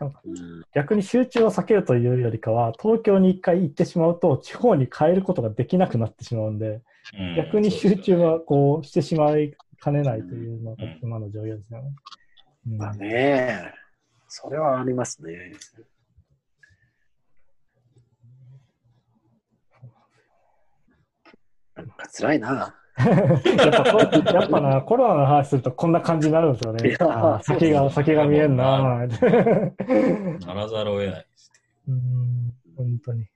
うん逆に集中を避けるというよりかは、東京に一回行ってしまうと、地方に帰ることができなくなってしまうんで、うん逆に集中はこうしてしまいかねないというのがうん今の状況ですよね。うんまあねえ。それはありますね。なんか辛いな。やっぱやっぱな、コロナの話するとこんな感じになるんですよね。先が、先が見えんなーならざるを得ない。うん、本当に。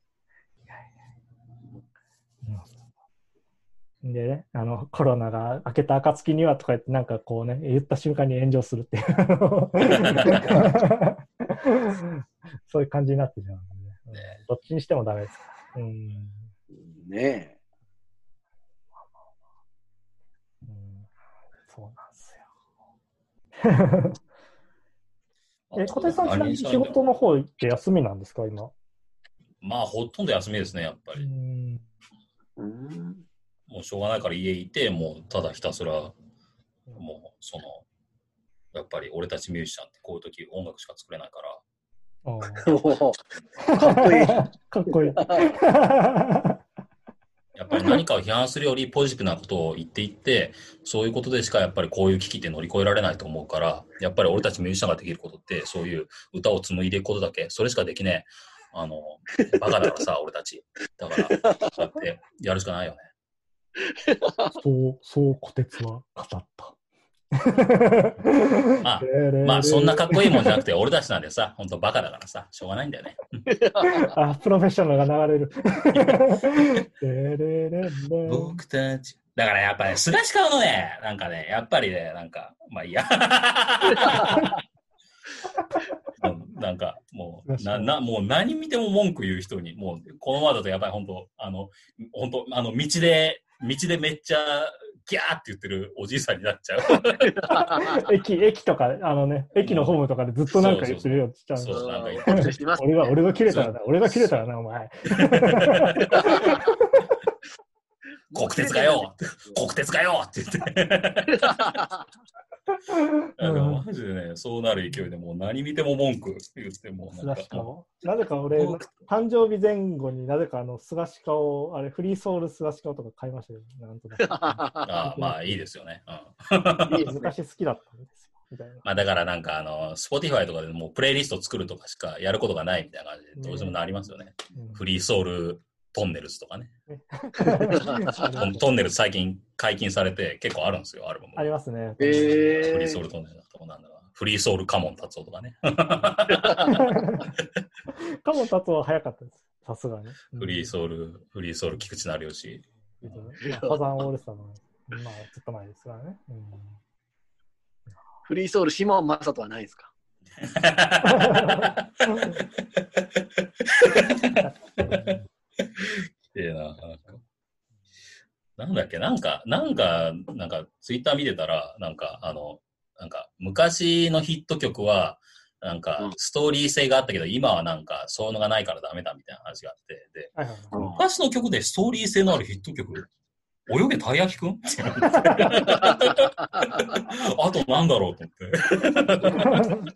でね、あの、コロナが明けた暁にはとか言って、なんかこうね、言った瞬間に炎上するっていう。そういう感じになってしまうんでね。うんねどっちにしてもダメですから。うん。ねうんそうなんですよ。え、小手さん、ちなみに仕事の方って休みなんですか、今？まあ、ほとんど休みですね、やっぱり。もうしょうがないから家いて、もうただひたすら、もうその、やっぱり俺たちミュージシャンってこういう時音楽しか作れないから、かっこいい。かっこいい。やっぱり何かを批判するよりポジティブなことを言っていって、そういうことでしかやっぱりこういう危機って乗り越えられないと思うから、やっぱり俺たちミュージシャンができることって、そういう歌を紡いでいくことだけ、それしかできねえ。あの、バカだからさ、俺たち。だから、そうやってやるしかないよね。そう、そう、虎鉄は語った。まあ まあ、そんなかっこいいもんじゃなくて、俺たちなんでさ、本当バカだからさ、しょうがないんだよね。あ、プロフェッショナルが流れる。僕たち。だからやっぱね、菅氏顔のね、なんかね、やっぱりね、なんか、まあいいや。うんなんか、もう、な、な、もう何見ても文句言う人に、もう、このままだとやっぱり本当、あの、本当、あの、道で、道でめっちゃギャーって言ってるおじいさんになっちゃう。駅、駅とか、あのね、駅のホームとかでずっとなんか言ってるよって言っちゃうそうそうなんか言っうんしてます俺が、俺が切れたらな、俺が切れたらな、お前。国鉄がよ国鉄がよって言って。なんかマジでね、そうなる勢いでもう何見ても文句言ってもうスな。なぜか俺、僕誕生日前後になぜかあの、スガシカを、あれ、フリーソウルスガシカとか買いましたよ。なんとなく。あまあいいですよね。うんい 昔好きだったんですよ。まあだからなんかあの、Spotify とかでもうプレイリスト作るとかしかやることがないみたいな感じでどうしてもなりますよね。うんフリーソウルトンネルズとかね。あトントンネルズ最近解禁されて結構あるんですよ、アルバム。ありますね。えフリーソウルトンネルズとかなんだろうなフリーソウルカモン達夫とかね。カモン達夫は早かったです。さすがに。フリーソウル、フリーソウル菊池成吉。サザンオールスターの、まあ、ちょっと前ですからね。うんフリーソウル、シモン・マサトはないですか？ええな、なんか。なんだっけ、なんか、なんか、なんか、ツイッター見てたら、なんか、あの、なんか、昔のヒット曲は、なんうかん、ストーリー性があったけど、今はなんか、そういうのがないからダメだみたいな話があって、で、はいはいはい。うん昔の曲でストーリー性のあるヒット曲、泳げたい焼きくん？ってなって あとなんだろうと思って。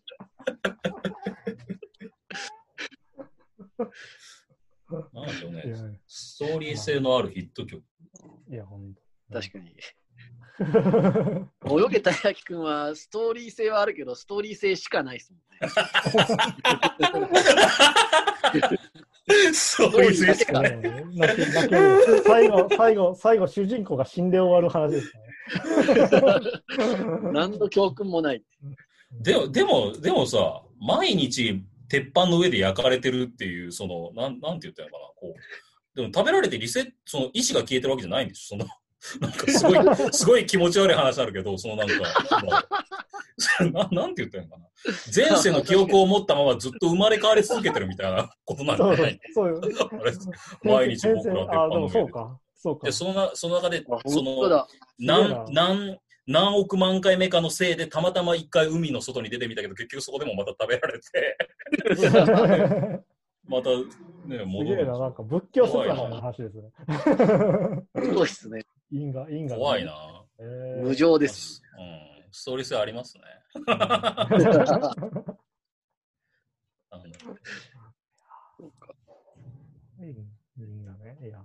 なんでしょうねストーリー性のあるヒット曲。いや、ほんと。確かに。泳げたやきくんはストーリー性はあるけど、ストーリー性しかないですもんね。ストーリー性しかない。泣き泣ける最後、最後、最後、主人公が死んで終わる話ですね。何の教訓もない。でも、でも、でもさ、毎日、鉄板の上で焼かれてるっていう、その、なん、なんて言ったらいいのかな、こう。でも食べられてリセット、その意志が消えてるわけじゃないんでしょその、なんかすごい、すごい気持ち悪い話あるけど、そのなんか、ななんて言ったらいいのかな。前世の記憶を持ったままずっと生まれ変わり続けてるみたいなことなんじそうゃない？そうよ。毎日僕ら鉄板の上で。そうか。そうかで、。そのな、その中であ、その。何、何、何億万回目かのせいで、たまたま一回海の外に出てみたけど、結局そこでもまた食べられて、す またね、戻るげえな、なんか仏教の話ですね。すごいっすね。因果、因果。怖い。な。えー無情です。うん。ストーリー性ありますね。ね。いや。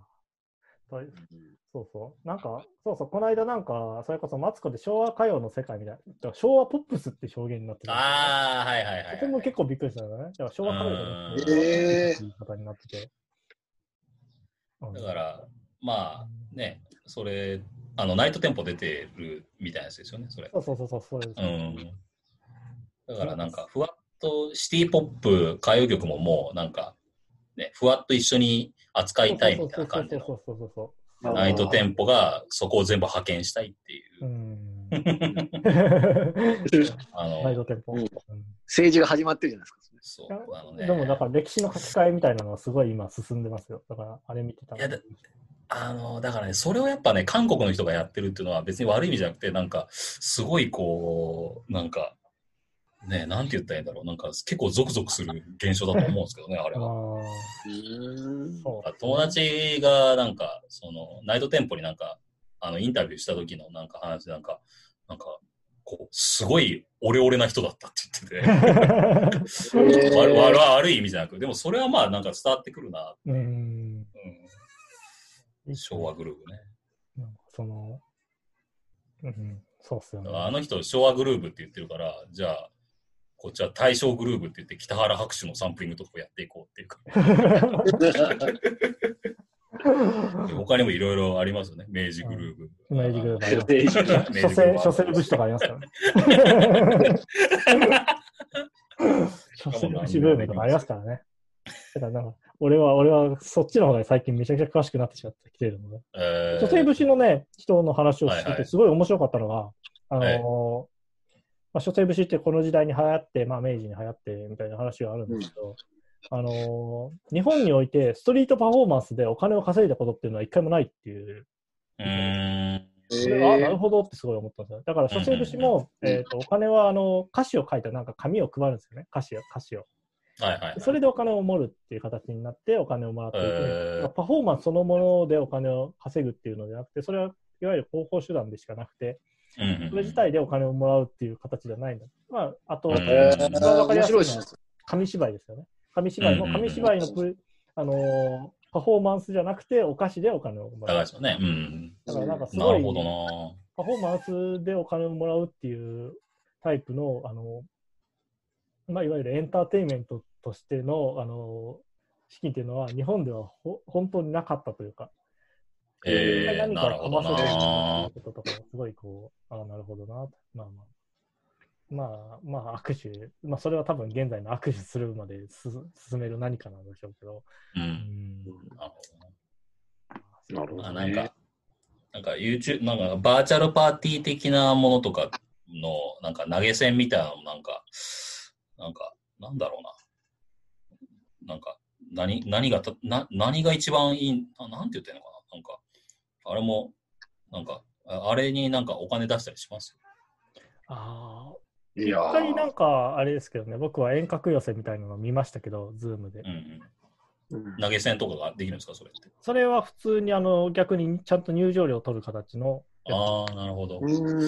そうそう。なんか、そうそう、この間なんか、それこそマツコで昭和歌謡の世界みたいな、昭和ポップスって表現になってるああ、はいはいはい、そこも。結構びっくりしたのね。昭和歌謡じゃなくて、う言い方になってて。だから、まあね、それ、あの、ナイトテンポ出てるみたいなやつですよね、それ。そうそうそうそう、そうです。うん。だからなんか、ふわっとシティポップ歌謡曲ももうなんか、ね、ふわっと一緒に扱いたいみたいな感じのそうそうそうそうナイトテンポがそこを全部派遣したいっていう。そう。うん。あの、ナイトテンポ。うんうん政治が始まってるじゃないですか。そう、あのね。でも、だから歴史の書き換えみたいなのはすごい今進んでますよ。だから、あれ見てたらいやだあの、だからね、それをやっぱね、韓国の人がやってるっていうのは別に悪い意味じゃなくて、なんか、すごいこう、なんか、ね、なんて言ったらいいんだろう。なんか、結構ゾクゾクする現象だと思うんですけどね、あれあは。ーうんそう友達がなんか、その、ナイトテンポになんか、あの、インタビューした時のなんか話なんか、なんか、こう、すごいオレオレな人だったって言ってて、悪悪悪い意味じゃなく、でもそれはまあなんか伝わってくるな、うん。うん、昭和グルーブね。なんかその、うん、そうっすよね。あの人、昭和グルーブって言ってるから、じゃあ、こっちは大正グルーブって言って、北原白秋のサンプリングとかをやっていこうっていうか、他にもいろいろありますよね。明治グルーブ。明治グループあります明治グルーブ諸生武士とかありますからね。諸生武士ブームとかありますからね。だからなんか、俺は、俺はそっちの方が最近めちゃくちゃ詳しくなってしまってきてるので。えー諸生武士のね、人の話をしてて、すごい面白かったのが、あのまあ、諸生武士ってこの時代に流行って、まあ、明治に流行ってみたいな話があるんですけど、あのー日本においてストリートパフォーマンスでお金を稼いだことっていうのは一回もないっていう、うーん。それあなるほどってすごい思ったんですよ。だから、書生節も、えっと、お金は、あの、歌詞を書いたなんか紙を配るんですよね。歌詞を、歌詞を。はいはい、はい。それでお金を盛るっていう形になって、お金をもらっていて、へーパフォーマンスそのものでお金を稼ぐっていうのではなくて、それはいわゆる広報手段でしかなくて、それ自体でお金をもらうっていう形じゃないんだ。まあ、あと、一番わかり面やすいのは。紙芝居ですよね。紙芝居も、紙芝居のプレ、あのーパフォーマンスじゃなくて、お菓子でお金をもらう高いで。すよね。うん。だからなんかすごい、パフォーマンスでお金をもらうっていうタイプの、あの、まあ、いわゆるエンターテインメントとしての、あの、資金っていうのは、日本ではほ本当になかったというか、えー、何かなるほどなこととか、すごいこう、ああ、なるほどなと。まあまあ。まあ、まあ、握手、まあ、それは多分現在の握手するまです 進める何かなんでしょうけど、う。うんん、なるほどななるほどまあなんかね。、なんか YouTube、なんかバーチャルパーティー的なものとかの、なんか投げ銭みたいなのもなんか、なんか、なんだろうな。なんか、何、何がた、な、何が一番いい、ななんて言ってんのかななんか、あれも、なんか、ああれになんかお金出したりしますああ、いや一回なんーか、あれですけどね、僕は遠隔寄せみたいなのを見ましたけど、ズームで。うんうん。うん投げ銭とかができるんですかそれって？それは普通にあの逆にちゃんと入場料を取る形の。ああ、なるほど。うん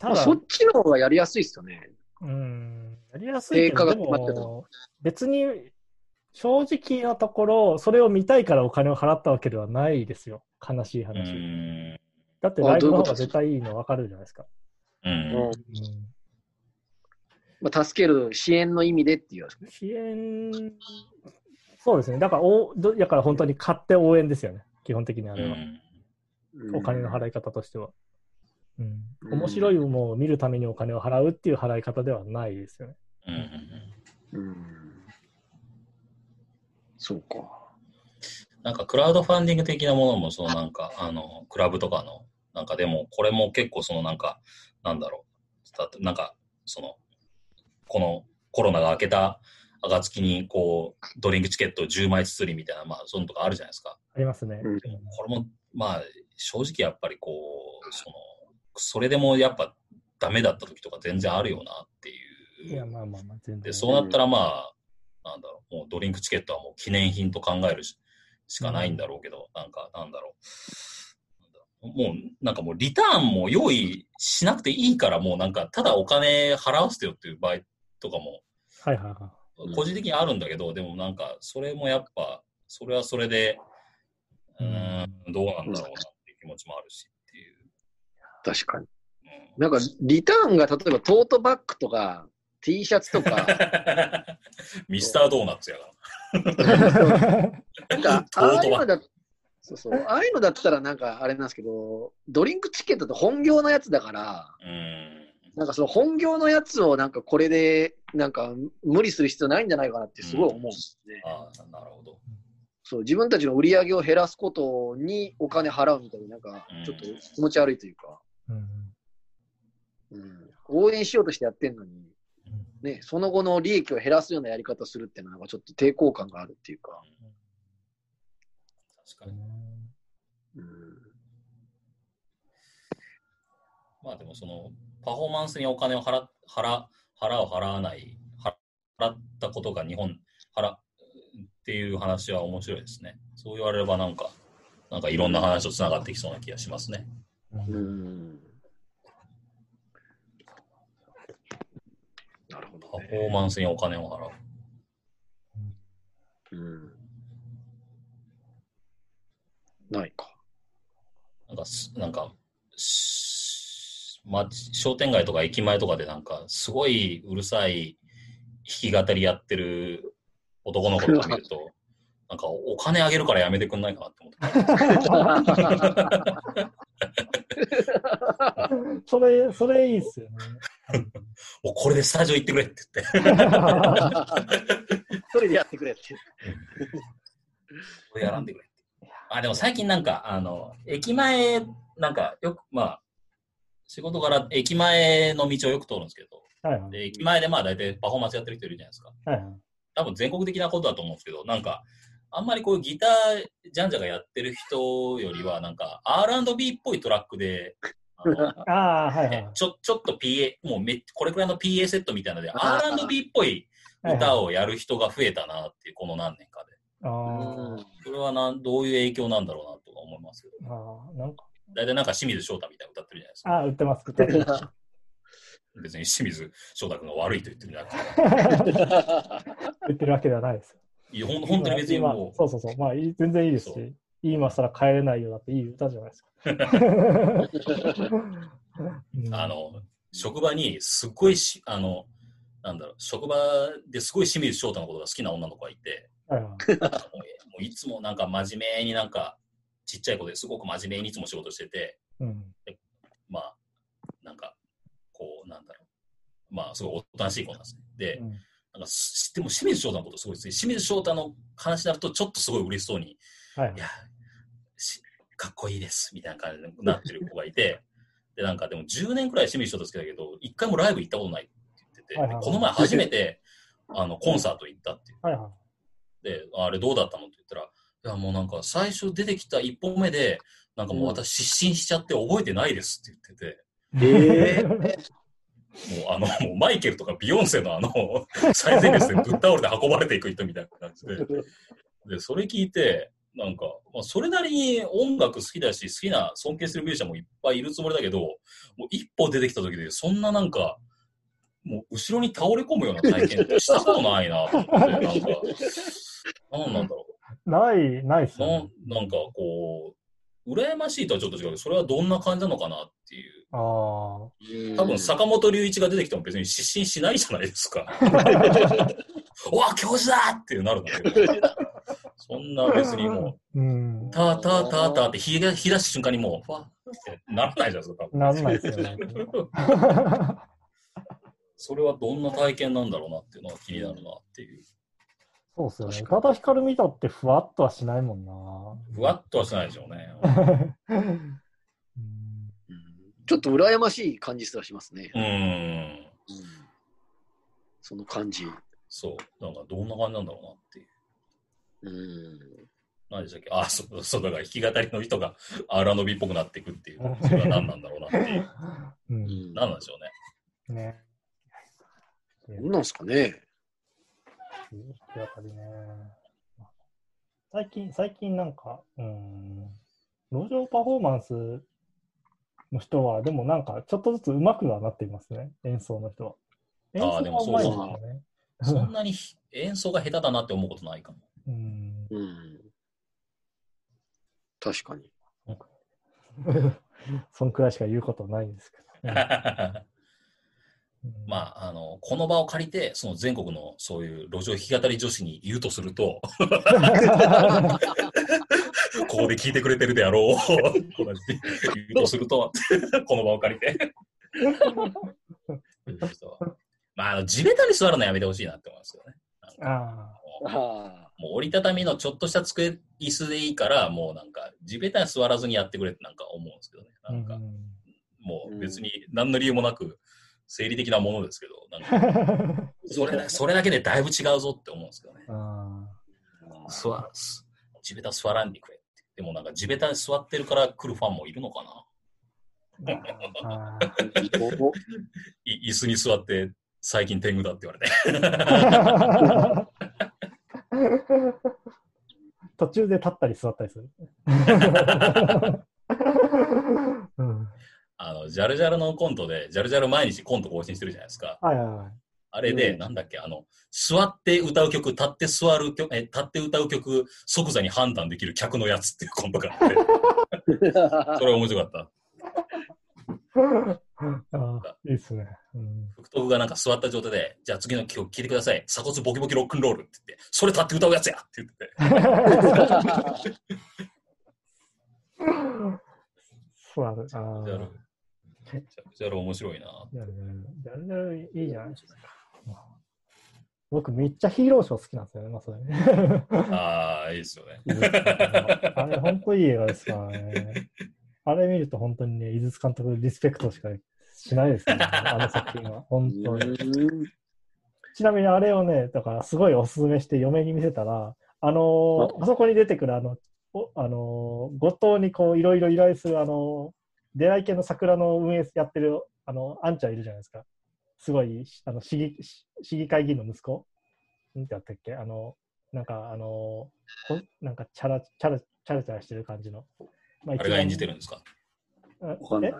ただ、まあそっちの方がやりやすいですよね。うん、やりやすいけど、でも、別に正直なところ、それを見たいからお金を払ったわけではないですよ。悲しいう話。ん。だってライブの方が絶対いいの分かるじゃないですか。うん。まあ、助ける支援の意味でっていう。支援、そうですね。だからお、どだから本当に買って応援ですよね。基本的にあれは。お金の払い方としては。うん、うん面白いものを見るためにお金を払うっていう払い方ではないですよね。うんうんうんうんそうか。なんかクラウドファンディング的なものも、そのなんか、あの、クラブとかの、なんかでも、これも結構そのなんか、なんだろう、だってなんか、その、このコロナが明けた暁に、こう、ドリンクチケット10枚包りみたいな、まあ、そういうのとかあるじゃないですか。ありますね。うんこれも、まあ、正直やっぱりこう、その、それでもやっぱダメだった時とか全然あるよなっていう。いや、まあまあまあ、全然。で、そうなったらまあ、なんだろう、もうドリンクチケットはもう記念品と考えるししかないんだろうけど、なんか、なんだろう。もう、なんかもうリターンも用意しなくていいから、もうなんか、ただお金払わせてよっていう場合とかも、はいはいは個人的にあるんだけど、でもなんか、それもやっぱ、それはそれで、うーん、どうなんだろうなっていう気持ちもあるしっていう。確かに。うんなんか、リターンが例えばトートバッグとか T シャツとか、ミスタードーナツやから。なんか、ああいうのだ、そうそう、ああいうのだったらなんかあれなんですけど、ドリンクチケットって本業のやつだから、うん。なんかその本業のやつをなんかこれで、なんか無理する必要ないんじゃないかなってすごい思うんですね。ああ、なるほど。そう、自分たちの売り上げを減らすことにお金払うみたいな、なんかちょっと気持ち悪いというか、うん。うん、応援しようとしてやってんのに、ね、その後の利益を減らすようなやり方するっていうのは、なんかちょっと抵抗感があるっていうか、確かに。うん、まあでもその、パフォーマンスにお金を払、払、払う、払わない、払ったことが日本、払、っていう話は面白いですね。そう言われればなんか、なんかいろんな話とつながってきそうな気がしますね。うんうん。なるほど、パフォーマンスにお金を払う。うん。ないか。なんかす、なんか、しま、商店街とか駅前とかでなんか、すごいうるさい弾き語りやってる男の子とか見ると、なんかお金あげるからやめてくんないかなって思って。それ、それいいっすよね。もうこれでスタジオ行ってくれって言って、それでやってくれって。これやらんでくれって。あ、でも最近なんか、あの、駅前、なんかよく、まあ、仕事から駅前の道をよく通るんですけど、はいはい。で駅前でまあ大体パフォーマンスやってる人いるじゃないですか。はいはい多分全国的なことだと思うんですけど、なんか、あんまりこうギタージャンジャがやってる人よりは、なんか R&B っぽいトラックで、あ はいはい。ちょ、ちょっと PA、もうめこれくらいの PA セットみたいなので、R&B っぽい歌をやる人が増えたなっていう、この何年かで。あーそれはなんどういう影響なんだろうなとか思いますけど。あー、なんか、大体なんか清水翔太みたいな歌ってるじゃないですか。ああ、売ってます、売ってます。別に清水翔太君が悪いと言ってるんじゃなくて、売ってるわけではないですよ。いやほん本当に別に今もう、そうそうそう。まあ、全然いいですそし、今更帰れないよだっていい歌じゃないですか。うん。あ、の、職場にすっごいし、あの、なんだろう、職場ですごい清水翔太のことが好きな女の子がいて、もういつもなんか真面目になんか、ちっちゃい子ですごく真面目にいつも仕事してて、うん。まあ、なんか、こう、なんだろう。まあ、すごいおとなしい子なんですね。で、うんなんかし、でも清水翔太のことすごいですね。清水翔太の話になると、ちょっとすごい嬉しそうに、はいい。や、しかっこいいです、みたいな感じになってる子がいて、で、なんかでも10年くらい清水翔太好きだけど、一回もライブ行ったことないって言ってて、はいはいはい。でこの前初めて、あの、コンサート行ったってはいは言って、あれどうだったのって言ったら、いや、もうなんか最初出てきた一本目で、なんかもう私失神しちゃって覚えてないですって言ってて、ええ もうあの、もうマイケルとかビヨンセのあの、最前列でぶっ倒れて運ばれていく人みたいな感じで。で、それ聞いて、なんか、まあ、それなりに音楽好きだし、好きな尊敬するミュージシャンもいっぱいいるつもりだけど、もう一歩出てきた時で、そんななんか、もう後ろに倒れ込むような体験ってしたことないなと思って、なんか、なんなんだろい。ない、ないっすね。なんなんかこう、羨ましいとはちょっと違うけど、それはどんな感じなのかなっていう。ああ。多分坂本龍一が出てきても別に失神しないじゃないですか。おわ、教授だってなるんだけど、そんな別にもう。たーたーたーたーって火が火出した瞬間にもう、ふわってならないじゃないですか。なんないですよね。それはどんな体験なんだろうなっていうのが気になるなっていう。そうっすよね。宇多田ヒカル見たってふわっとはしないもんな。ふわっとはしないでしょうね。うんちょっと羨ましい感じすらしますね。うーん。その感じ。そう。なんかどんな感じなんだろうなっていう。うん。何でしたっけ？あ、そう、そう、だから弾き語りの人が R&B っぽくなっていくっていう。それは何なんだろうなっていう。うんうん何なんでしょうね。ね。どうなんすかね？弾き語りね。最近、最近なんか、うん、路上パフォーマンスの人は、でもなんか、ちょっとずつ上手くはなっていますね、演奏の人は。演奏あーでもが上手いですそうよね。そんなに演奏が下手だなって思うことないかも。うんうん。確かに。そんくらいしか言うことないんですけど。うん まあ、あの、この場を借りて、その全国のそういう路上弾き語り女子に言うとすると、ここで聞いてくれてるであろう、同じ言うとすると、この場を借りて。まあ、あの地べたに座るのやめてほしいなって思いますよね。なんかああもう折りたたみのちょっとした机、椅子でいいから、もうなんか、地べたに座らずにやってくれってなんか思うんですけどね。あ。なんか、うんもう別に何の理由もなく、生理的なものですけど、なんか、それだそれだけでだいぶ違うぞって思うんですけどね。あ座地べた座らんでくれ。でもなんか地べたに座ってるから来るファンもいるのかな？い椅子に座って最近天狗だって言われて。ー 途中で立ったり座ったりする。うんあの、ジャルジャルのコントで、ジャルジャル毎日コント更新してるじゃないですか。はいはいはい。あれで、うんなんだっけ、あの、座って歌う曲、立って座る曲、え、立って歌う曲、即座に判断できる客のやつっていうコントがあって、それ面白かった。いいっすね。うん福徳がなんか座った状態で、じゃあ次の曲聴いてください。鎖骨ボキボキロックンロールって言って、それ立って歌うやつやって言ってて。そうある。あジャルー、ジャル面白いな。やるね。やるね。いいじゃないですか。僕めっちゃヒーローショー好きなんですよね。まあ、それね。ああ、いいですよね。あれ本当いい映画ですからね。あれ見ると本当にね、井筒監督リスペクトしかしないですね。あの作品は。本当に。うんちなみにあれをね、だからすごいおすすめして嫁に見せたら、あのーあそこに出てくる、あの、おあのー後藤にこう、いろいろ依頼する、あのー出会い系の桜の運営やってる、あの、あんちゃんいるじゃないですか。すごい、あの、市議、市市議会議員の息子？なんてやったっけ？あの、なんか、あのーほんなんか、チャラ、チャラ、チャラチャラしてる感じの。まああれが演じてるんですか？え？わかんない。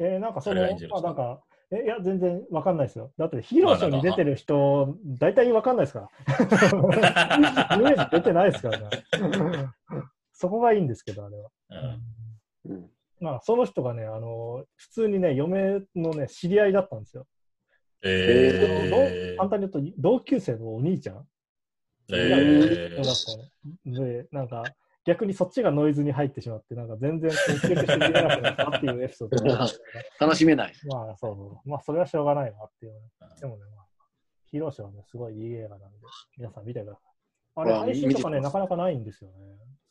え？ーなんかその、誰が演じるんですか？あなんか、えいや、全然わかんないですよ。だってヒーローショーに出てる人、大体わかんないですから。イメージ出てないですからね。そこがいいんですけど、あれは。うんうんまあ、その人がね、あの、普通にね、嫁のね、知り合いだったんですよ。えーど簡単に言うと、同級生のお兄ちゃん？えだったので、なんか、逆にそっちがノイズに入ってしまって、なんか全然接触して見えなくなったっていうエピソードがあって楽しめない。まあ、そうそう。まあ、それはしょうがないなっていうね。でもね、まあ、ヒーローショーはね、すごいいい映画なんで、皆さん見てください。あれ、あ配信とかね、なかなかないんですよね。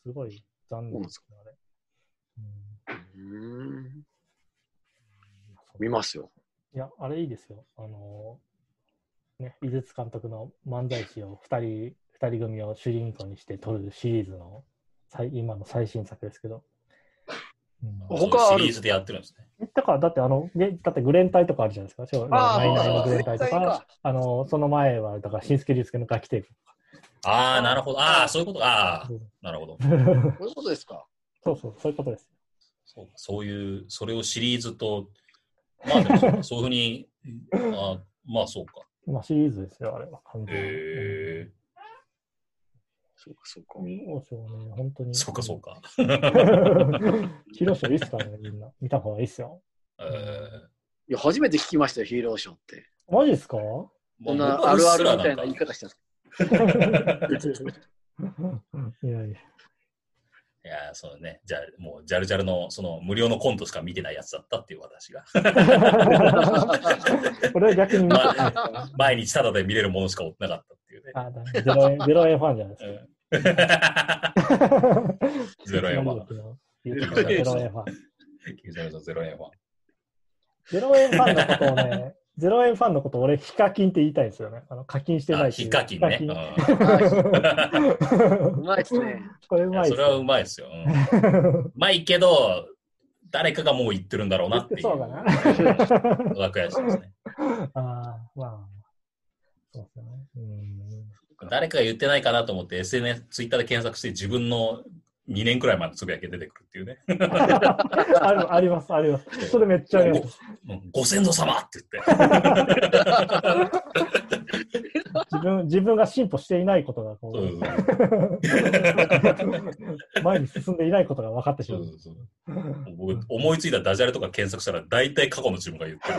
すごい残念ですね、あれ。うん見ますよ。いや、あれいいですよ。あのーね、井筒監督の漫才師を2人、二人組を主人公にして撮るシリーズの最今の最新作ですけど。うん他あるシリーズでやってるんですね。だから、だってあの、げだってグレン隊とかあるじゃないですか。ちょナイナイのグレン隊とグレン隊かか、あの、その前は、だから、新助竜介のガキテープああ、なるほど。ああ、そういうこと。ああと、なるほど。か。こういうことですか？そうそう、そういうことです。そうかそういう、それをシリーズと、まあでもそういうふうに、あまあそうか。まあ、シリーズですよ、あれは。完全に。へそうか、そうか。うんそうそうね、本当えに。そうかそうか。ヒーローショーいいっすからね、みんな。見た方がいいっすよ。えーいや、初めて聞きましたよ、ヒーローショーって。マジっすか？ここんなあるあるみたいな言い方してます。いやいや。いやー、そうね。じゃあ、もう、ジャルジャルの、その、無料のコントしか見てないやつだったっていう私が。俺は逆に見てないですから。毎日タダで見れるものしか追ってなかったっていうね。あだゼロ円、ゼロ円ファンじゃないですか。ゼロ円ファン。ゼロ円 ファン。ゼロ円ファンのことをね、ゼロ円ファンのことを俺、ヒカキンって言いたいんですよね。あの課金してないヒカキンね。ヒうまいですね。これうまいそれはうまいですよ。うまいけど、誰かがもう言ってるんだろうなっていう。そうかな。わくやしですね。ああ、まあ、そうですよね。うん。誰かが言ってないかなと思って SNS、ツイッターで検索して自分の2年くらい前のつぶやきが出てくるっていうね。あるあります、あります。それめっちゃあります。うんご先祖様って言って。自分自分が進歩していないことがこう、うん 前に進んでいないことが分かってしまう。そうそうそう僕思いついたダジャレとか検索したら大体過去の自分が言ってる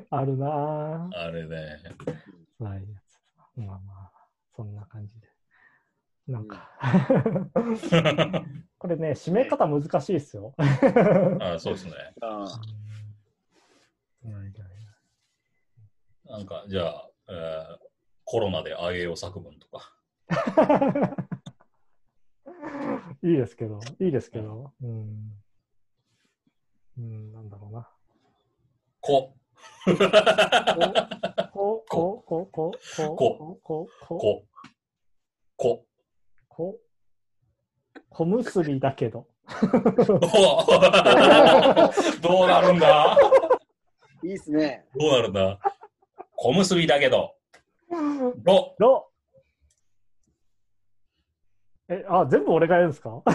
あるなあれね。ぁ。はい。まあまあ、そんな感じで。なんか、これね、締め方難しいですよ。あそうですね。なんか、じゃあ、えーコロナであえよ作文とか。いいですけど、いいですけど、うん。うん、なんだろうな。こ。こ、こ、こ、こ、こ、こ、こ、こ、こ。こ。こう、小結びだけど。どうなるんだいいっすね。どうなるんだ小結びだけど。ろ。ろえ、あ、全部俺がやるんですか？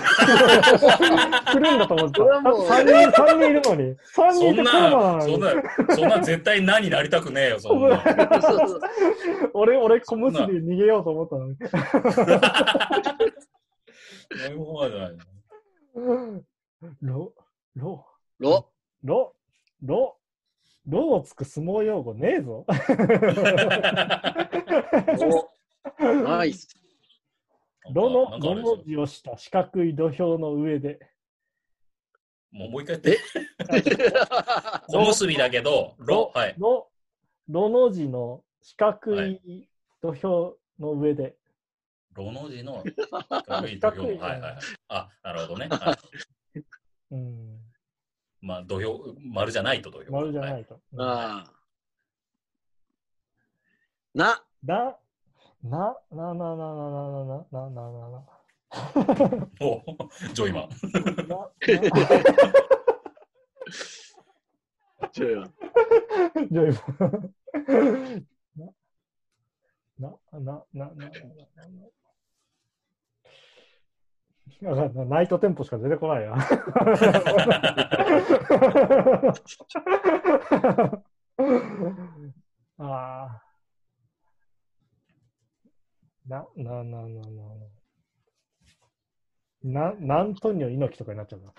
来るんだと思った。それはもう3人、三人いるのに。3人そいてんコロナなな、のにそん。な、そんな絶対何になりたくねえよ、そんな。そうそう俺、俺、小結び逃げようと思ったのに。そういうことじゃないろ、ろ、ロ。ろ、ろ、ろをつく相撲用語ねえぞ。おナイス。ろの、なんかあれですよろの字をした四角い土俵の上で。もうもう一回言って。小結びだけど、ろ、はい。ろ、ろの字の四角い土俵の上で。ろの字の軽い土俵の。はいはいはい。あ、なるほどね。はい、うん、まあ、土俵、丸じゃないと土俵。丸じゃないと。うんああ。な。な、な、な、な、な、な、な、な、な、な、な、な、な、おジョイマン。な、ちょ よ。ジョイな、な、な、な、な、な、な、な、な、ナイトテンポしか出てこないや。ああ。な、な、な、な、な、な。な、なんとにょ猪木とかになっちゃうな。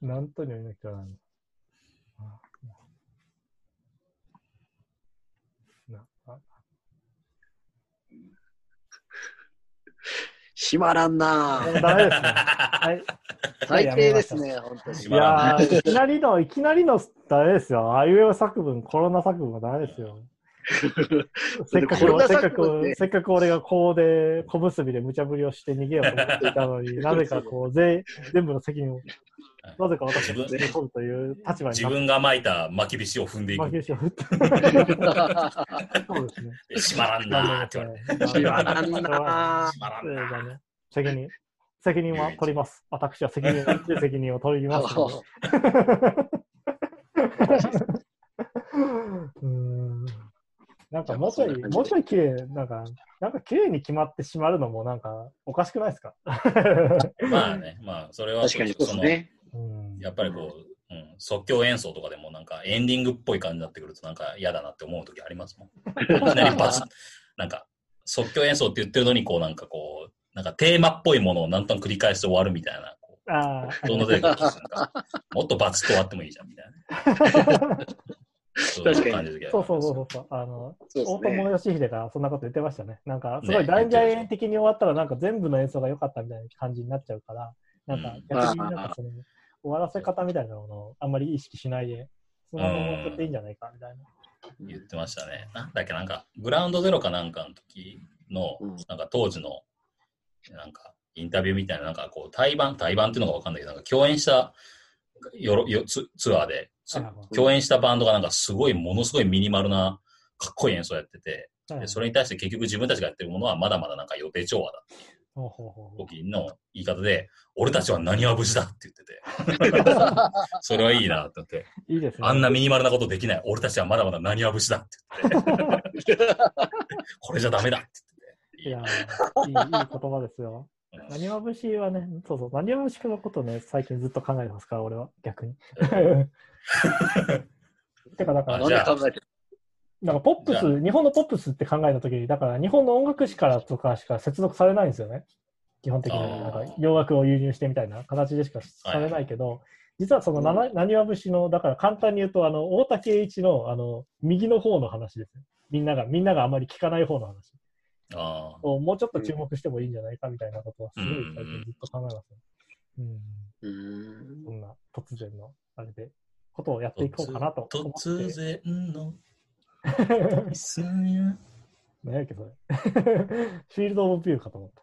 なんとにょ 猪木とかなんだ。まらんなあダメですね。はい。最低ですね、本当に。いやー、いきなりの、いきなりの、ダメですよ。あいうえお作文、コロナ作文はダメですよ。せっかく、せっかく、せっかく俺がこうで、小結びで無茶ぶりをして逃げようと思っていたのに、なぜかこう、全全部の責任を、なぜか私が取るという立場に自分が巻いた巻き菱を踏んでいく。負け石を振って。そうですね。閉まらんなーって言われて。閉まらんな閉まらんなー。えーだね責任、責任は取ります。私は責任を、責任を取りますので。うーんなんかもうちょい、もうちょい綺麗、なんか、なんか綺麗に決まってしまうのもなんかおかしくないですか？まあね、まあ、それは確かにそうですね。うんやっぱりこう、うん、即興演奏とかでもなんかエンディングっぽい感じになってくるとなんか嫌だなって思う時ありますもん。いきなりバツッなんか即興演奏って言ってるのにこうなんかこう、なんかテーマっぽいものを何となく繰り返して終わるみたいな、どんどん出てくるとなんか？もっとバツッと終わってもいいじゃんみたいな。そういう感じの時ありそうそうそうそう。あの、そうです大友ね。義秀がそんなこと言ってましたね。なんか、すごいね大々演的に終わったら、なんか全部の演奏が良かったみたいな感じになっちゃうから、なんかうん逆になんかその、終わらせ方みたいなものをあんまり意識しないで、そのまま持ってっていいんじゃないかみたいな。言ってましたね。なんだっけ、なんか、グラウンドゼロかなんかの時の、うんなんか当時の、なんか、インタビューみたいな、なんかこう、対バン、対バンっていうのがわかんないけど、なんか共演したよろよツツアーで、共演したバンドがなんかすごい、ものすごいミニマルな、かっこいい演奏やってて、はいでそれに対して結局自分たちがやってるものはまだまだなんか予定調和だ。ほうほうの言い方で、俺たちは何は無事だって言ってて、それはいいなって思って、いいですね。あんなミニマルなことできない。俺たちはまだまだ何は無事だって言ってて、これじゃダメだってい言ってやーいい、いい言葉ですよ。て。なにわ節はね、そうそう、なにわ節のことね、最近ずっと考えてますから、俺は、逆に。てか、だからあ、なんじゃあ。で考えてるなんかポップス、日本のポップスって考えたときに、だから日本の音楽史からとかしか接続されないんですよね。基本的になんか洋楽を輸入してみたいな形でしかされないけど、実はそのなにわ節の、だから簡単に言うと、あの、大竹栄一の、あの、右の方の話ですね。みんなが、みんながあまり聞かない方の話。あをもうちょっと注目してもいいんじゃないかみたいなことは、すごい最近ずっと考えますね。うん。うーん。そんな突然の、あれで、ことをやっていこうかなと思って。突然の 何やっけ、それ。フィールド・オブ・ビューかと思った。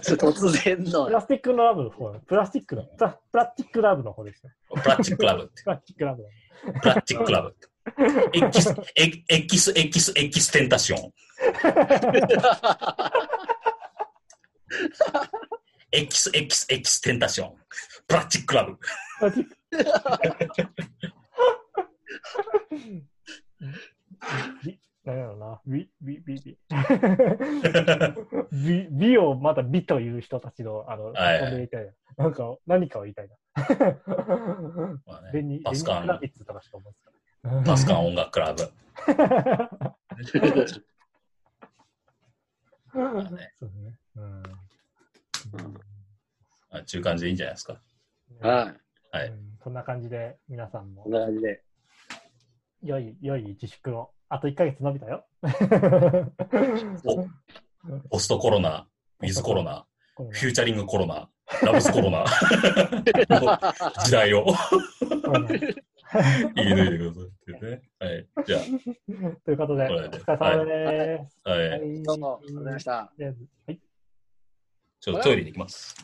突然のプ。ラスティックのラブの方、プラスティックの、プラプラスティックラブの方ですね。プラスチックラブって。プラスティックラブの。プラスチックラブって。エキス、エキエキス、エキス、エキステンタション。エキス、エキス、エキステンタション。プラスチックラブ。何やろうな。ビ、ビ、ビ、ビ。美美をまだ美という人たちの、あの、はいはいな。なんか、何かを言いたいな。まあねベパスカンクラビッツとかしか思うんですパスカン音楽クラブ。か まあねそうね。うん。あちゅう感じでいいんじゃないですか？はい。はいうんそんな感じで、皆さんもこん、な感じで。良い、良い自粛を。あと1ヶ月伸びたよ。おポストコロナ、ウィズコロナ、フューチャリングコロナ、ラブスコロナの 時代を言い抜いてくださいってね。はい。じゃということで、お疲れ様です。あ、はい。はいどうも、ありがとうございました。とりあえずはいちょっとトイレに行きます。